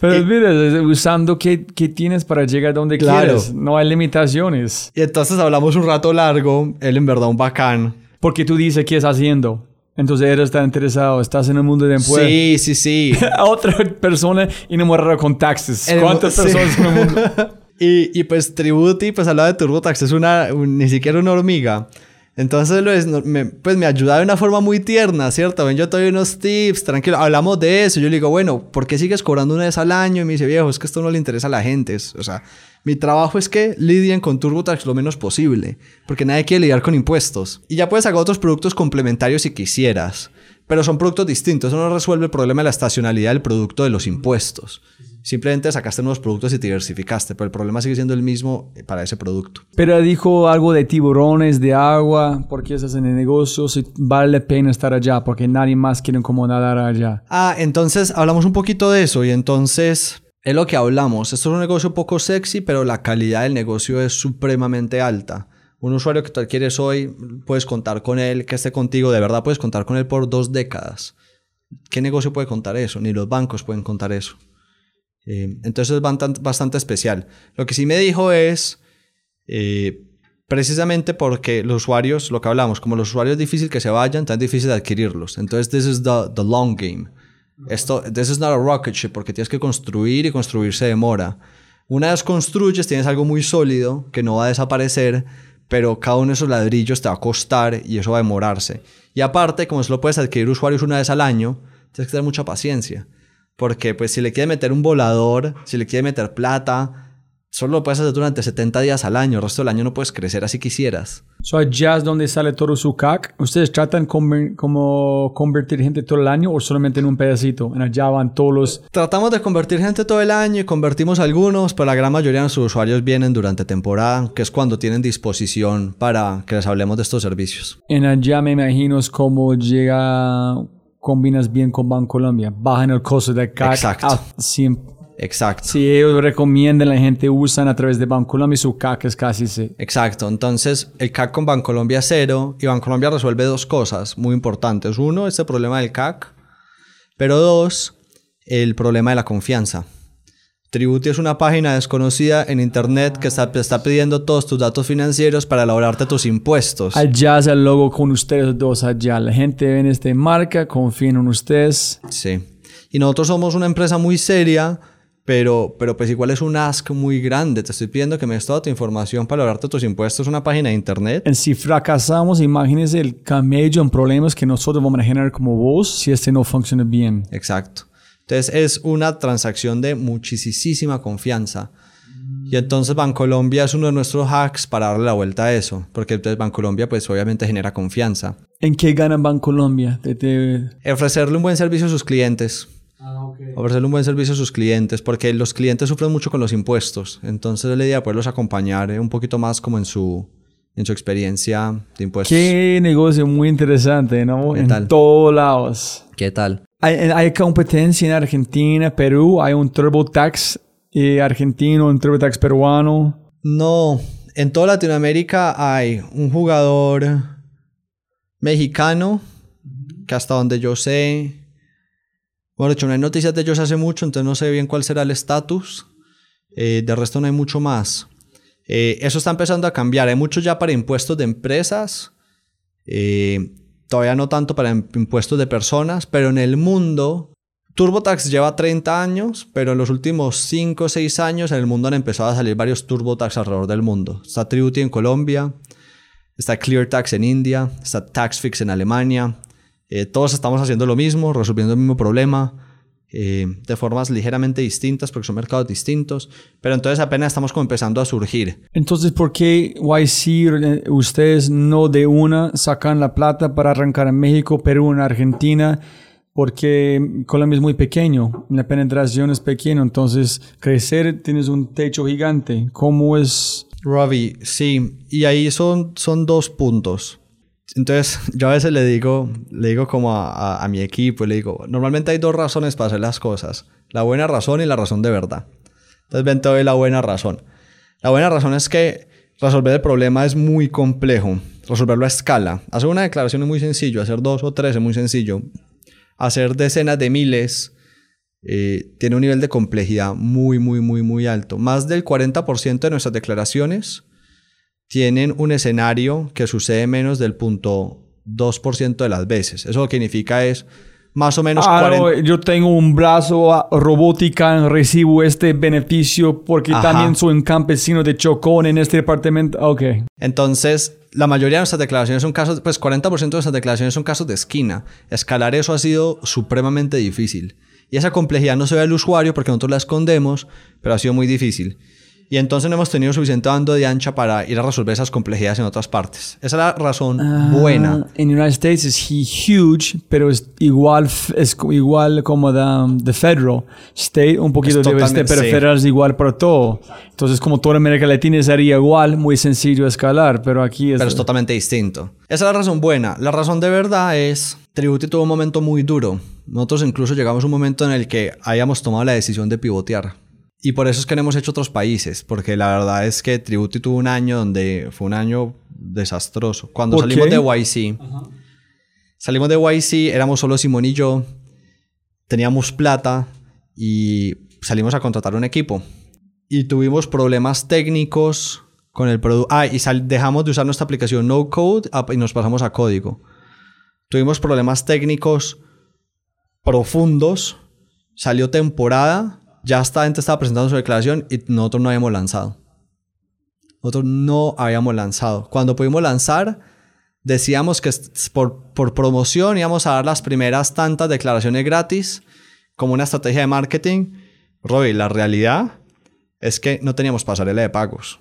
Pero mira, es- usando qué, qué tienes para llegar donde Claro. quieres. No hay limitaciones. y entonces hablamos un rato largo, él en verdad un bacán. Porque tú dices qué estás haciendo. Entonces eres tan interesado. Estás en el mundo de impuestos. Sí, sí, sí. A otra persona enamorada con taxes. El- ¿Cuántas sí. personas en el mundo? Y, y pues Tributi, pues hablaba de TurboTax, es una, un- ni siquiera una hormiga. Entonces, lo es- no- me, pues me ayuda de una forma muy tierna, ¿cierto? Ven, yo te doy unos tips, tranquilo, hablamos de eso. Yo le digo, bueno, ¿por qué sigues cobrando una vez al año? Y me dice, viejo, es que esto no le interesa a la gente. es- o sea, Mi trabajo es que lidien con TurboTax lo menos posible, porque nadie quiere lidiar con impuestos. Y ya puedes sacar otros productos complementarios si quisieras, pero son productos distintos. Eso no resuelve el problema de la estacionalidad del producto de los impuestos. Simplemente sacaste nuevos productos y te diversificaste, pero el problema sigue siendo el mismo para ese producto. Pero dijo algo de tiburones, de agua, porque estás en el negocio, si vale la pena estar allá, porque nadie más quiere como nadar allá. Ah, entonces hablamos un poquito de eso y entonces es lo que hablamos. Esto es un negocio poco sexy, pero la calidad del negocio es supremamente alta. Un usuario que tú adquieres hoy, puedes contar con él, que esté contigo, de verdad puedes contar con él por dos décadas. ¿Qué negocio puede contar eso? Ni los bancos pueden contar eso. Eh, entonces es bastante, especial. Lo que sí me dijo es, eh, precisamente porque los usuarios, lo que hablamos, como los usuarios es difícil que se vayan, tan difícil de adquirirlos. Entonces, this is the, the long game. Esto, this is not a rocket ship, porque tienes que construir y construir se demora. Una vez construyes, tienes algo muy sólido que no va a desaparecer, pero cada uno de esos ladrillos te va a costar y eso va a demorarse. Y aparte, como solo puedes adquirir usuarios una vez al año, tienes que tener mucha paciencia. Porque pues si le quieres meter un volador, si le quieres meter plata, solo lo puedes hacer durante 70 días al año. El resto del año no puedes crecer así quisieras. So, allá es donde sale todo su CAC. ¿Ustedes tratan como convertir gente todo el año o solamente en un pedacito? En allá van todos los... Tratamos de convertir gente todo el año y convertimos algunos, pero la gran mayoría de nuestros usuarios vienen durante temporada, que es cuando tienen disposición para que les hablemos de estos servicios. En allá me imagino es como llega combinas bien con Bancolombia. Bajan el costo de CAC Exacto. siempre. Exacto. Si ellos recomiendan, la gente usan a través de Bancolombia y su CAC es casi cero. Exacto. Entonces, el CAC con Bancolombia es cero y Bancolombia resuelve dos cosas muy importantes. Uno, este problema del CAC. Pero dos, el problema de la confianza. Tributi es una página desconocida en internet que está, está pidiendo todos tus datos financieros para elaborarte tus impuestos. Allá es el logo con ustedes dos allá. La gente ve en esta marca, confía en ustedes. Sí. Y nosotros somos una empresa muy seria, pero, pero pues igual es un ask muy grande. Te estoy pidiendo que me des toda tu información para elaborarte tus impuestos. Una página de internet. En si fracasamos, imagínese el camello en problemas que nosotros vamos a generar como vos si este no funciona bien. Exacto. Entonces es una transacción de muchísima confianza. Y entonces Bancolombia es uno de nuestros hacks para darle la vuelta a eso, porque entonces Bancolombia pues obviamente genera confianza. ¿En qué gana Bancolombia? De, Ofrecerle un buen servicio a sus clientes. Ah, Ofrecerle un buen servicio a sus clientes, porque los clientes sufren mucho con los impuestos. Entonces la idea poderlos acompañar un poquito más como en su, en su experiencia de impuestos. Qué negocio muy interesante, ¿no? en todos lados. ¿Qué tal? Hay, competencia en Argentina, Perú, hay un TurboTax eh, argentino, un TurboTax peruano. No, en toda Latinoamérica hay un jugador mexicano que hasta donde yo sé, bueno, de hecho no hay noticias de ellos hace mucho, entonces no sé bien cuál será el estatus. Eh, de resto no hay mucho más. Eh, eso está empezando a cambiar. Hay mucho ya para impuestos de empresas. Eh, todavía no tanto para impuestos de personas, pero en el mundo TurboTax lleva 30 años, pero en los últimos 5 o 6 años en el mundo han empezado a salir varios TurboTax alrededor del mundo. Está Tributi en Colombia, está ClearTax en India, está TaxFix en Alemania. Eh, todos estamos haciendo lo mismo, resolviendo el mismo problema. Eh, de formas ligeramente distintas porque son mercados distintos, pero entonces apenas estamos como empezando a surgir. Entonces, ¿por qué YC ustedes no de una sacan la plata para arrancar en México, Perú, en Argentina? Porque Colombia es muy pequeño, la penetración es pequeña, entonces crecer tienes un techo gigante. ¿Cómo es? Ravi, sí, y ahí son, son dos puntos. Entonces, yo a veces le digo, le digo como a, mi equipo, le digo, normalmente hay dos razones para hacer las cosas. La buena razón y la razón de verdad. Entonces, ven, te doy la buena razón. La buena razón es que resolver el problema es muy complejo. Resolverlo a escala. Hacer una declaración es muy sencillo. Hacer dos o tres es muy sencillo. Hacer decenas de miles eh, tiene un nivel de complejidad muy, muy, muy, muy alto. Más del 40% de nuestras declaraciones tienen un escenario que sucede menos del punto 2% de las veces. Eso lo que significa es más o menos ah, yo tengo un brazo ah, robótica, recibo este beneficio porque también soy un campesino de Chocón en este departamento. Ok. Entonces, la mayoría de nuestras declaraciones son casos, pues 40% de nuestras declaraciones son casos de esquina. Escalar eso ha sido supremamente difícil. Y esa complejidad no se ve al usuario porque nosotros la escondemos, pero ha sido muy difícil. Y entonces no hemos tenido suficiente bando de ancha para ir a resolver esas complejidades en otras partes. Esa es la razón Ah, buena. En United States es huge, pero es igual, es igual como the, the federal state, un poquito Es de este, totalmente- pero sí. federal es igual para todo. Entonces, como toda América Latina sería igual, muy sencillo escalar, pero aquí es... Pero es totalmente distinto. Esa es la razón buena. La razón de verdad es, Tributi tuvo un momento muy duro. Nosotros incluso llegamos a un momento en el que hayamos tomado la decisión de pivotear. Y por eso es que no hemos hecho otros países, porque la verdad es que Tributi tuvo un año donde fue un año desastroso. Cuando ¿Por salimos qué? de YC, salimos de YC, éramos solo Simón y yo, teníamos plata y salimos a contratar un equipo. Y tuvimos problemas técnicos con el producto. Ah, y dejamos de usar nuestra aplicación No Code y nos pasamos a código. Tuvimos problemas técnicos profundos. Salió temporada. Ya esta gente estaba presentando su declaración y nosotros no habíamos lanzado. Nosotros no habíamos lanzado. Cuando pudimos lanzar, decíamos que por, por promoción íbamos a dar las primeras tantas declaraciones gratis como una estrategia de marketing. Roy, la realidad es que no teníamos pasarela de pagos.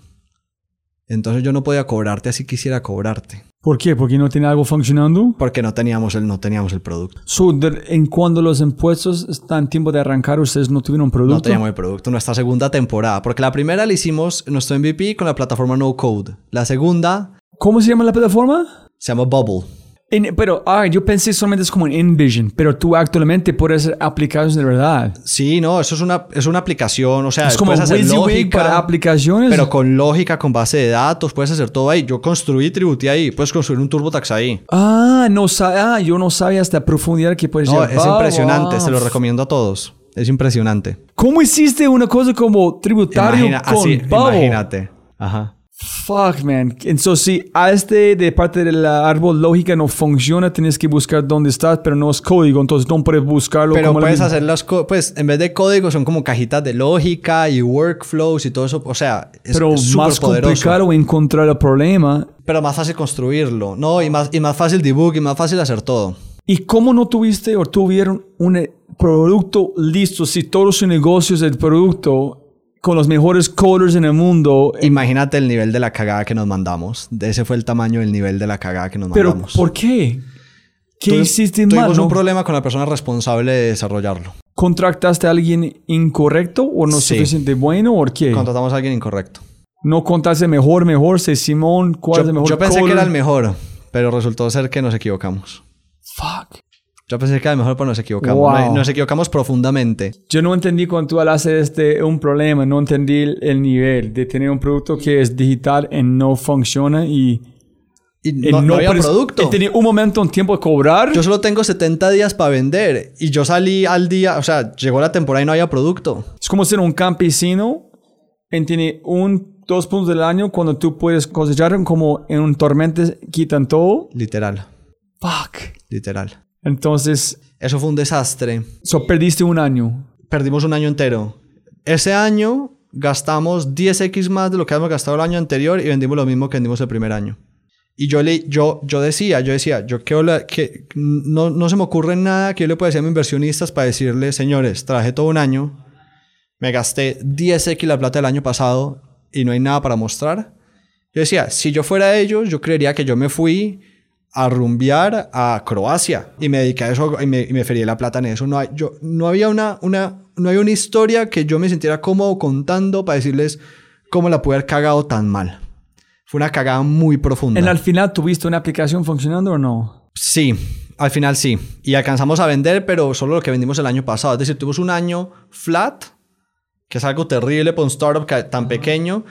Entonces yo no podía cobrarte así quisiera cobrarte. ¿Por qué? ¿Porque no tiene algo funcionando? Porque no teníamos el, no teníamos el producto. So, de- en cuando los impuestos están en tiempo de arrancar, ustedes no tuvieron producto. No teníamos el producto. Nuestra segunda temporada. Porque la primera la hicimos nuestro MVP con la plataforma No Code. La segunda ¿Cómo se llama la plataforma? se llama Bubble. En- pero, ah, yo pensé solamente es como en InVision, pero tú actualmente puedes hacer aplicaciones de verdad. Sí, no, eso es una, es una aplicación. O sea, es como puedes hacer WYSIWYG lógica. para aplicaciones. Pero con lógica, con base de datos, puedes hacer todo ahí. Yo construí Tributi ahí. Puedes construir un TurboTax ahí. Ah, no ah, yo no sabía hasta profundidad que puedes No, es impresionante. wow. Se lo recomiendo a todos. Es impresionante. ¿Cómo hiciste una cosa como tributario Imagina- con así, imagínate. Ajá. Fuck, man. Entonces, si a este de parte del árbol lógica no funciona, tienes que buscar dónde estás, pero no es código, entonces no puedes buscarlo Pero como puedes hacer las cosas, pues en vez de código son como cajitas de lógica y workflows y todo eso. O sea, es Pero es súper más poderoso. complicado encontrar el problema. Pero más fácil construirlo. No, y más, y más fácil debug y más fácil hacer todo. ¿Y cómo no tuviste o tuvieron un eh, producto listo si todo su negocio es el producto con los mejores coders en el mundo? Imagínate el nivel de la cagada que nos mandamos. Ese fue el tamaño del nivel de la cagada que nos Pero, mandamos. ¿por qué? ¿Qué hiciste mal? Tuvimos ¿No un problema con la persona responsable de desarrollarlo. ¿Contrataste a alguien incorrecto o no Sí. suficiente bueno o qué? Contratamos a alguien incorrecto. No contaste mejor, mejor, sé Simón, ¿cuál es el mejor yo pensé que era el mejor, pero resultó ser que nos equivocamos. Fuck. Yo pensé que era el mejor, pero nos equivocamos. Wow. Nos- equivocamos profundamente. Yo no entendí cuando tú hablaste este un problema, no entendí el, el nivel de tener un producto que es digital y no funciona y, Y y no, no había producto. y tenía un momento, un tiempo de cobrar. Yo solo tengo 70 días para vender. Y yo salí al día, o sea, llegó la temporada y no había producto. Es como ser un campesino y tiene un, dos puntos del año cuando tú puedes cosechar como en un tormento quitan todo. Literal, Fuck. literal. Entonces, Eso fue un desastre. so perdiste un año. Perdimos un año entero. Ese año gastamos 10x más de lo que habíamos gastado el año anterior y vendimos lo mismo que vendimos el primer año. Y yo, le, yo, yo decía, yo decía, yo que, que no, no se me ocurre nada que yo le pueda decir a mis inversionistas para decirles, señores, trabajé todo un año, me gasté 10x la plata del año pasado y no hay nada para mostrar. Yo decía, si yo fuera ellos, yo creería que yo me fui a rumbear a Croacia y me dediqué a eso y me, y me ferié la plata en eso. No, hay, yo, no, había una, una, no había una historia que yo me sintiera cómodo contando para decirles cómo la pude haber cagado tan mal. Fue una cagada muy profunda. ¿En al final tuviste una aplicación funcionando o no? Sí, al final sí. Y alcanzamos a vender, pero solo lo que vendimos el año pasado. Es decir, tuvimos un año flat, que es algo terrible para un startup tan pequeño,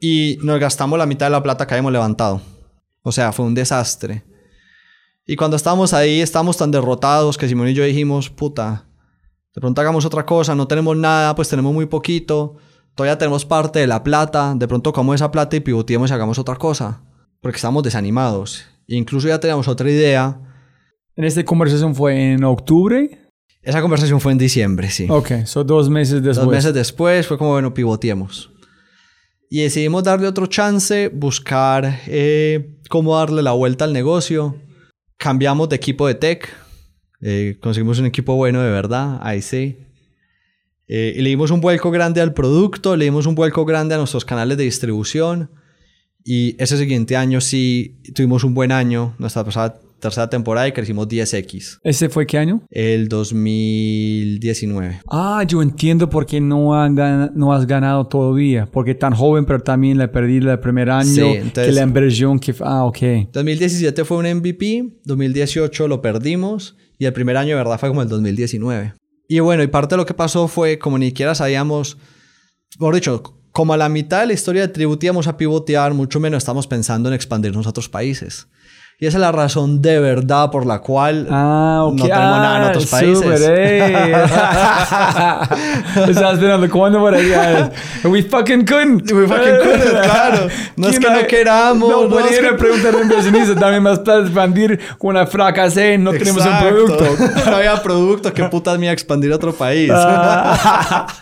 y nos gastamos la mitad de la plata que habíamos levantado. O sea, fue un desastre. Y cuando estábamos ahí, estábamos tan derrotados que Simón y yo dijimos, puta, de pronto hagamos otra cosa, no tenemos nada, pues tenemos muy poquito, todavía tenemos parte de la plata, de pronto comamos esa plata y pivoteemos y hagamos otra cosa. Porque estábamos desanimados. E incluso ya teníamos otra idea. En esta conversación fue en octubre. Esa conversación fue en diciembre, sí. Ok, son dos meses después. Dos meses después fue como, bueno, pivoteemos. Y decidimos darle otro chance, buscar eh, cómo darle la vuelta al negocio. Cambiamos de equipo de tech. Eh, conseguimos un equipo bueno de verdad, ahí sí. Eh, y le dimos un vuelco grande al producto, le dimos un vuelco grande a nuestros canales de distribución. Y ese siguiente año sí tuvimos un buen año, nuestra pasada tercera temporada y crecimos 10x. ¿Ese fue qué año? El 2019. Ah, yo entiendo por qué no, han no has ganado todavía. Porque tan joven, pero también le perdí el primer año. Sí, entonces- que la inversión que... Ah, ok. 2017 fue un MVP, 2018 lo perdimos y el primer año de verdad fue como el 2019. Y bueno, y parte de lo que pasó fue como ni siquiera sabíamos, por dicho, como a la mitad de la historia de Tributi íbamos a pivotear, mucho menos estamos pensando en expandirnos a otros países. Y esa es la razón de verdad por la cual Ah, ok. no tenemos nada en Ah, otros países. Súper, eh. Estaba esperando cuándo por ahí. We fucking couldn't. We fucking couldn't, claro. No es que no queramos, No, no es que- a preguntar a inversionistas. Dame más plata expandir con una fracasé. No tenemos un Exacto. producto. no había producto. ¿Qué putas me iba a expandir a otro país? Ah.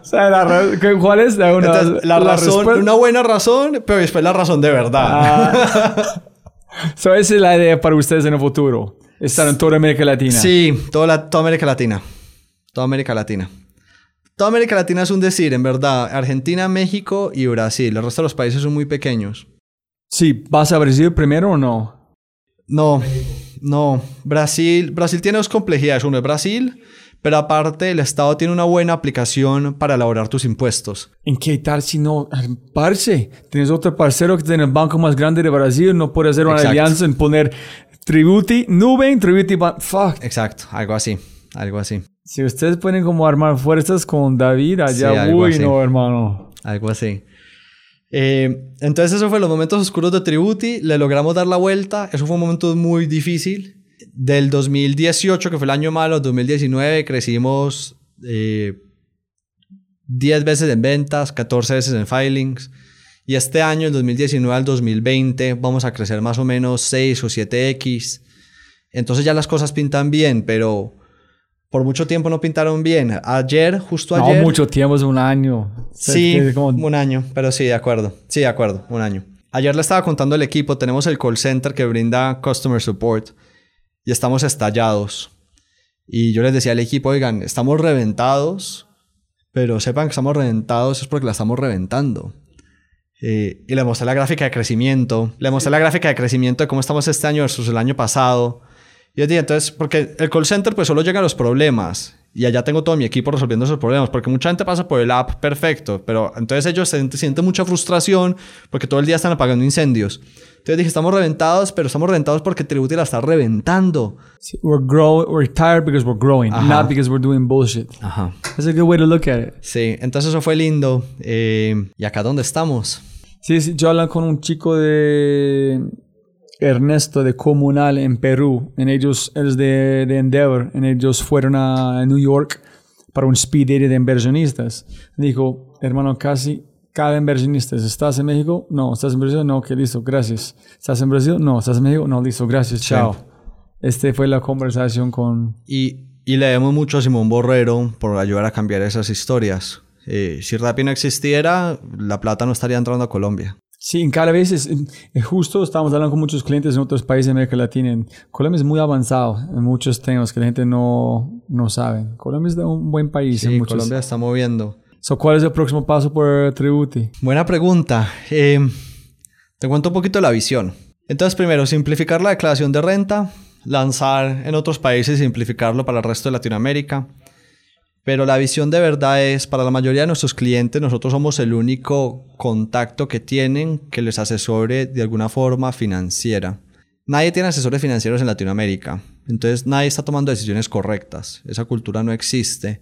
O sea, la ra- ¿qué- ¿Cuál es la, una, Entonces, la, razón, respuesta? una buena razón, pero después la razón de verdad. Ah. So, esa es la idea para ustedes en el futuro. Estar en toda América Latina. Sí, toda, la, toda América Latina. Toda América Latina. Toda América Latina es un decir, en verdad. Argentina, México y Brasil. El resto de los países son muy pequeños. Sí, ¿vas a Brasil primero o no? No, no. Brasil, Brasil tiene dos complejidades. Uno es Brasil, pero aparte el Estado tiene una buena aplicación para elaborar tus impuestos. ¿En qué tal si no? Parce, tienes otro parcero que tiene el banco más grande de Brasil, no puede hacer una Exacto. alianza en poner Tributi, Nubank, Tributi, Ban- fuck. Exacto, algo así. Algo así. Si ustedes pueden como armar fuerzas con David Sí, allá, algo uy, así. no, hermano. Algo así. Eh, entonces, eso fue los momentos oscuros de Tributi. Le logramos dar la vuelta. Eso fue un momento muy difícil. Del 2018, que fue el año malo, 2019, crecimos eh, 10 veces en ventas, 14 veces en filings. Y este año, el 2019 al 2020, vamos a crecer más o menos 6 o 7x. Entonces ya las cosas pintan bien, pero por mucho tiempo no pintaron bien. Ayer, justo No, ayer... mucho tiempo, es un año. Sí, como- un año, pero sí, de acuerdo. Sí, de acuerdo, un año. Ayer le estaba contando al equipo, tenemos el call center que brinda customer support y estamos estallados. Y yo les decía al equipo, oigan, estamos reventados, pero sepan que estamos reventados es porque la estamos reventando. Eh, y le mostré la gráfica de crecimiento, le mostré la gráfica de crecimiento de cómo estamos este año versus el año pasado. Y yo dije, entonces, porque el call center pues solo llegan los problemas. Y allá tengo todo mi equipo resolviendo esos problemas. Porque mucha gente pasa por el app perfecto. Pero entonces ellos se- sienten mucha frustración porque todo el día están apagando incendios. Entonces dije, estamos reventados, pero estamos reventados porque Tributi la está reventando. Sí, We're grow, we're tired because we're growing, Ajá. not because we're doing bullshit. Ajá. That's a good way to look at it. Sí, entonces eso fue lindo. Eh, ¿Y acá dónde estamos? Sí, sí, yo hablé con un chico de Ernesto de Comunal en Perú. En ellos, él es de, de Endeavor. En ellos fueron a New York para un speed dating de inversionistas. Dijo, hermano, casi cada inversionista, ¿estás en México? No, ¿estás en Brasil? No, ok, listo, gracias. ¿Estás en Brasil? No, ¿estás en México? No, listo, gracias, chao. Este fue la conversación con... Y, y le debemos mucho a Simón Borrero por ayudar a cambiar esas historias. Eh, si Rappi no existiera, la plata no estaría entrando a Colombia. Sí, en cada vez es, es justo, estamos hablando con muchos clientes en otros países de América Latina. En Colombia es muy avanzado en muchos temas que la gente no, no sabe. Colombia es de un buen país en Sí, muchos. Colombia está moviendo. So, ¿Cuál es el próximo paso por Tributi? Buena pregunta. Eh, te cuento un poquito la visión. Entonces, primero, simplificar la declaración de renta, lanzar en otros países y simplificarlo para el resto de Latinoamérica. Pero la visión de verdad es, para la mayoría de nuestros clientes, nosotros somos el único contacto que tienen que les asesore de alguna forma financiera. Nadie tiene asesores financieros en Latinoamérica. Entonces nadie está tomando decisiones correctas. Esa cultura no existe.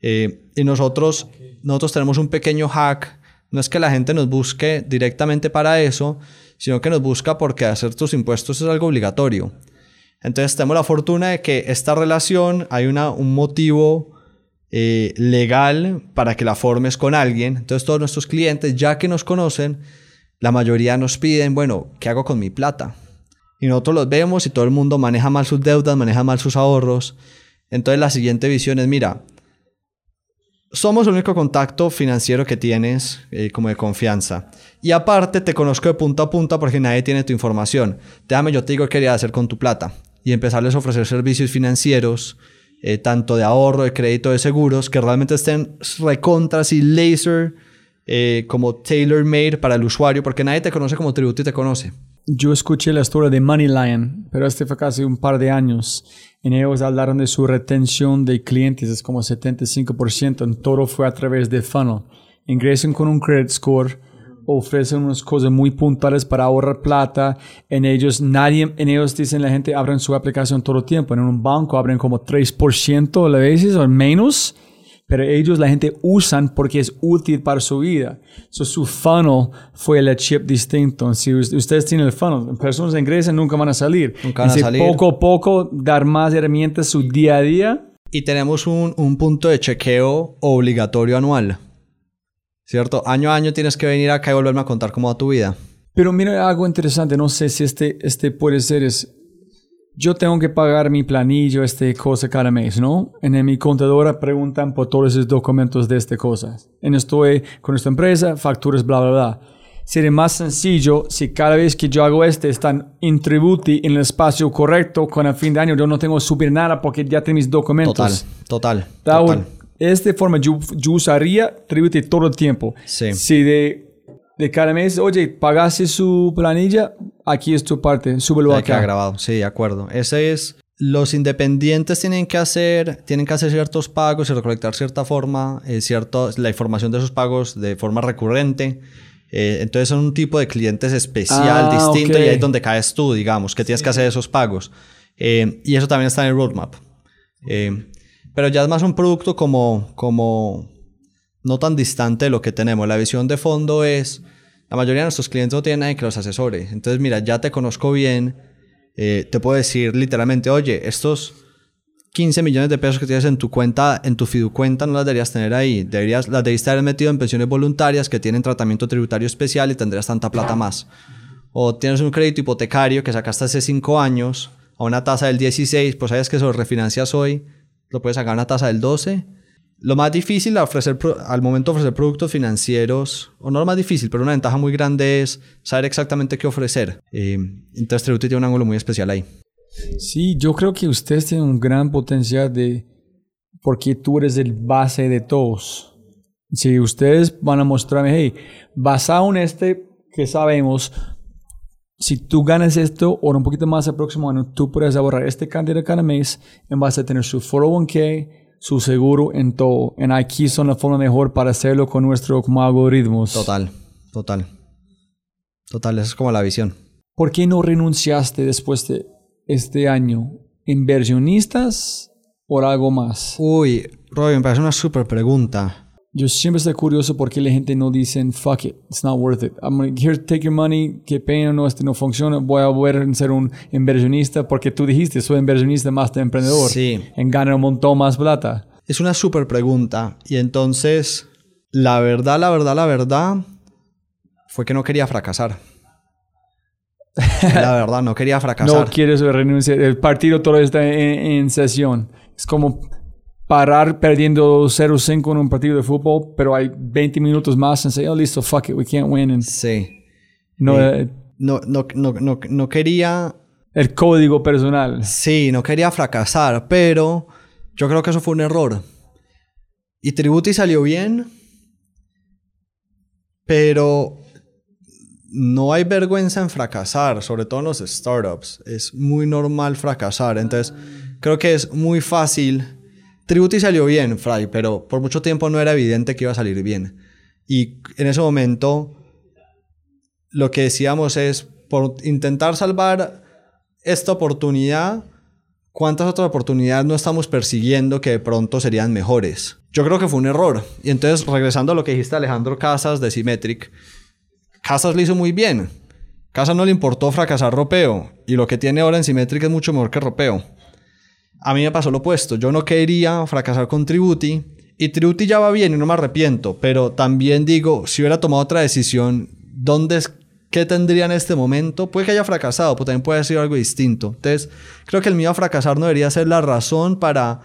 Eh, y nosotros, nosotros tenemos un pequeño hack. No es que la gente nos busque directamente para eso, sino que nos busca porque hacer tus impuestos es algo obligatorio. Entonces tenemos la fortuna de que esta relación hay una, un motivo eh, legal para que la formes con alguien. Entonces todos nuestros clientes, ya que nos conocen, la mayoría nos piden, bueno, ¿qué hago con mi plata? Y nosotros los vemos y todo el mundo maneja mal sus deudas, maneja mal sus ahorros. Entonces la siguiente visión es, mira, somos el único contacto financiero que tienes eh, como de confianza. Y aparte te conozco de punta a punta porque nadie tiene tu información. Déjame, yo te digo qué quería hacer con tu plata. Y empezarles a ofrecer servicios financieros eh, tanto de ahorro, de crédito, de seguros, que realmente estén recontras y laser, eh, como tailor-made para el usuario, porque nadie te conoce como Tributi te conoce. Yo escuché la historia de Money Lion, pero este fue casi un par de años. En ellos hablaron de su retención de clientes, es como 75%. En todo fue a través de funnel. Ingresan con un credit score, ofrecen unas cosas muy puntuales para ahorrar plata. En ellos, nadie, en ellos dicen la gente abren su aplicación todo el tiempo. En un banco abren como 3% a veces o menos. Pero ellos, la gente usan porque es útil para su vida. So, su funnel fue el chip distinto. Si ustedes tienen el funnel, personas ingresan nunca van a salir. Nunca van a salir. Poco a poco dar más herramientas su día a día. Y tenemos un, un punto de chequeo obligatorio anual. ¿Cierto? Año a año tienes que venir acá y volverme a contar cómo va tu vida. Pero mira algo interesante, no sé si este, este puede ser, es, yo tengo que pagar mi planillo, este cosa cada mes, ¿no? En mi contadora preguntan por todos esos documentos de este cosa. En estoy con esta empresa, facturas, bla, bla, bla. Sería más sencillo si cada vez que yo hago este están en Tributi en el espacio correcto con el fin de año yo no tengo que subir nada porque ya tengo mis documentos. Total, total, total. Esta forma yo, yo usaría Tributi todo el tiempo. Sí. Si de, de cada mes, oye, pagaste su planilla, aquí es tu parte, súbelo queda acá. grabado. Sí, de acuerdo. Ese es. Los independientes tienen que hacer, tienen que hacer ciertos pagos y recolectar cierta forma, eh, cierto, la información de esos pagos de forma recurrente. Eh, entonces son un tipo de clientes especial, Ah, distinto, ok. y ahí es donde caes tú, digamos, que tienes que hacer esos pagos. Eh, y eso también está en el roadmap. Eh, pero ya es más un producto como, como no tan distante de lo que tenemos. La visión de fondo es, la mayoría de nuestros clientes no tienen nadie que los asesore. Entonces, mira, ya te conozco bien, eh, te puedo decir literalmente, oye, estos 15 millones de pesos que tienes en tu cuenta, en tu fiducuenta, no las deberías tener ahí. Deberías, las deberías haber metido en pensiones voluntarias que tienen tratamiento tributario especial y tendrías tanta plata más. O tienes un crédito hipotecario que sacaste hace 5 años a una tasa del 16, pues sabes que eso lo refinancias hoy, lo puedes sacar a una tasa del 12. Lo más difícil a ofrecer al momento de ofrecer productos financieros, o no lo más difícil, pero una ventaja muy grande es saber exactamente qué ofrecer. Eh, entonces Tributi tiene un ángulo muy especial ahí. Sí, yo creo que ustedes tienen un gran potencial de, porque tú eres el base de todos. Si ustedes van a mostrarme, hey, basado en este que sabemos, si tú ganas esto o un poquito más el próximo año, tú puedes ahorrar este cantidad cada mes en base a tener su 401k, su seguro en todo. En aquí son la forma mejor para hacerlo con nuestro como algoritmos. Total, total. Total, esa es como la visión. ¿Por qué no renunciaste después de este año? ¿Inversionistas o algo más? Uy, Robin, me parece una súper pregunta. Yo siempre estoy curioso por qué la gente no dice, fuck it, it's not worth it. I'm gonna, here, take your money, qué pena, no, este no funciona, voy a volver a ser un inversionista porque tú dijiste, soy inversionista más de emprendedor. Sí. En ganar un montón más plata. Es una súper pregunta. Y entonces, la verdad, la verdad, la verdad, fue que no quería fracasar. La verdad, no quería fracasar. No quieres renunciar. El partido todo está en, en sesión. Es como parar perdiendo 0-5 en un partido de fútbol, pero hay 20 minutos más y say, oh, listo, fuck it, we can't win. And Sí. no, Eh. eh, No, no, no, no, no quería el código personal. Sí, no quería fracasar, pero yo creo que eso fue un error. Y Tributi salió bien, pero no hay vergüenza en fracasar, sobre todo en los startups. Es muy normal fracasar, entonces creo que es muy fácil. Tributi salió bien, Fry, pero por mucho tiempo no era evidente que iba a salir bien. Y en ese momento lo que decíamos es, por intentar salvar esta oportunidad, ¿cuántas otras oportunidades no estamos persiguiendo que de pronto serían mejores? Yo creo que fue un error. Y entonces, regresando a lo que dijiste Alejandro Casas de Symmetric, Casas lo hizo muy bien. Casas no le importó fracasar Ropeo. Y lo que tiene ahora en Symmetric es mucho mejor que Ropeo. A mí me pasó lo opuesto. Yo no quería fracasar con Tributi. Y Tributi ya va bien y no me arrepiento. Pero también digo, si hubiera tomado otra decisión, ¿dónde es, ¿qué tendría en este momento? Puede que haya fracasado, pero también puede haber sido algo distinto. Entonces, creo que el miedo a fracasar no debería ser la razón para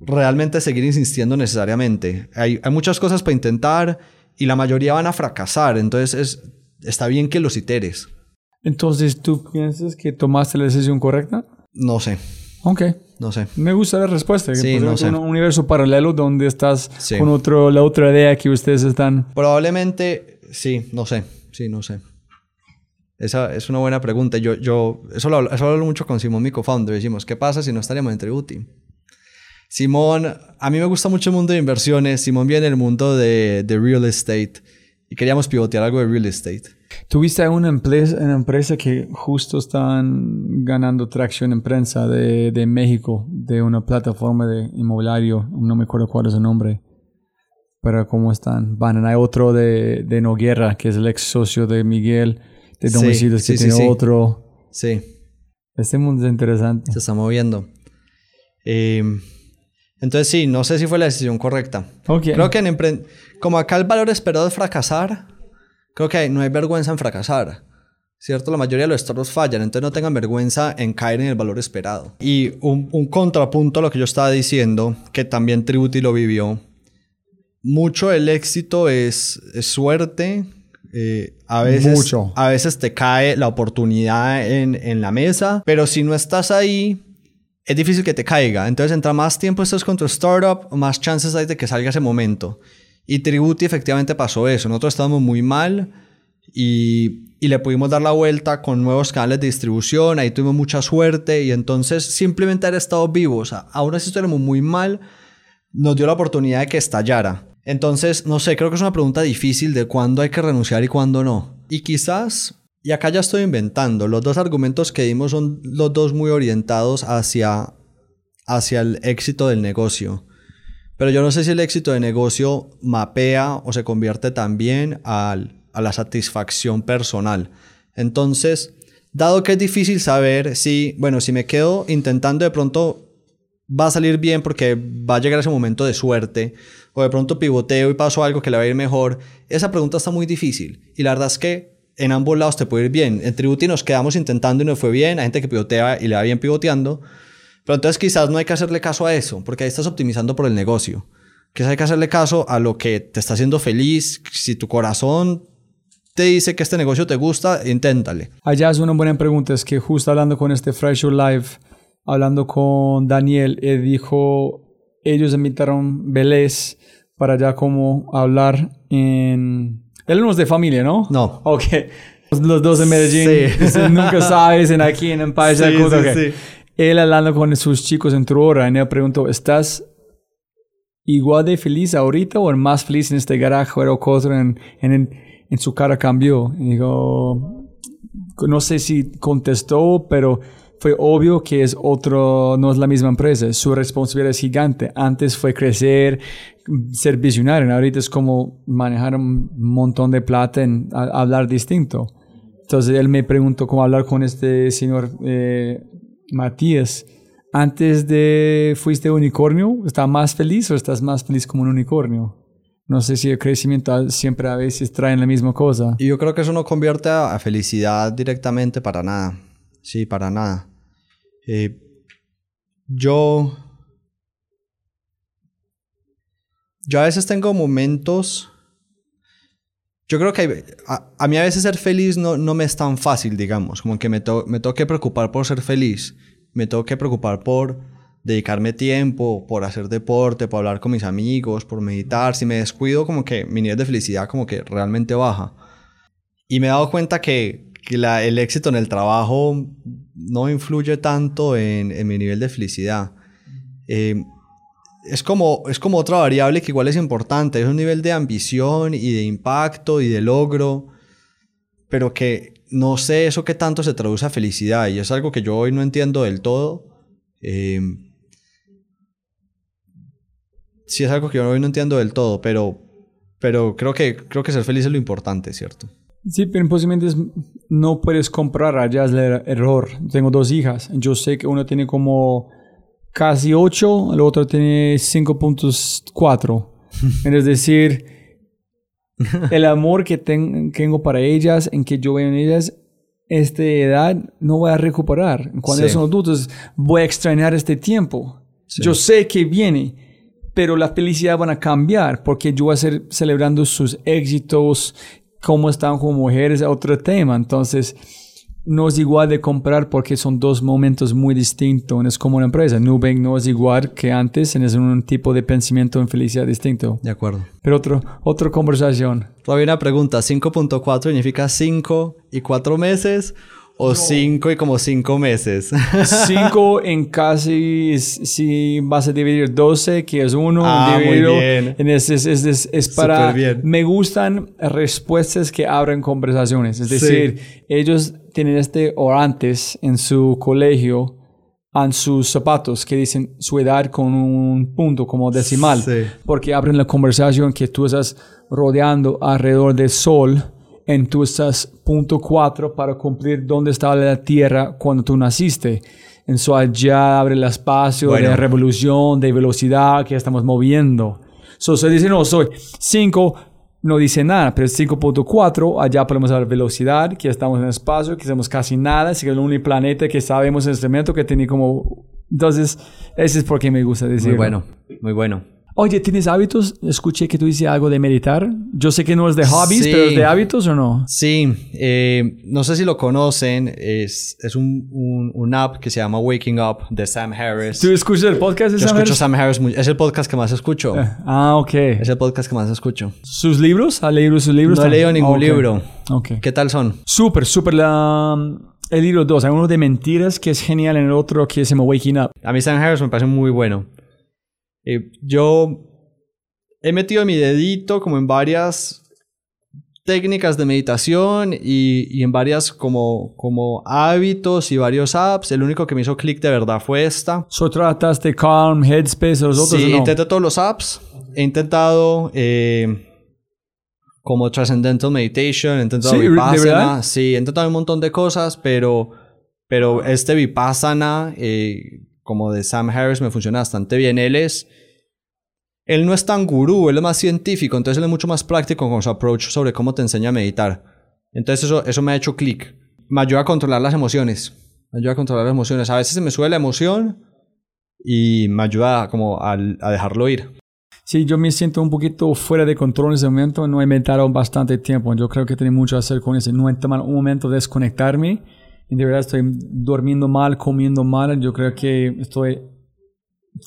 realmente seguir insistiendo necesariamente. Hay, hay muchas cosas para intentar y la mayoría van a fracasar. Entonces, es, está bien que los iteres. Entonces, ¿tú piensas que tomaste la decisión correcta? No sé. Ok. No sé. Me gusta la respuesta. que Sí, puede no sé. un universo paralelo donde estás Sí. con otro, la otra idea que ustedes están. Probablemente, sí, no sé. Sí, no sé. Esa es una buena pregunta. Yo, yo, eso lo, hablo- eso lo hablo mucho con Simón, mi co-founder. Decimos, ¿qué pasa si no estaríamos en Tributi? Simón, a mí me gusta mucho el mundo de inversiones. Simón viene del mundo de, de real estate y queríamos pivotear algo de real estate. Tuviste una empresa, una empresa que justo están ganando tracción en prensa de, de México, de una plataforma de inmobiliario, no me acuerdo cuál es el nombre, pero cómo están. Van, hay otro de, de Noguera, que es el ex socio de Miguel, de domicilios sí, que sí, tiene sí. otro. Sí, Este mundo es interesante. se está moviendo. Eh, entonces, sí, no sé si fue la decisión correcta. Creo que en como acá el valor esperado es fracasar, creo que no hay vergüenza en fracasar. ¿Cierto? La mayoría de los startups fallan, entonces no tengan vergüenza en caer en el valor esperado. Y un, un contrapunto a lo que yo estaba diciendo, que también Tributi lo vivió, mucho el éxito es, es suerte. eh, a, veces, Mucho. a veces te cae la oportunidad en, en la mesa, pero si no estás ahí, es difícil que te caiga. Entonces, entre más tiempo estás con tu startup, más chances hay de que salga ese momento. Y Tributi efectivamente pasó eso. Nosotros estábamos muy mal y, y le pudimos dar la vuelta con nuevos canales de distribución. Ahí tuvimos mucha suerte y entonces simplemente haber estado vivos, a- aún así estuviéramos muy mal, nos dio la oportunidad de que estallara. Entonces, no sé, creo que es una pregunta difícil de cuándo hay que renunciar y cuándo no. Y quizás, y acá ya estoy inventando, los dos argumentos que dimos son los dos muy orientados hacia, hacia el éxito del negocio. Pero yo no sé si el éxito de negocio mapea o se convierte también a la satisfacción personal. Entonces, dado que es difícil saber si, bueno, si me quedo intentando de pronto va a salir bien porque va a llegar ese momento de suerte o de pronto pivoteo y paso algo que le va a ir mejor, esa pregunta está muy difícil. Y la verdad es que en ambos lados te puede ir bien. En Tributi nos quedamos intentando y nos fue bien, hay gente que pivotea y le va bien pivoteando, pero entonces quizás no hay que hacerle caso a eso, porque ahí estás optimizando por el negocio. Quizás hay que hacerle caso a lo que te está haciendo feliz. Si tu corazón te dice que este negocio te gusta, inténtale. Allá es una buena pregunta, es que justo hablando con este Fresh Your Live, hablando con Daniel, él dijo, ellos invitaron Vélez para allá como hablar en... Él no es de familia, ¿no? No. Ok. Los dos en Medellín, Sí. nunca sabes, en aquí en Empire. Sí, sí, ok. sí. Él hablando con sus chicos en hora, y él preguntó, ¿estás igual de feliz ahorita o más feliz en este garaje o cosa en, en, en su cara cambió? Y digo, no sé si contestó, pero fue obvio que es otro, no es la misma empresa. Su responsabilidad es gigante. Antes fue crecer, ser visionario. Ahorita es como manejar un montón de plata en hablar distinto. Entonces él me preguntó cómo hablar con este señor eh, Matías. Antes de fuiste unicornio, ¿estás más feliz o estás más feliz como un unicornio? No sé si el crecimiento siempre a veces traen la misma cosa. Y yo creo que eso no convierte a, felicidad directamente para nada. Sí, para nada. Eh, yo. Yo a veces tengo momentos. Yo creo que hay- a, a mí a veces ser feliz no, no me es tan fácil, digamos. Como que me, to- me tengo que preocupar por ser feliz. Me tengo que preocupar por dedicarme tiempo, por hacer deporte, por hablar con mis amigos, por meditar. Si me descuido, como que mi nivel de felicidad como que realmente baja. Y me he dado cuenta que, que la- el éxito en el trabajo no influye tanto en, en mi nivel de felicidad. Eh, es, como, es como otra variable que igual es importante. Es un nivel de ambición y de impacto y de logro, pero que no sé eso qué tanto se traduce a felicidad. Y es algo que yo hoy no entiendo del todo. Eh, sí es algo que yo hoy no entiendo del todo, pero, pero creo, que, creo que ser feliz es lo importante, ¿cierto? Sí, pero posiblemente no puedes comprar, allá es er- error. Tengo dos hijas. Yo sé que uno tiene como casi 8, el otro tiene 5.4. es decir, el amor que ten- tengo para ellas, en que yo veo en ellas, esta edad no voy a recuperar. Cuando Sí. son adultos, voy a extrañar este tiempo. Yo sé que viene, pero la felicidad van a cambiar porque yo voy a ser celebrando sus éxitos, cómo están como mujeres, otro tema. Entonces, no es igual de comprar porque son dos momentos muy distintos. Es como una empresa. Nubank no es igual que antes, es un tipo de pensamiento en felicidad distinto. De acuerdo. Pero otro, otra conversación. Todavía una pregunta. ¿5.4 significa 5 y 4 meses? ¿O 5 y como 5 meses? 5 en casi, si vas a dividir 12, que es 1, Ah, muy dividido bien. en es, es, es, es- para... Bien. Me gustan respuestas que abren conversaciones. Es decir, ellos tienen este orantes en su colegio en sus zapatos que dicen su edad con un punto como decimal. Sí. Porque abren la conversación que tú estás rodeando alrededor del sol en tú estás punto 4 para cumplir dónde estaba la Tierra cuando tú naciste. Eso allá abre el espacio Bueno. de revolución, de velocidad que estamos moviendo. So, se dice, no, soy 5, no dice nada, pero 5.4, allá podemos dar velocidad, que estamos en el espacio, que hacemos casi nada, así que es el único planeta que sabemos en este momento que tiene como... Entonces, ese es por qué me gusta decirlo. Muy bueno, muy bueno. Oye, ¿tienes hábitos? Escuché que tú dices algo de meditar. Yo sé que no es de hobbies, Sí. pero es de hábitos o no? Sí, eh, no sé si lo conocen, es, es un, un, un app que se llama Waking Up de Sam Harris. ¿Tú escuchas el podcast de Yo Sam escucho Harris? Sam Harris, es el podcast que más escucho. Ah, ok. Es el podcast que más escucho. ¿Sus libros? ¿Ha leído sus libros? No he leído ningún Ok. libro. Ok. ¿Qué tal son? Súper, súper. La, el libro 2. Hay uno de mentiras que es genial, en el otro que se llama Waking Up. A mí Sam Harris me parece muy bueno. Eh, yo he metido mi dedito como en varias técnicas de meditación y, y en varias como, como hábitos y varios apps. El único que me hizo clic de verdad fue esta. So, trataste Calm, Headspace, los otros Sí, no? intenté todos los apps. He intentado eh, como Transcendental Meditation, he intentado Sí, ¿de Vipassana. Sí, he intentado un montón de cosas, pero, pero este Vipassana, eh, como de Sam Harris, me funciona bastante bien. Él es... Él no es tan gurú, él es más científico, entonces él es mucho más práctico con su approach sobre cómo te enseña a meditar. Entonces eso, eso me ha hecho clic. Me ayuda a controlar las emociones. Me ayuda a controlar las emociones. A veces se me sube la emoción y me ayuda como al- a, dejarlo ir. Sí, yo me siento un poquito fuera de control en ese momento. No he meditado bastante tiempo. Yo creo que tiene mucho que hacer con eso. No he tomado un momento de desconectarme. Y de verdad estoy durmiendo mal, comiendo mal. Yo creo que estoy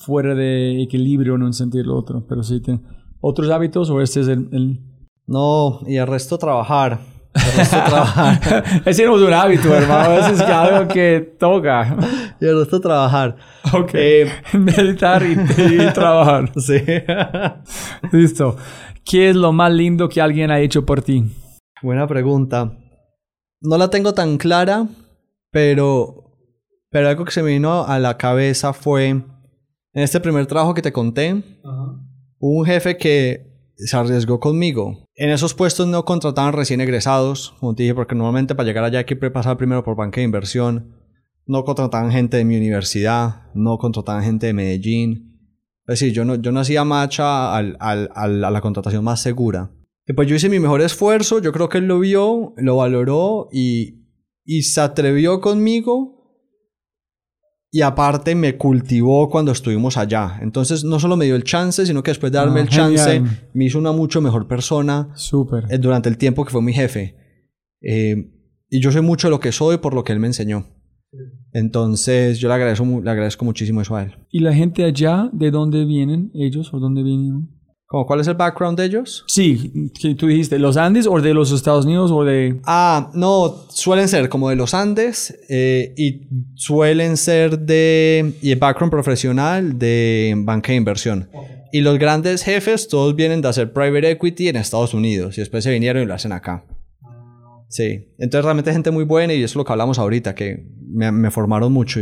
fuera de equilibrio en un sentido u otro. Pero sí, te- ¿otros hábitos o este es el...? el- No, y el resto trabajar. El resto trabajar. Ese no es un hábito, hermano. Ese es algo que toca. Y el resto trabajar. Ok. Eh, Meditar y, y trabajar. sí. Listo. ¿Qué es lo más lindo que alguien ha hecho por ti? Buena pregunta. No la tengo tan clara, pero, pero algo que se me vino a la cabeza fue en este primer trabajo que te conté, hubo un jefe que se arriesgó conmigo. En esos puestos no contrataban recién egresados, como te dije, porque normalmente para llegar allá hay que pasar primero por banca de inversión. No contrataban gente de mi universidad, no contrataban gente de Medellín. Es decir, yo no, yo no hacía macha al- al- al- a la contratación más segura. Y pues yo hice mi mejor esfuerzo, yo creo que él lo vio, lo valoró y, y se atrevió conmigo. Y aparte me cultivó cuando estuvimos allá. Entonces no solo me dio el chance, sino que después de darme Ah, el chance, genial. me hizo una mucho mejor persona Súper. eh, durante el tiempo que fue mi jefe. Eh, y yo soy mucho lo que soy por lo que él me enseñó. Entonces yo le agradezco, le agradezco muchísimo eso a él. ¿Y la gente allá, de dónde vienen ellos o dónde vienen? ¿Cómo, ¿Cuál es el background de ellos? Sí, que tú dijiste, ¿los Andes o de los Estados Unidos o de...? Ah, no, suelen ser como de los Andes eh, y suelen ser de y el background profesional de banca de inversión. Y los grandes jefes todos vienen de hacer private equity en Estados Unidos y después se vinieron y lo hacen acá. Sí, entonces realmente gente muy buena y eso es lo que hablamos ahorita, que me, me formaron mucho.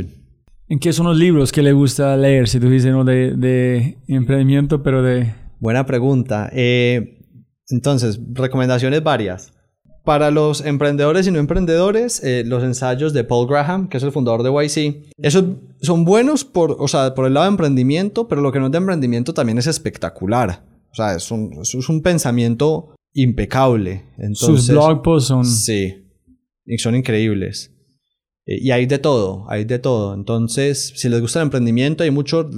¿En qué son los libros que le gusta leer? Si tú dices, no de, de emprendimiento, pero de... Buena pregunta. Eh, entonces, recomendaciones varias. Para los emprendedores y no emprendedores, eh, los ensayos de Paul Graham, que es el fundador de YC, esos son buenos por, o sea, por el lado de emprendimiento, pero lo que no es de emprendimiento también es espectacular. O sea, es un, es un pensamiento impecable. Entonces, Sus blog posts son... Sí, y son increíbles. Eh, Y hay de todo, hay de todo. Entonces, si les gusta el emprendimiento, hay mucho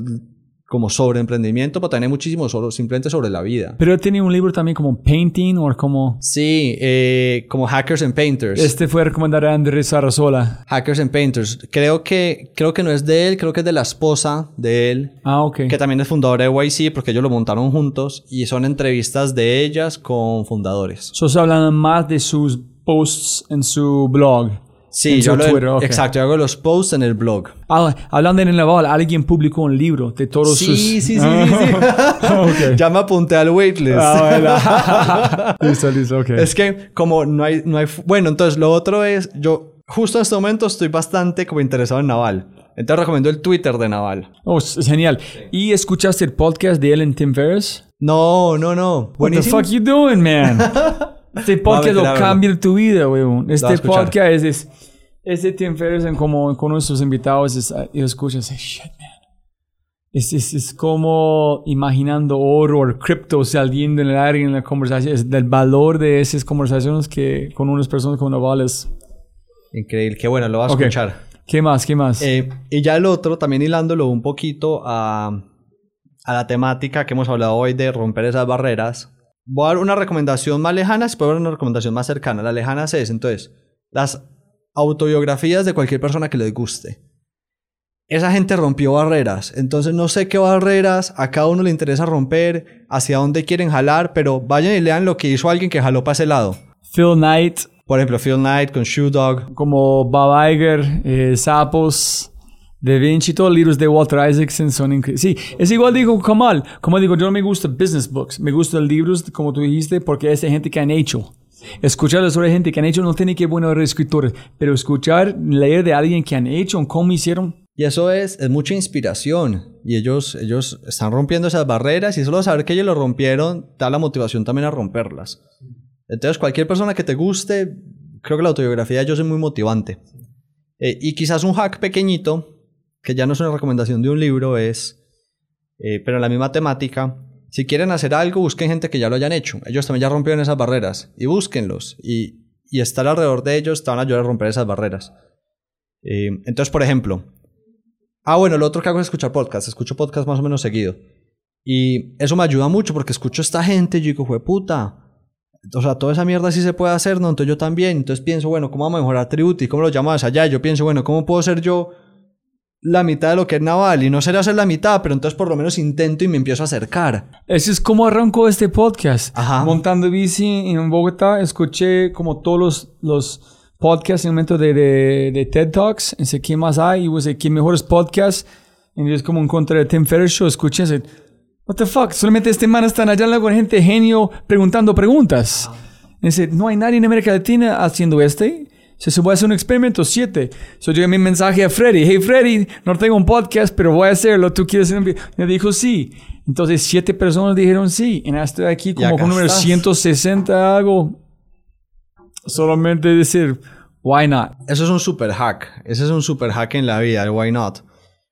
como sobre emprendimiento, pero también hay muchísimo sobre, simplemente sobre la vida. Pero tiene un libro también como Painting o como... Sí, eh, como Hackers and Painters. Este fue recomendado a Andrés Sarasola. Hackers and Painters. Creo que, creo que no es de él, creo que es de la esposa de él. Ah, ok. Que también es fundadora de YC porque ellos lo montaron juntos y son entrevistas de ellas con fundadores. Sos hablando más de sus posts en su blog. Sí, en yo de- Twitter, ok. exacto, yo hago los posts en el blog. Ah, hablando en el naval, alguien publicó un libro de todos Sí, sus... sí, sí, sí, sí. Ok. Ya me apunté al waitlist. Ah, bueno. listo, listo, ok. Es que como no hay, no hay... Bueno, entonces lo otro es, yo justo en este momento estoy bastante como interesado en Naval. Entonces recomiendo el Twitter de Naval. Oh, genial. ¿Y escuchaste el podcast de él en Tim Ferriss? No, no, no. What the Buenísimo. fuck you doing, man? Este podcast lo cambia tu vida, weón. Lo Este podcast es, es, es de Tim Ferriss en como con sus invitados es, y lo escuchas y shit, man. Es, es, es como imaginando oro o cripto saliendo en el aire en la conversación. Es del valor de esas conversaciones que con unas personas como Naval es... Increíble, qué bueno, lo vas a Ok. escuchar. ¿Qué más? ¿Qué más? Eh, y ya el otro, también hilándolo un poquito a, a la temática que hemos hablado hoy de romper esas barreras, voy a dar una recomendación más lejana, después voy a dar una recomendación más cercana. La lejana es, entonces, las autobiografías de cualquier persona que les guste. Esa gente rompió barreras, entonces no sé qué barreras a cada uno le interesa romper, hacia dónde quieren jalar, pero vayan y lean lo que hizo alguien que jaló para ese lado. Phil Knight, Por ejemplo, Phil Knight con Shoe Dog. como Bob Iger, eh, Sapos, Da Vinci, todos los libros de Walter Isaacson son increíbles. Sí, es igual digo Kamal. Como digo, yo no me gusta business books. Me gustan libros, como tú dijiste, porque es de gente que han hecho. Escuchar sobre gente que han hecho no tiene que buenos escritores, pero escuchar, leer de alguien que han hecho, cómo hicieron. Y eso es, es mucha inspiración. Y ellos, ellos están rompiendo esas barreras y solo saber que ellos lo rompieron da la motivación también a romperlas. Entonces, cualquier persona que te guste, creo que la autobiografía de ellos es muy motivante. Eh, y quizás un hack pequeñito, que ya no es una recomendación de un libro, es, eh, pero en la misma temática, si quieren hacer algo, busquen gente que ya lo hayan hecho. Ellos también ya rompieron esas barreras y búsquenlos. Y, y estar alrededor de ellos te van a ayudar a romper esas barreras. Eh, entonces, por ejemplo, Ah, bueno, lo otro que hago es escuchar podcast. Escucho podcast más o menos seguido. Y eso me ayuda mucho porque escucho a esta gente y yo digo, "Jue puta. O sea, toda esa mierda sí se puede hacer, ¿no? Entonces yo también. Entonces pienso, bueno, ¿cómo vamos a mejorar Tributi? ¿Cómo lo llamamos allá? Yo pienso, bueno, ¿cómo puedo ser yo la mitad de lo que es Naval? Y no será hacer la mitad, pero entonces por lo menos intento y me empiezo a acercar. Ese es como arrancó este podcast. Ajá. Montando bici en Bogotá, escuché como todos los, los podcasts en el momento de, de, de TED Talks. Y sé qué más hay. Y pues, qué mejores podcasts. Y es como encontré el Tim Ferriss Show. Escuché ese. What the fuck? Solamente este man están allá con gente genio preguntando preguntas. Y dice, no hay nadie en América Latina haciendo este. Se voy a hacer un experimento, siete. So yo mi mensaje a Freddy. Hey Freddy, no tengo un podcast, pero voy a hacerlo. ¿Tú quieres hacer un video? Me dijo sí. Entonces siete personas dijeron sí. Y ahora estoy aquí como con número estás. 160 algo. Solamente decir, why not? Eso es un super hack. Ese es un super hack en la vida, el why not.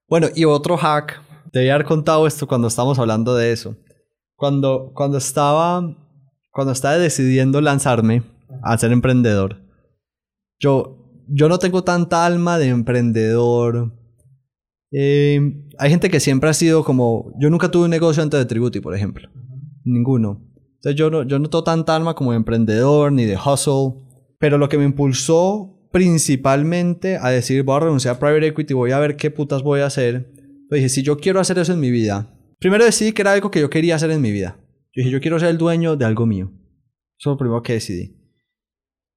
Bueno, y otro hack. Debía haber contado esto cuando estábamos hablando de eso. Cuando, cuando estaba. Cuando estaba decidiendo lanzarme a ser emprendedor. Yo, yo no tengo tanta alma de emprendedor. Eh, hay gente que siempre ha sido como. Yo nunca tuve un negocio antes de Tributi, por ejemplo. Ninguno. Entonces yo no, yo no tengo tanta alma como de emprendedor ni de hustle. Pero lo que me impulsó principalmente a decir voy a renunciar a private equity, voy a ver qué putas voy a hacer. Pues dije, si yo quiero hacer eso en mi vida. Primero decidí que era algo que yo quería hacer en mi vida. Yo dije, yo quiero ser el dueño de algo mío. Eso es lo primero que decidí.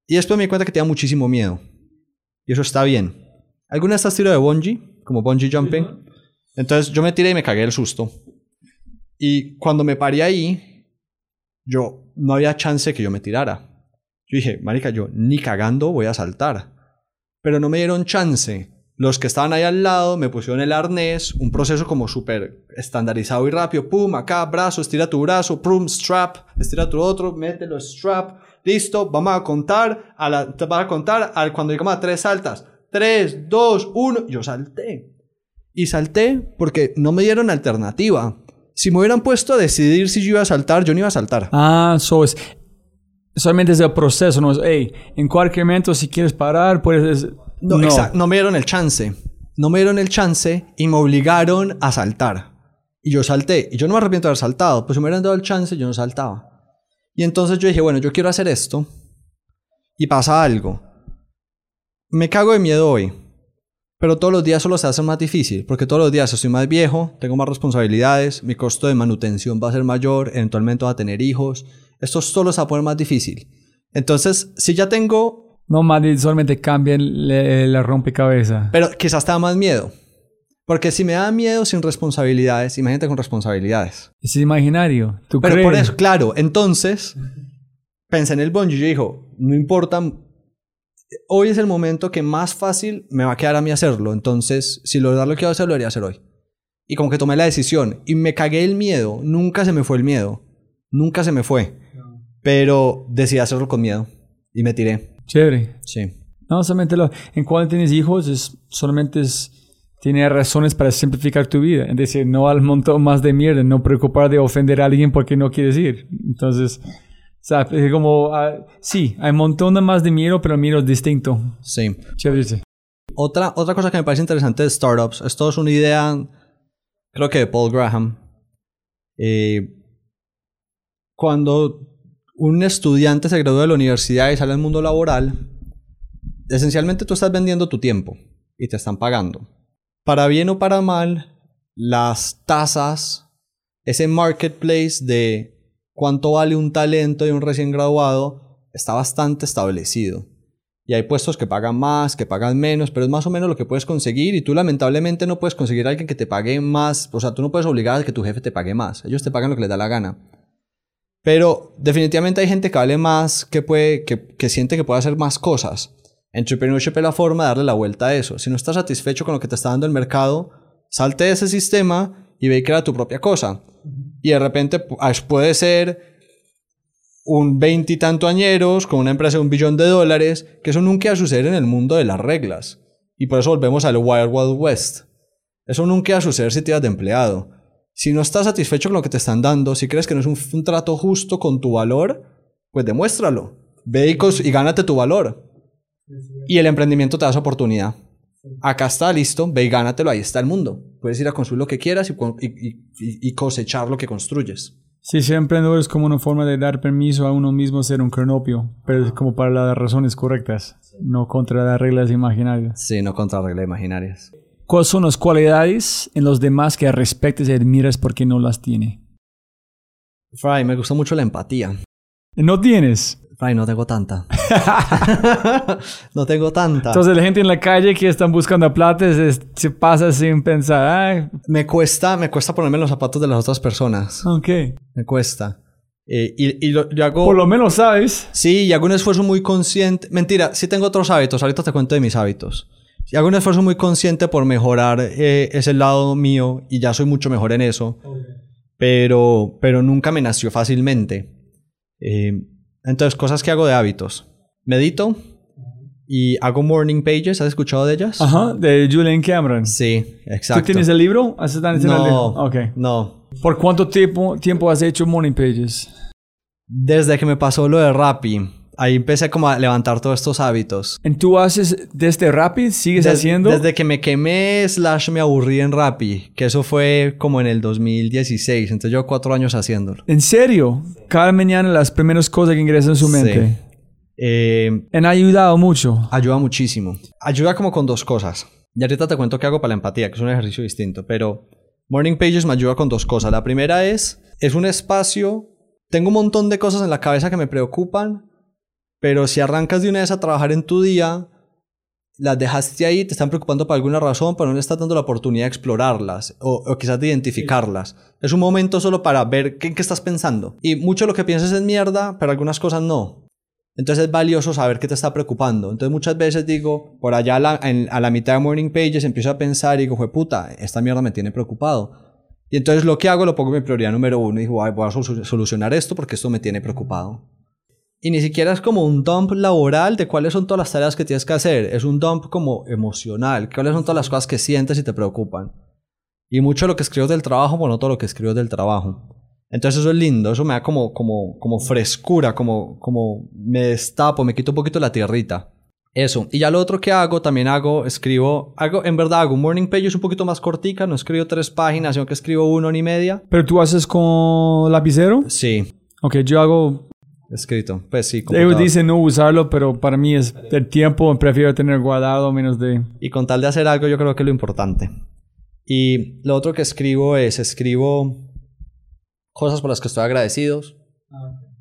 Y después me di cuenta que tenía muchísimo miedo. Y eso está bien. ¿Alguna vez estás tiro de bungee? Como bungee jumping. Entonces yo me tiré y me cagué el susto. Y cuando me paré ahí, yo no había chance que yo me tirara. Yo dije, marica, yo ni cagando voy a saltar. Pero no me dieron chance. Los que estaban ahí al lado me pusieron el arnés, un proceso como súper estandarizado y rápido. Pum, acá, brazo, estira tu brazo, pum, strap, estira tu otro, mételo, strap. Listo, vamos a contar. A la, vas a contar al, cuando llegamos a tres saltas. Tres, dos, uno. Yo salté. Y salté porque no me dieron alternativa. Si me hubieran puesto a decidir si yo iba a saltar, yo no iba a saltar. Ah, so es. Solamente es el proceso, no es, hey, en cualquier momento si quieres parar, puedes. No, exacto, no me dieron el chance. No me dieron el chance y me obligaron a saltar. Y yo salté. Y yo no me arrepiento de haber saltado. Pues si me hubieran dado el chance, yo no saltaba. Y entonces yo dije, bueno, yo quiero hacer esto. Y pasa algo. Me cago de miedo hoy. Pero todos los días solo se hace más difícil. Porque todos los días estoy más viejo, tengo más responsabilidades, mi costo de manutención va a ser mayor, eventualmente va a tener hijos. Esto solo se va a poner más difícil. Entonces, si ya tengo... No, más solamente cambian le- la rompecabezas. Pero quizás te da más miedo. Porque si me da miedo sin responsabilidades, imagínate con responsabilidades. Es imaginario. ¿Tú Pero crees? por eso, claro, entonces pensé en el bungee y yo dijo, no importa, hoy es el momento que más fácil me va a quedar a mí hacerlo, entonces si lo verdad lo quiero hacer, lo haría hacer hoy. Y como que tomé la decisión y me cagué el miedo, nunca se me fue el miedo, nunca se me fue, pero decidí hacerlo con miedo y me tiré. Chévere. Sí. No, solamente lo, en cuanto tienes hijos, es, solamente es, tiene razones para simplificar tu vida. Es decir, no al montón más de mierda, no preocupar de ofender a alguien porque no quieres ir. Entonces, ¿sabes? Es como, ah, sí, hay un montón de más de miedo, pero miedo es distinto. Sí. Chévere. Otra, otra cosa que me parece interesante de startups, esto es una idea, creo que de Paul Graham. Eh, cuando un estudiante se gradúa de la universidad y sale al mundo laboral, esencialmente tú estás vendiendo tu tiempo y te están pagando. Para bien o para mal, las tasas, ese marketplace de cuánto vale un talento de un recién graduado, está bastante establecido. Y hay puestos que pagan más, que pagan menos, pero es más o menos lo que puedes conseguir y tú lamentablemente no puedes conseguir a alguien que te pague más, o sea, tú no puedes obligar a que tu jefe te pague más, ellos te pagan lo que les da la gana. Pero definitivamente hay gente que vale más, que, siente que puede hacer más cosas. Entrepreneurship es la forma de darle la vuelta a eso. Si no estás satisfecho con lo que te está dando el mercado, salte de ese sistema y ve y crea tu propia cosa. Y de repente ah, puede ser un veintitanto añeros con una empresa de un billón de dólares, que eso nunca va a suceder en el mundo de las reglas. Y por eso volvemos al Wild Wild West. Eso nunca va a suceder si te de empleado. Si no estás satisfecho con lo que te están dando, si crees que no es un, trato justo con tu valor, pues demuéstralo. Ve y, y gánate tu valor. Y el emprendimiento te da esa oportunidad. Acá está, listo, ve y gánatelo, ahí está el mundo. Puedes ir a construir lo que quieras y, cosechar lo que construyes. Sí, ser emprendedor es como una forma de dar permiso a uno mismo ser un cronopio, pero es como para las razones correctas, no contra las reglas imaginarias. Sí, no contra reglas imaginarias. ¿Cuáles son las cualidades en los demás que respetes y admiras porque no las tiene? Fry, me gusta mucho la empatía. ¿No tienes? Fry, no tengo tanta. no tengo tanta. Entonces la gente en la calle que están buscando plata se, se pasa sin pensar, ah, me cuesta, me cuesta ponerme en los zapatos de las otras personas. ok. Me cuesta. Eh, y y lo, yo hago... Por lo menos sabes. Sí, y hago un esfuerzo muy consciente. Mentira, sí tengo otros hábitos. Ahorita te cuento de mis hábitos. Y hago un esfuerzo muy consciente por mejorar eh, ese lado mío y ya soy mucho mejor en eso. Pero, pero nunca me nació fácilmente. Eh, entonces, cosas que hago de hábitos. Medito y hago morning pages. ¿Has escuchado de ellas? Ajá, de Julian Cameron. Sí, exacto. ¿Tú tienes el libro? ¿Has estado en el libro? No, Ok. no. ¿Por cuánto tiempo, tiempo has hecho Morning Pages? Desde que me pasó lo de Rappi, ahí empecé como a levantar todos estos hábitos. ¿Y tú haces desde Rapid? ¿Sigues Des- haciendo? Desde que me quemé, slash me aburrí en Rappi, que eso fue como en el 2016, entonces yo cuatro años haciéndolo. ¿En serio? Cada mañana las primeras cosas que ingresan en su mente. Sí. Eh, Han ayudado mucho. ayuda muchísimo. Ayuda como con dos cosas. Y ahorita te cuento qué hago para la empatía, que es un ejercicio distinto, pero Morning Pages me ayuda con dos cosas. La primera es, es un espacio, tengo un montón de cosas en la cabeza que me preocupan, pero si arrancas de una vez a trabajar en tu día, las dejaste ahí, te están preocupando por alguna razón, pero no le estás dando la oportunidad de explorarlas o, quizás de identificarlas. Es un momento solo para ver qué, qué estás pensando. Y mucho lo que piensas es mierda, pero algunas cosas no. Entonces es valioso saber qué te está preocupando. Entonces muchas veces digo, por allá a la, en- la mitad de Morning Pages empiezo a pensar y digo, fue puta, esta mierda me tiene preocupado. Y entonces lo que hago lo pongo en mi prioridad número uno y digo, "Ay, voy a sol- solucionar esto porque esto me tiene preocupado. Y ni siquiera es como un dump laboral de cuáles son todas las tareas que tienes que hacer. Es un dump como emocional. Cuáles son todas las cosas que sientes y te preocupan. Y mucho de lo que escribo es del trabajo, bueno, no todo lo que escribo es del trabajo. Entonces eso es lindo, eso me da como, como, como frescura, como, como me destapo, me quito un poquito la tierrita. Eso. Y ya lo otro que hago, también hago, escribo, hago, en verdad hago un morning page, es un poquito más cortica, no escribo tres páginas, sino que escribo una y media. ¿Pero tú haces con lapicero? Sí, Ok, yo hago... escrito. Pues sí, Ellos dicen no usarlo, pero para mí es el tiempo, prefiero tener guardado menos de... Y con tal de hacer algo, yo creo que es lo importante. Y lo otro que escribo es, escribo cosas por las que estoy agradecidos.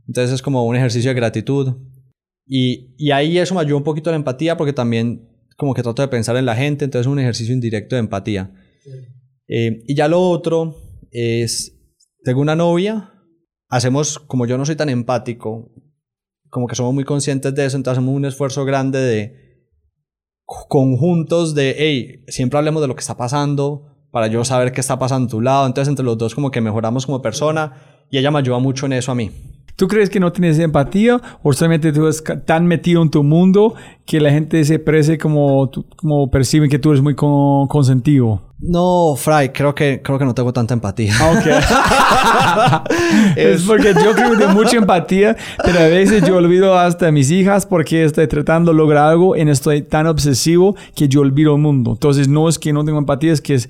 Entonces es como un ejercicio de gratitud. Y, y ahí eso me ayuda un poquito a la empatía porque también como que trato de pensar en la gente, entonces es un ejercicio indirecto de empatía. Eh, y ya lo otro es, tengo una novia, hacemos, como yo no soy tan empático, como que somos muy conscientes de eso, entonces hacemos un esfuerzo grande de conjuntos de, hey, siempre hablemos de lo que está pasando para yo saber qué está pasando a tu lado, entonces entre los dos como que mejoramos como persona y ella me ayuda mucho en eso a mí. ¿Tú crees que no tienes empatía o solamente tú estás tan metido en tu mundo que la gente se parece como, como perciben que tú eres muy con- consentido? No, Fry, creo que, creo que no tengo tanta empatía. Ok. es porque yo creo de mucha empatía, pero a veces yo olvido hasta mis hijas porque estoy tratando de lograr algo y estoy tan obsesivo que yo olvido el mundo. Entonces no es que no tengo empatía, es que es,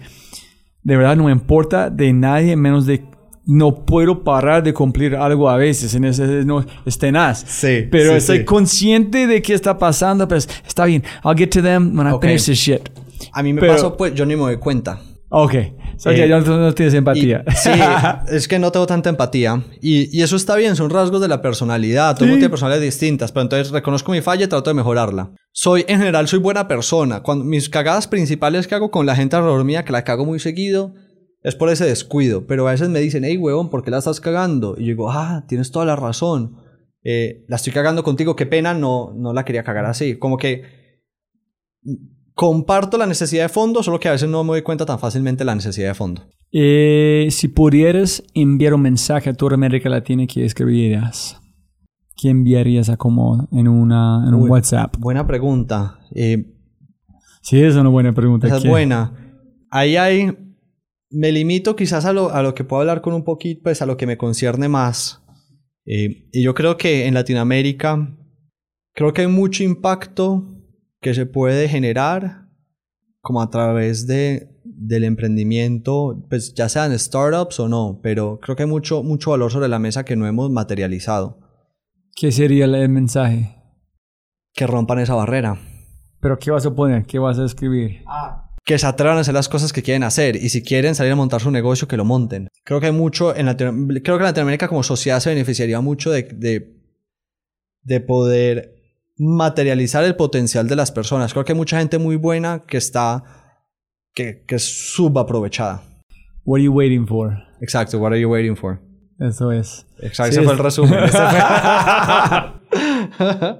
de verdad no me importa de nadie menos de no puedo parar de cumplir algo a veces en ese no es tenaz Sí, pero sí, estoy sí. consciente de qué está pasando pero es- está bien I'll get to them when I Ok. finish this shit A mí me Pero- pasó, pues yo ni me doy cuenta. ok so Eh, ya no, no tienes Y- empatía sí, es que no tengo tanta empatía. Y, y eso está bien, son rasgos de la personalidad. Todo Sí. mundo tiene personalidades distintas, pero entonces reconozco mi falla y trato de mejorarla. Soy, en general, soy buena persona. Cuando, mis cagadas principales que hago con la gente alrededor mía, que la cago muy seguido, es por ese descuido. Pero a veces me dicen, hey, huevón, ¿por qué la estás cagando? Y yo digo, ah, tienes toda la razón. Eh, la estoy cagando contigo, qué pena, no, no la quería cagar así. Como que comparto la necesidad de fondo, solo que a veces no me doy cuenta tan fácilmente de la necesidad de fondo. Eh, si pudieras enviar un mensaje a toda América Latina, ¿qué escribirías? ¿Qué enviarías a como en, una, en un. WhatsApp? Buena pregunta. Eh, Sí, es una buena pregunta. esa es buena. Ahí hay. Me limito quizás a lo, a lo que puedo hablar con un poquito, pues a lo que me concierne más. Eh, y yo creo que en Latinoamérica, creo que hay mucho impacto que se puede generar como a través de, del emprendimiento, pues ya sean startups o no, pero creo que hay mucho, mucho valor sobre la mesa que no hemos materializado. ¿Qué sería el mensaje? Que rompan esa barrera. ¿Pero qué vas a poner? ¿Qué vas a escribir? que se atrevan a hacer las cosas que quieren hacer y si quieren salir a montar su negocio que lo monten. Creo que hay mucho en Latino- creo que Latinoamérica como sociedad se beneficiaría mucho de, de, de poder materializar el potencial de las personas. Creo que hay mucha gente muy buena que está que, que es subaprovechada. What are you waiting for? Exacto, what are you waiting for? Eso es. Exacto, Sí, ese fue es- el resumen. Fue-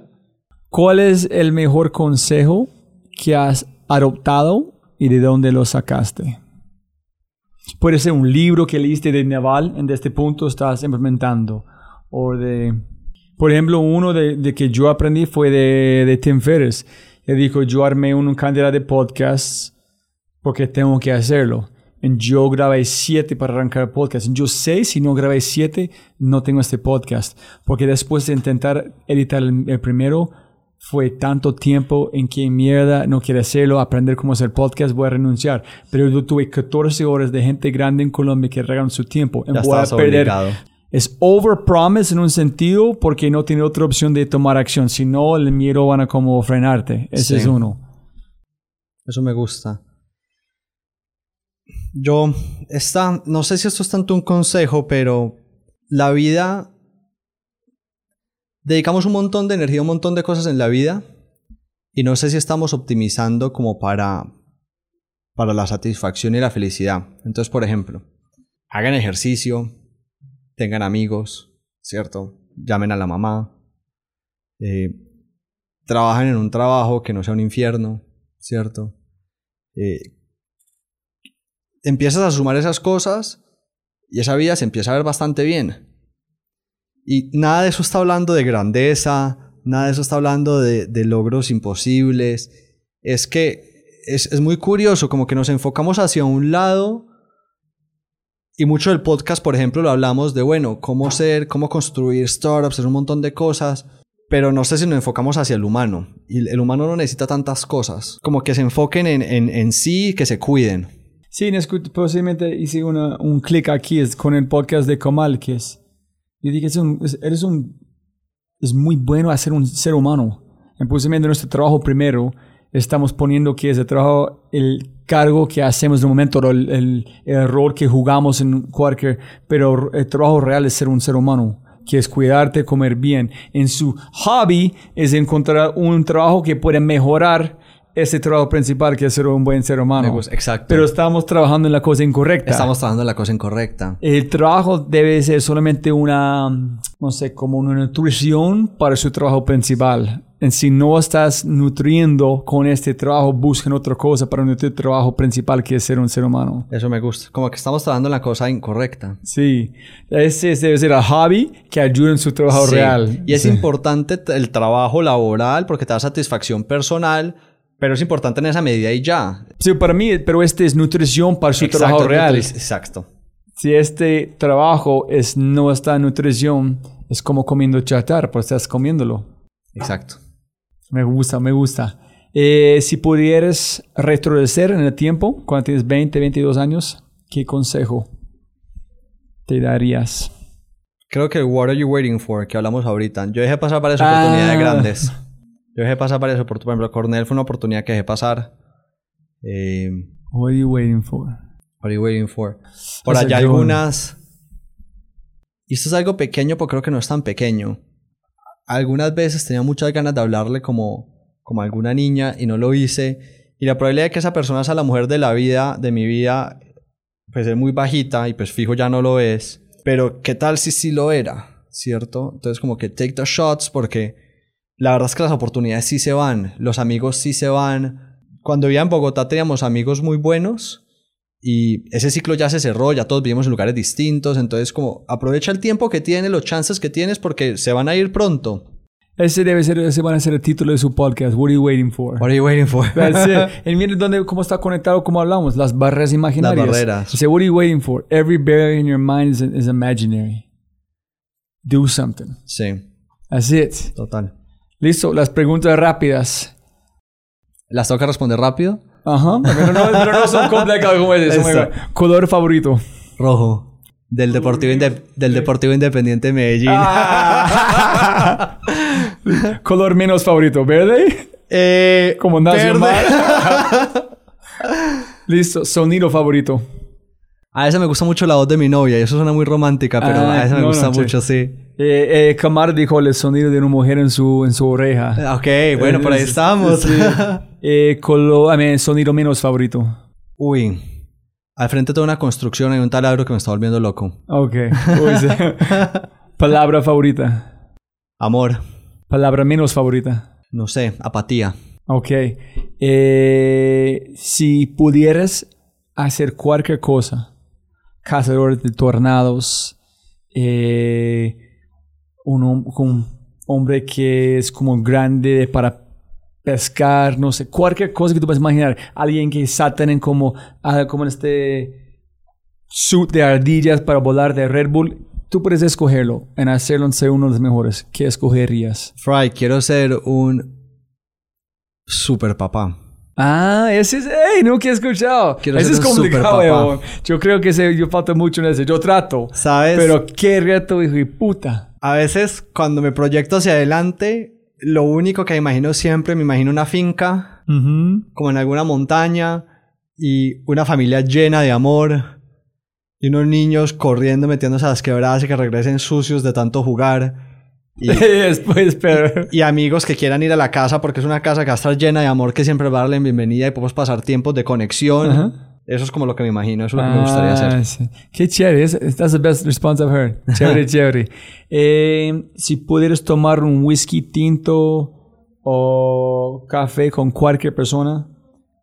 ¿Cuál es el mejor consejo que has adoptado y de dónde lo sacaste? Puede ser un libro que leíste de Naval, en este punto estás implementando. O de, por ejemplo, uno de, de que yo aprendí fue de, de Tim Ferriss. Él dijo, yo armé un cantidad de podcasts porque tengo que hacerlo. Y yo grabé siete para arrancar el podcast. Yo sé si no grabé siete, no tengo este podcast. Porque después de intentar editar el, el primero, fue tanto tiempo en que mierda no quiero hacerlo, aprender cómo hacer podcast, voy a renunciar. Pero yo tuve 14 horas de gente grande en Colombia que regalan su tiempo. Ya voy a perder. obligado. Es overpromise en un sentido porque no tiene otra opción de tomar acción. Si no, el miedo van a como frenarte. Ese Sí. es uno. Eso me gusta. Yo, esta, no sé si esto es tanto un consejo, pero la vida, dedicamos un montón de energía, un montón de cosas en la vida y no sé si estamos optimizando como para, para la satisfacción y la felicidad. Entonces, por ejemplo, hagan ejercicio, tengan amigos, ¿cierto? Llamen a la mamá, eh, trabajen en un trabajo que no sea un infierno, ¿cierto? Eh, empiezas a sumar esas cosas y esa vida se empieza a ver bastante bien. Y nada de eso está hablando de grandeza, nada de eso está hablando de, logros imposibles. Es que es muy curioso, como que nos enfocamos hacia un lado y mucho del podcast, por ejemplo, lo hablamos de, bueno, cómo ser, cómo construir startups, hacer un montón de cosas. pero no sé si nos enfocamos hacia el humano. Y el humano no necesita tantas cosas. Como que se enfoquen en, en, en sí, que se cuiden. Sí, posiblemente hice una, un clic aquí es con el podcast de Comal, que es... Yo dije, es un, es- eres un... Es muy bueno hacer un ser humano. En posiblemente nuestro trabajo primero, estamos poniendo que es el trabajo, el cargo que hacemos en un momento, el, el, el rol que jugamos en cualquier... Pero el trabajo real es ser un ser humano que es cuidarte, comer bien. En su hobby es encontrar un trabajo que puede mejorar ese trabajo principal que es ser un buen ser humano. Gusta, exacto. Pero estamos trabajando en la cosa incorrecta. Estamos trabajando en la cosa incorrecta. El trabajo debe ser solamente una, no sé, como una nutrición para su trabajo principal. En si no estás nutriendo con este trabajo, busquen otra cosa para nutrir tu trabajo principal que es ser un ser humano. Eso me gusta. Como que estamos trabajando en la cosa incorrecta. Sí, ese debe ser el hobby que ayuda en su trabajo Sí. real. Y es Sí. importante el trabajo laboral porque te da satisfacción personal, pero es importante en esa medida y ya. Sí, para mí, pero este es nutrición para su Exacto, trabajo real. Exacto. Si este trabajo es, no está en nutrición, es como comiendo chatar, pues estás comiéndolo. Exacto. Me gusta, me gusta. Eh, si pudieras retroceder en el tiempo, cuando tienes 20, 22 años, ¿qué consejo te darías? Creo que What Are You Waiting For, que hablamos ahorita. Yo dejé pasar varias Ah. oportunidades grandes. Yo dejé pasar varias oportunidades. Por ejemplo, Cornell fue una oportunidad que dejé pasar. Eh, What are you waiting for? What Are You Waiting For? Por allá algunas... Y esto es algo pequeño, pero creo que no es tan pequeño. Algunas veces tenía muchas ganas de hablarle como, como a alguna niña y no lo hice. Y la probabilidad de que esa persona sea la mujer de la vida, de mi vida, pues es muy bajita y pues fijo ya no lo es. Pero ¿qué tal si sí lo era? ¿Cierto? Entonces como que take the shots porque la verdad es que las oportunidades sí se van, los amigos sí se van. Cuando vivía en Bogotá teníamos amigos muy buenos y ese ciclo ya se cerró, ya todos vivimos en lugares distintos, entonces como aprovecha el tiempo que tienes, los chances que tienes porque se van a ir pronto. Ese debe ser, ese van a ser el título de su podcast. What are you waiting for? What are you waiting for? That's it. Y miren dónde, cómo está conectado, como hablamos, las barreras imaginarias. Las barreras. Dice, what are you waiting for? Every barrier in your mind is, is imaginary. Do something. Sí, That's it. total. Listo, las preguntas rápidas. ¿Las que responder rápido? Ajá, pero no, pero no son complicadas como Eso. Color favorito. Rojo. Del Deportivo, Inde- del Deportivo Independiente de Medellín. Ah. Color menos favorito. ¿Verde? Eh, Como mal. Listo, sonido favorito. A esa me gusta mucho la voz de mi novia y eso suena muy romántica, pero Ah, a esa me gusta no, mucho, sí. Eh, eh, Camar dijo el sonido de una mujer en su, en su oreja. Ah, Ok, bueno, por ahí Eh, estamos. sí. Eh, color, I mean, sonido menos favorito. Uy, al frente de una construcción hay un taladro que me está volviendo loco. Ok. Uy, sí. Palabra favorita. Amor, Palabra menos favorita. no sé, apatía. Ok. Eh, si pudieras hacer cualquier cosa, cazador de tornados, eh, un, hom- un hombre que es como grande para pescar, no sé, cualquier cosa que tú puedas imaginar, alguien que saltan en como, ah, como en este suit de ardillas para volar de Red Bull, tú puedes escogerlo en hacerlo ser uno de los mejores. ¿Qué escogerías? Fry, quiero ser un super papá. Ah, ese es, ey, nunca he escuchado. Quiero ese es complicado, weón. Yo creo que ese, yo falta mucho en ese. Yo trato. ¿Sabes? Pero qué reto, hijo de puta. A veces cuando me proyecto hacia adelante, lo único que imagino siempre, me imagino una finca, como en alguna montaña, y una familia llena de amor, y unos niños corriendo, metiéndose a las quebradas y que regresen sucios de tanto jugar. Y, Después, pero. y amigos que quieran ir a la casa porque es una casa que va a estar llena de amor que siempre va a darle bienvenida y podemos pasar tiempos de conexión. Eso es como lo que me imagino, eso es lo que me gustaría Ah, hacer. sí. Qué chévere. es- That's the best response I've heard. Chévere, chévere. Eh, si pudieras tomar un whisky tinto o café con cualquier persona,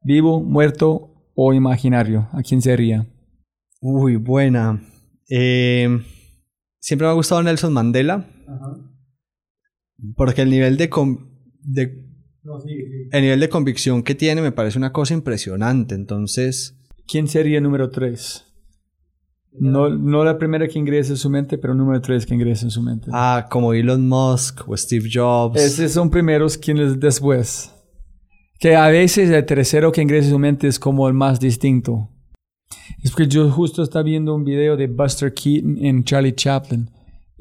vivo, muerto o imaginario, ¿a quién sería? Uy, buena. Eh, siempre me ha gustado Nelson Mandela. Porque el nivel de, con- de- el nivel de convicción que tiene me parece una cosa impresionante. Entonces, ¿Quién sería el número tres? No, no la primera que ingresa en su mente, pero número tres que ingresa en su mente. Ah, como Elon Musk o Steve Jobs. Esos son primeros quienes después. Que a veces el tercero que ingresa en su mente es como el más distinto. Es porque yo justo estaba viendo un video de Buster Keaton en Charlie Chaplin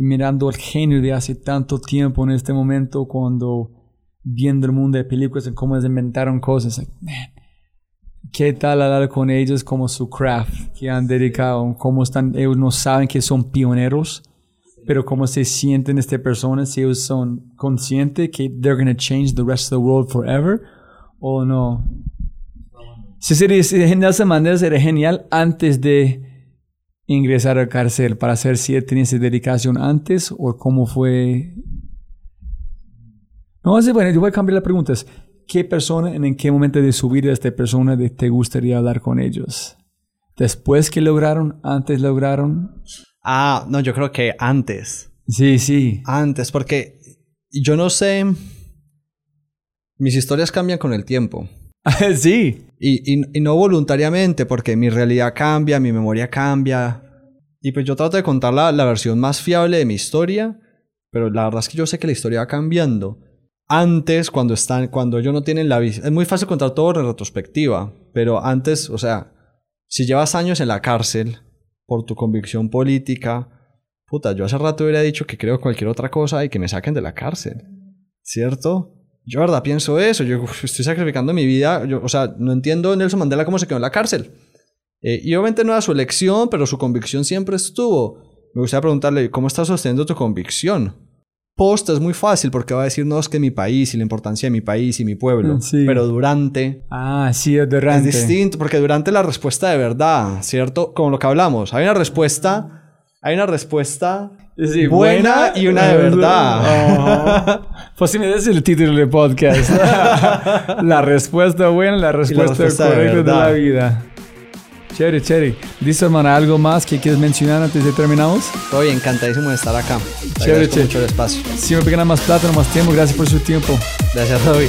y mirando el genio de hace tanto tiempo en este momento cuando viendo el mundo de películas y cómo se inventaron cosas. Like, man, ¿Qué tal hablar con ellos como su craft que han dedicado? ¿Cómo están? Ellos no saben que son pioneros, pero cómo se sienten estas personas, si ellos son conscientes que they're going to change the rest of the world forever o no. Si sería genial, esa manera sería genial antes de ingresar a la cárcel para saber si tenía esa dedicación antes o cómo fue. No, así bueno, yo voy a cambiar las preguntas. ¿Qué persona, en qué momento de su vida esta persona te gustaría hablar con ellos? ¿Después que lograron? ¿Antes lograron? Ah, no, yo creo que antes. Sí, sí. Antes, porque yo no sé. Mis historias cambian con el tiempo. sí. Y, y, y, no voluntariamente, porque mi realidad cambia, mi memoria cambia. Y pues yo trato de contar la, la versión más fiable de mi historia, pero la verdad es que yo sé que la historia va cambiando. Antes, cuando están, cuando ellos no tienen la visión, es muy fácil contar todo en retrospectiva, pero antes, o sea, si llevas años en la cárcel por tu convicción política, puta, yo hace rato hubiera dicho que creo cualquier otra cosa y que me saquen de la cárcel, ¿cierto? Yo, verdad, pienso eso. Yo estoy sacrificando mi vida. Yo, o sea, no entiendo Nelson Mandela cómo se quedó en la cárcel. Eh, y obviamente no era su elección, pero su convicción siempre estuvo. Me gustaría preguntarle, ¿cómo estás sosteniendo tu convicción? Post es muy fácil porque va a decir, no, es que mi país y la importancia de mi país y mi pueblo. Sí. Pero durante... Ah, sí, durante. Es distinto, porque durante la respuesta de verdad, ¿cierto? Como lo que hablamos. Hay una respuesta... Hay una respuesta Sí, buena, y una de verdad. Oh. Pues si me des el título del podcast. la respuesta buena, la respuesta, respuesta de correcta de, verdad. la vida. Chévere, chévere. Dice, hermana, ¿algo más que quieres mencionar antes de terminamos? Estoy encantadísimo de estar acá. Te Chévere, chévere. mucho el espacio. Siempre gana más plata, no más tiempo. Gracias por su tiempo. Gracias, David.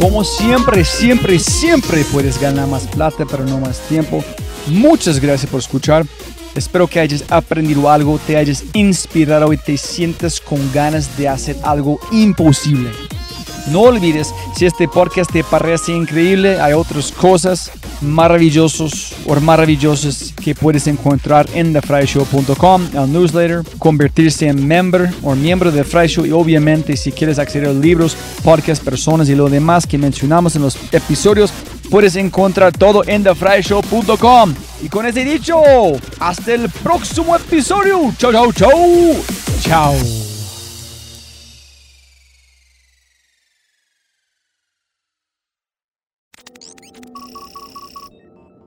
Como siempre, siempre, siempre puedes ganar más plata, pero no más tiempo. Muchas gracias por escuchar. Espero que hayas aprendido algo, te hayas inspirado y te sientas con ganas de hacer algo imposible. No olvides, si este podcast te parece increíble, hay otras cosas maravillosos o maravillosas que puedes encontrar en thefryshow.com, el newsletter, convertirse en member o miembro de Fry y obviamente si quieres acceder a libros, podcasts, personas y lo demás que mencionamos en los episodios, puedes encontrar todo en thefryshow.com. Y con ese dicho, hasta el próximo episodio. Chau, chau, chau. Chao.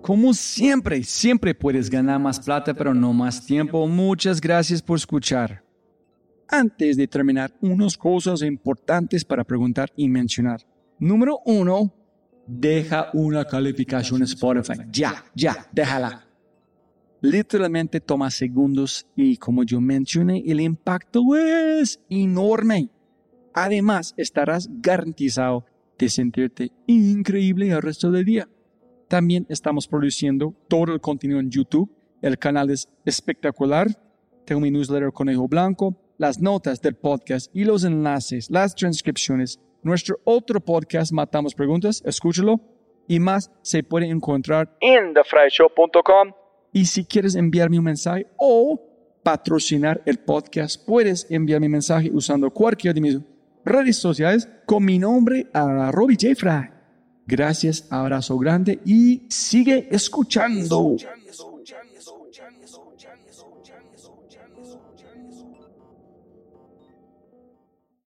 Como siempre, siempre puedes ganar más plata, pero no más tiempo. Muchas gracias por escuchar. Antes de terminar, unas cosas importantes para preguntar y mencionar. Número uno, deja una calificación Spotify. Ya, ya, déjala. Literalmente toma segundos y como yo mencioné, el impacto es enorme. Además, estarás garantizado de sentirte increíble el resto del día. También estamos produciendo todo el contenido en YouTube. El canal es espectacular. Tengo mi newsletter Conejo Blanco, las notas del podcast y los enlaces, las transcripciones. Nuestro otro podcast, Matamos Preguntas, escúchalo. Y más se puede encontrar en thefryshow.com. Y si quieres enviarme un mensaje o patrocinar el podcast, puedes enviar mi mensaje usando cualquiera de mis redes sociales con mi nombre a Robbie J. Fry. Gracias, abrazo grande y sigue escuchando.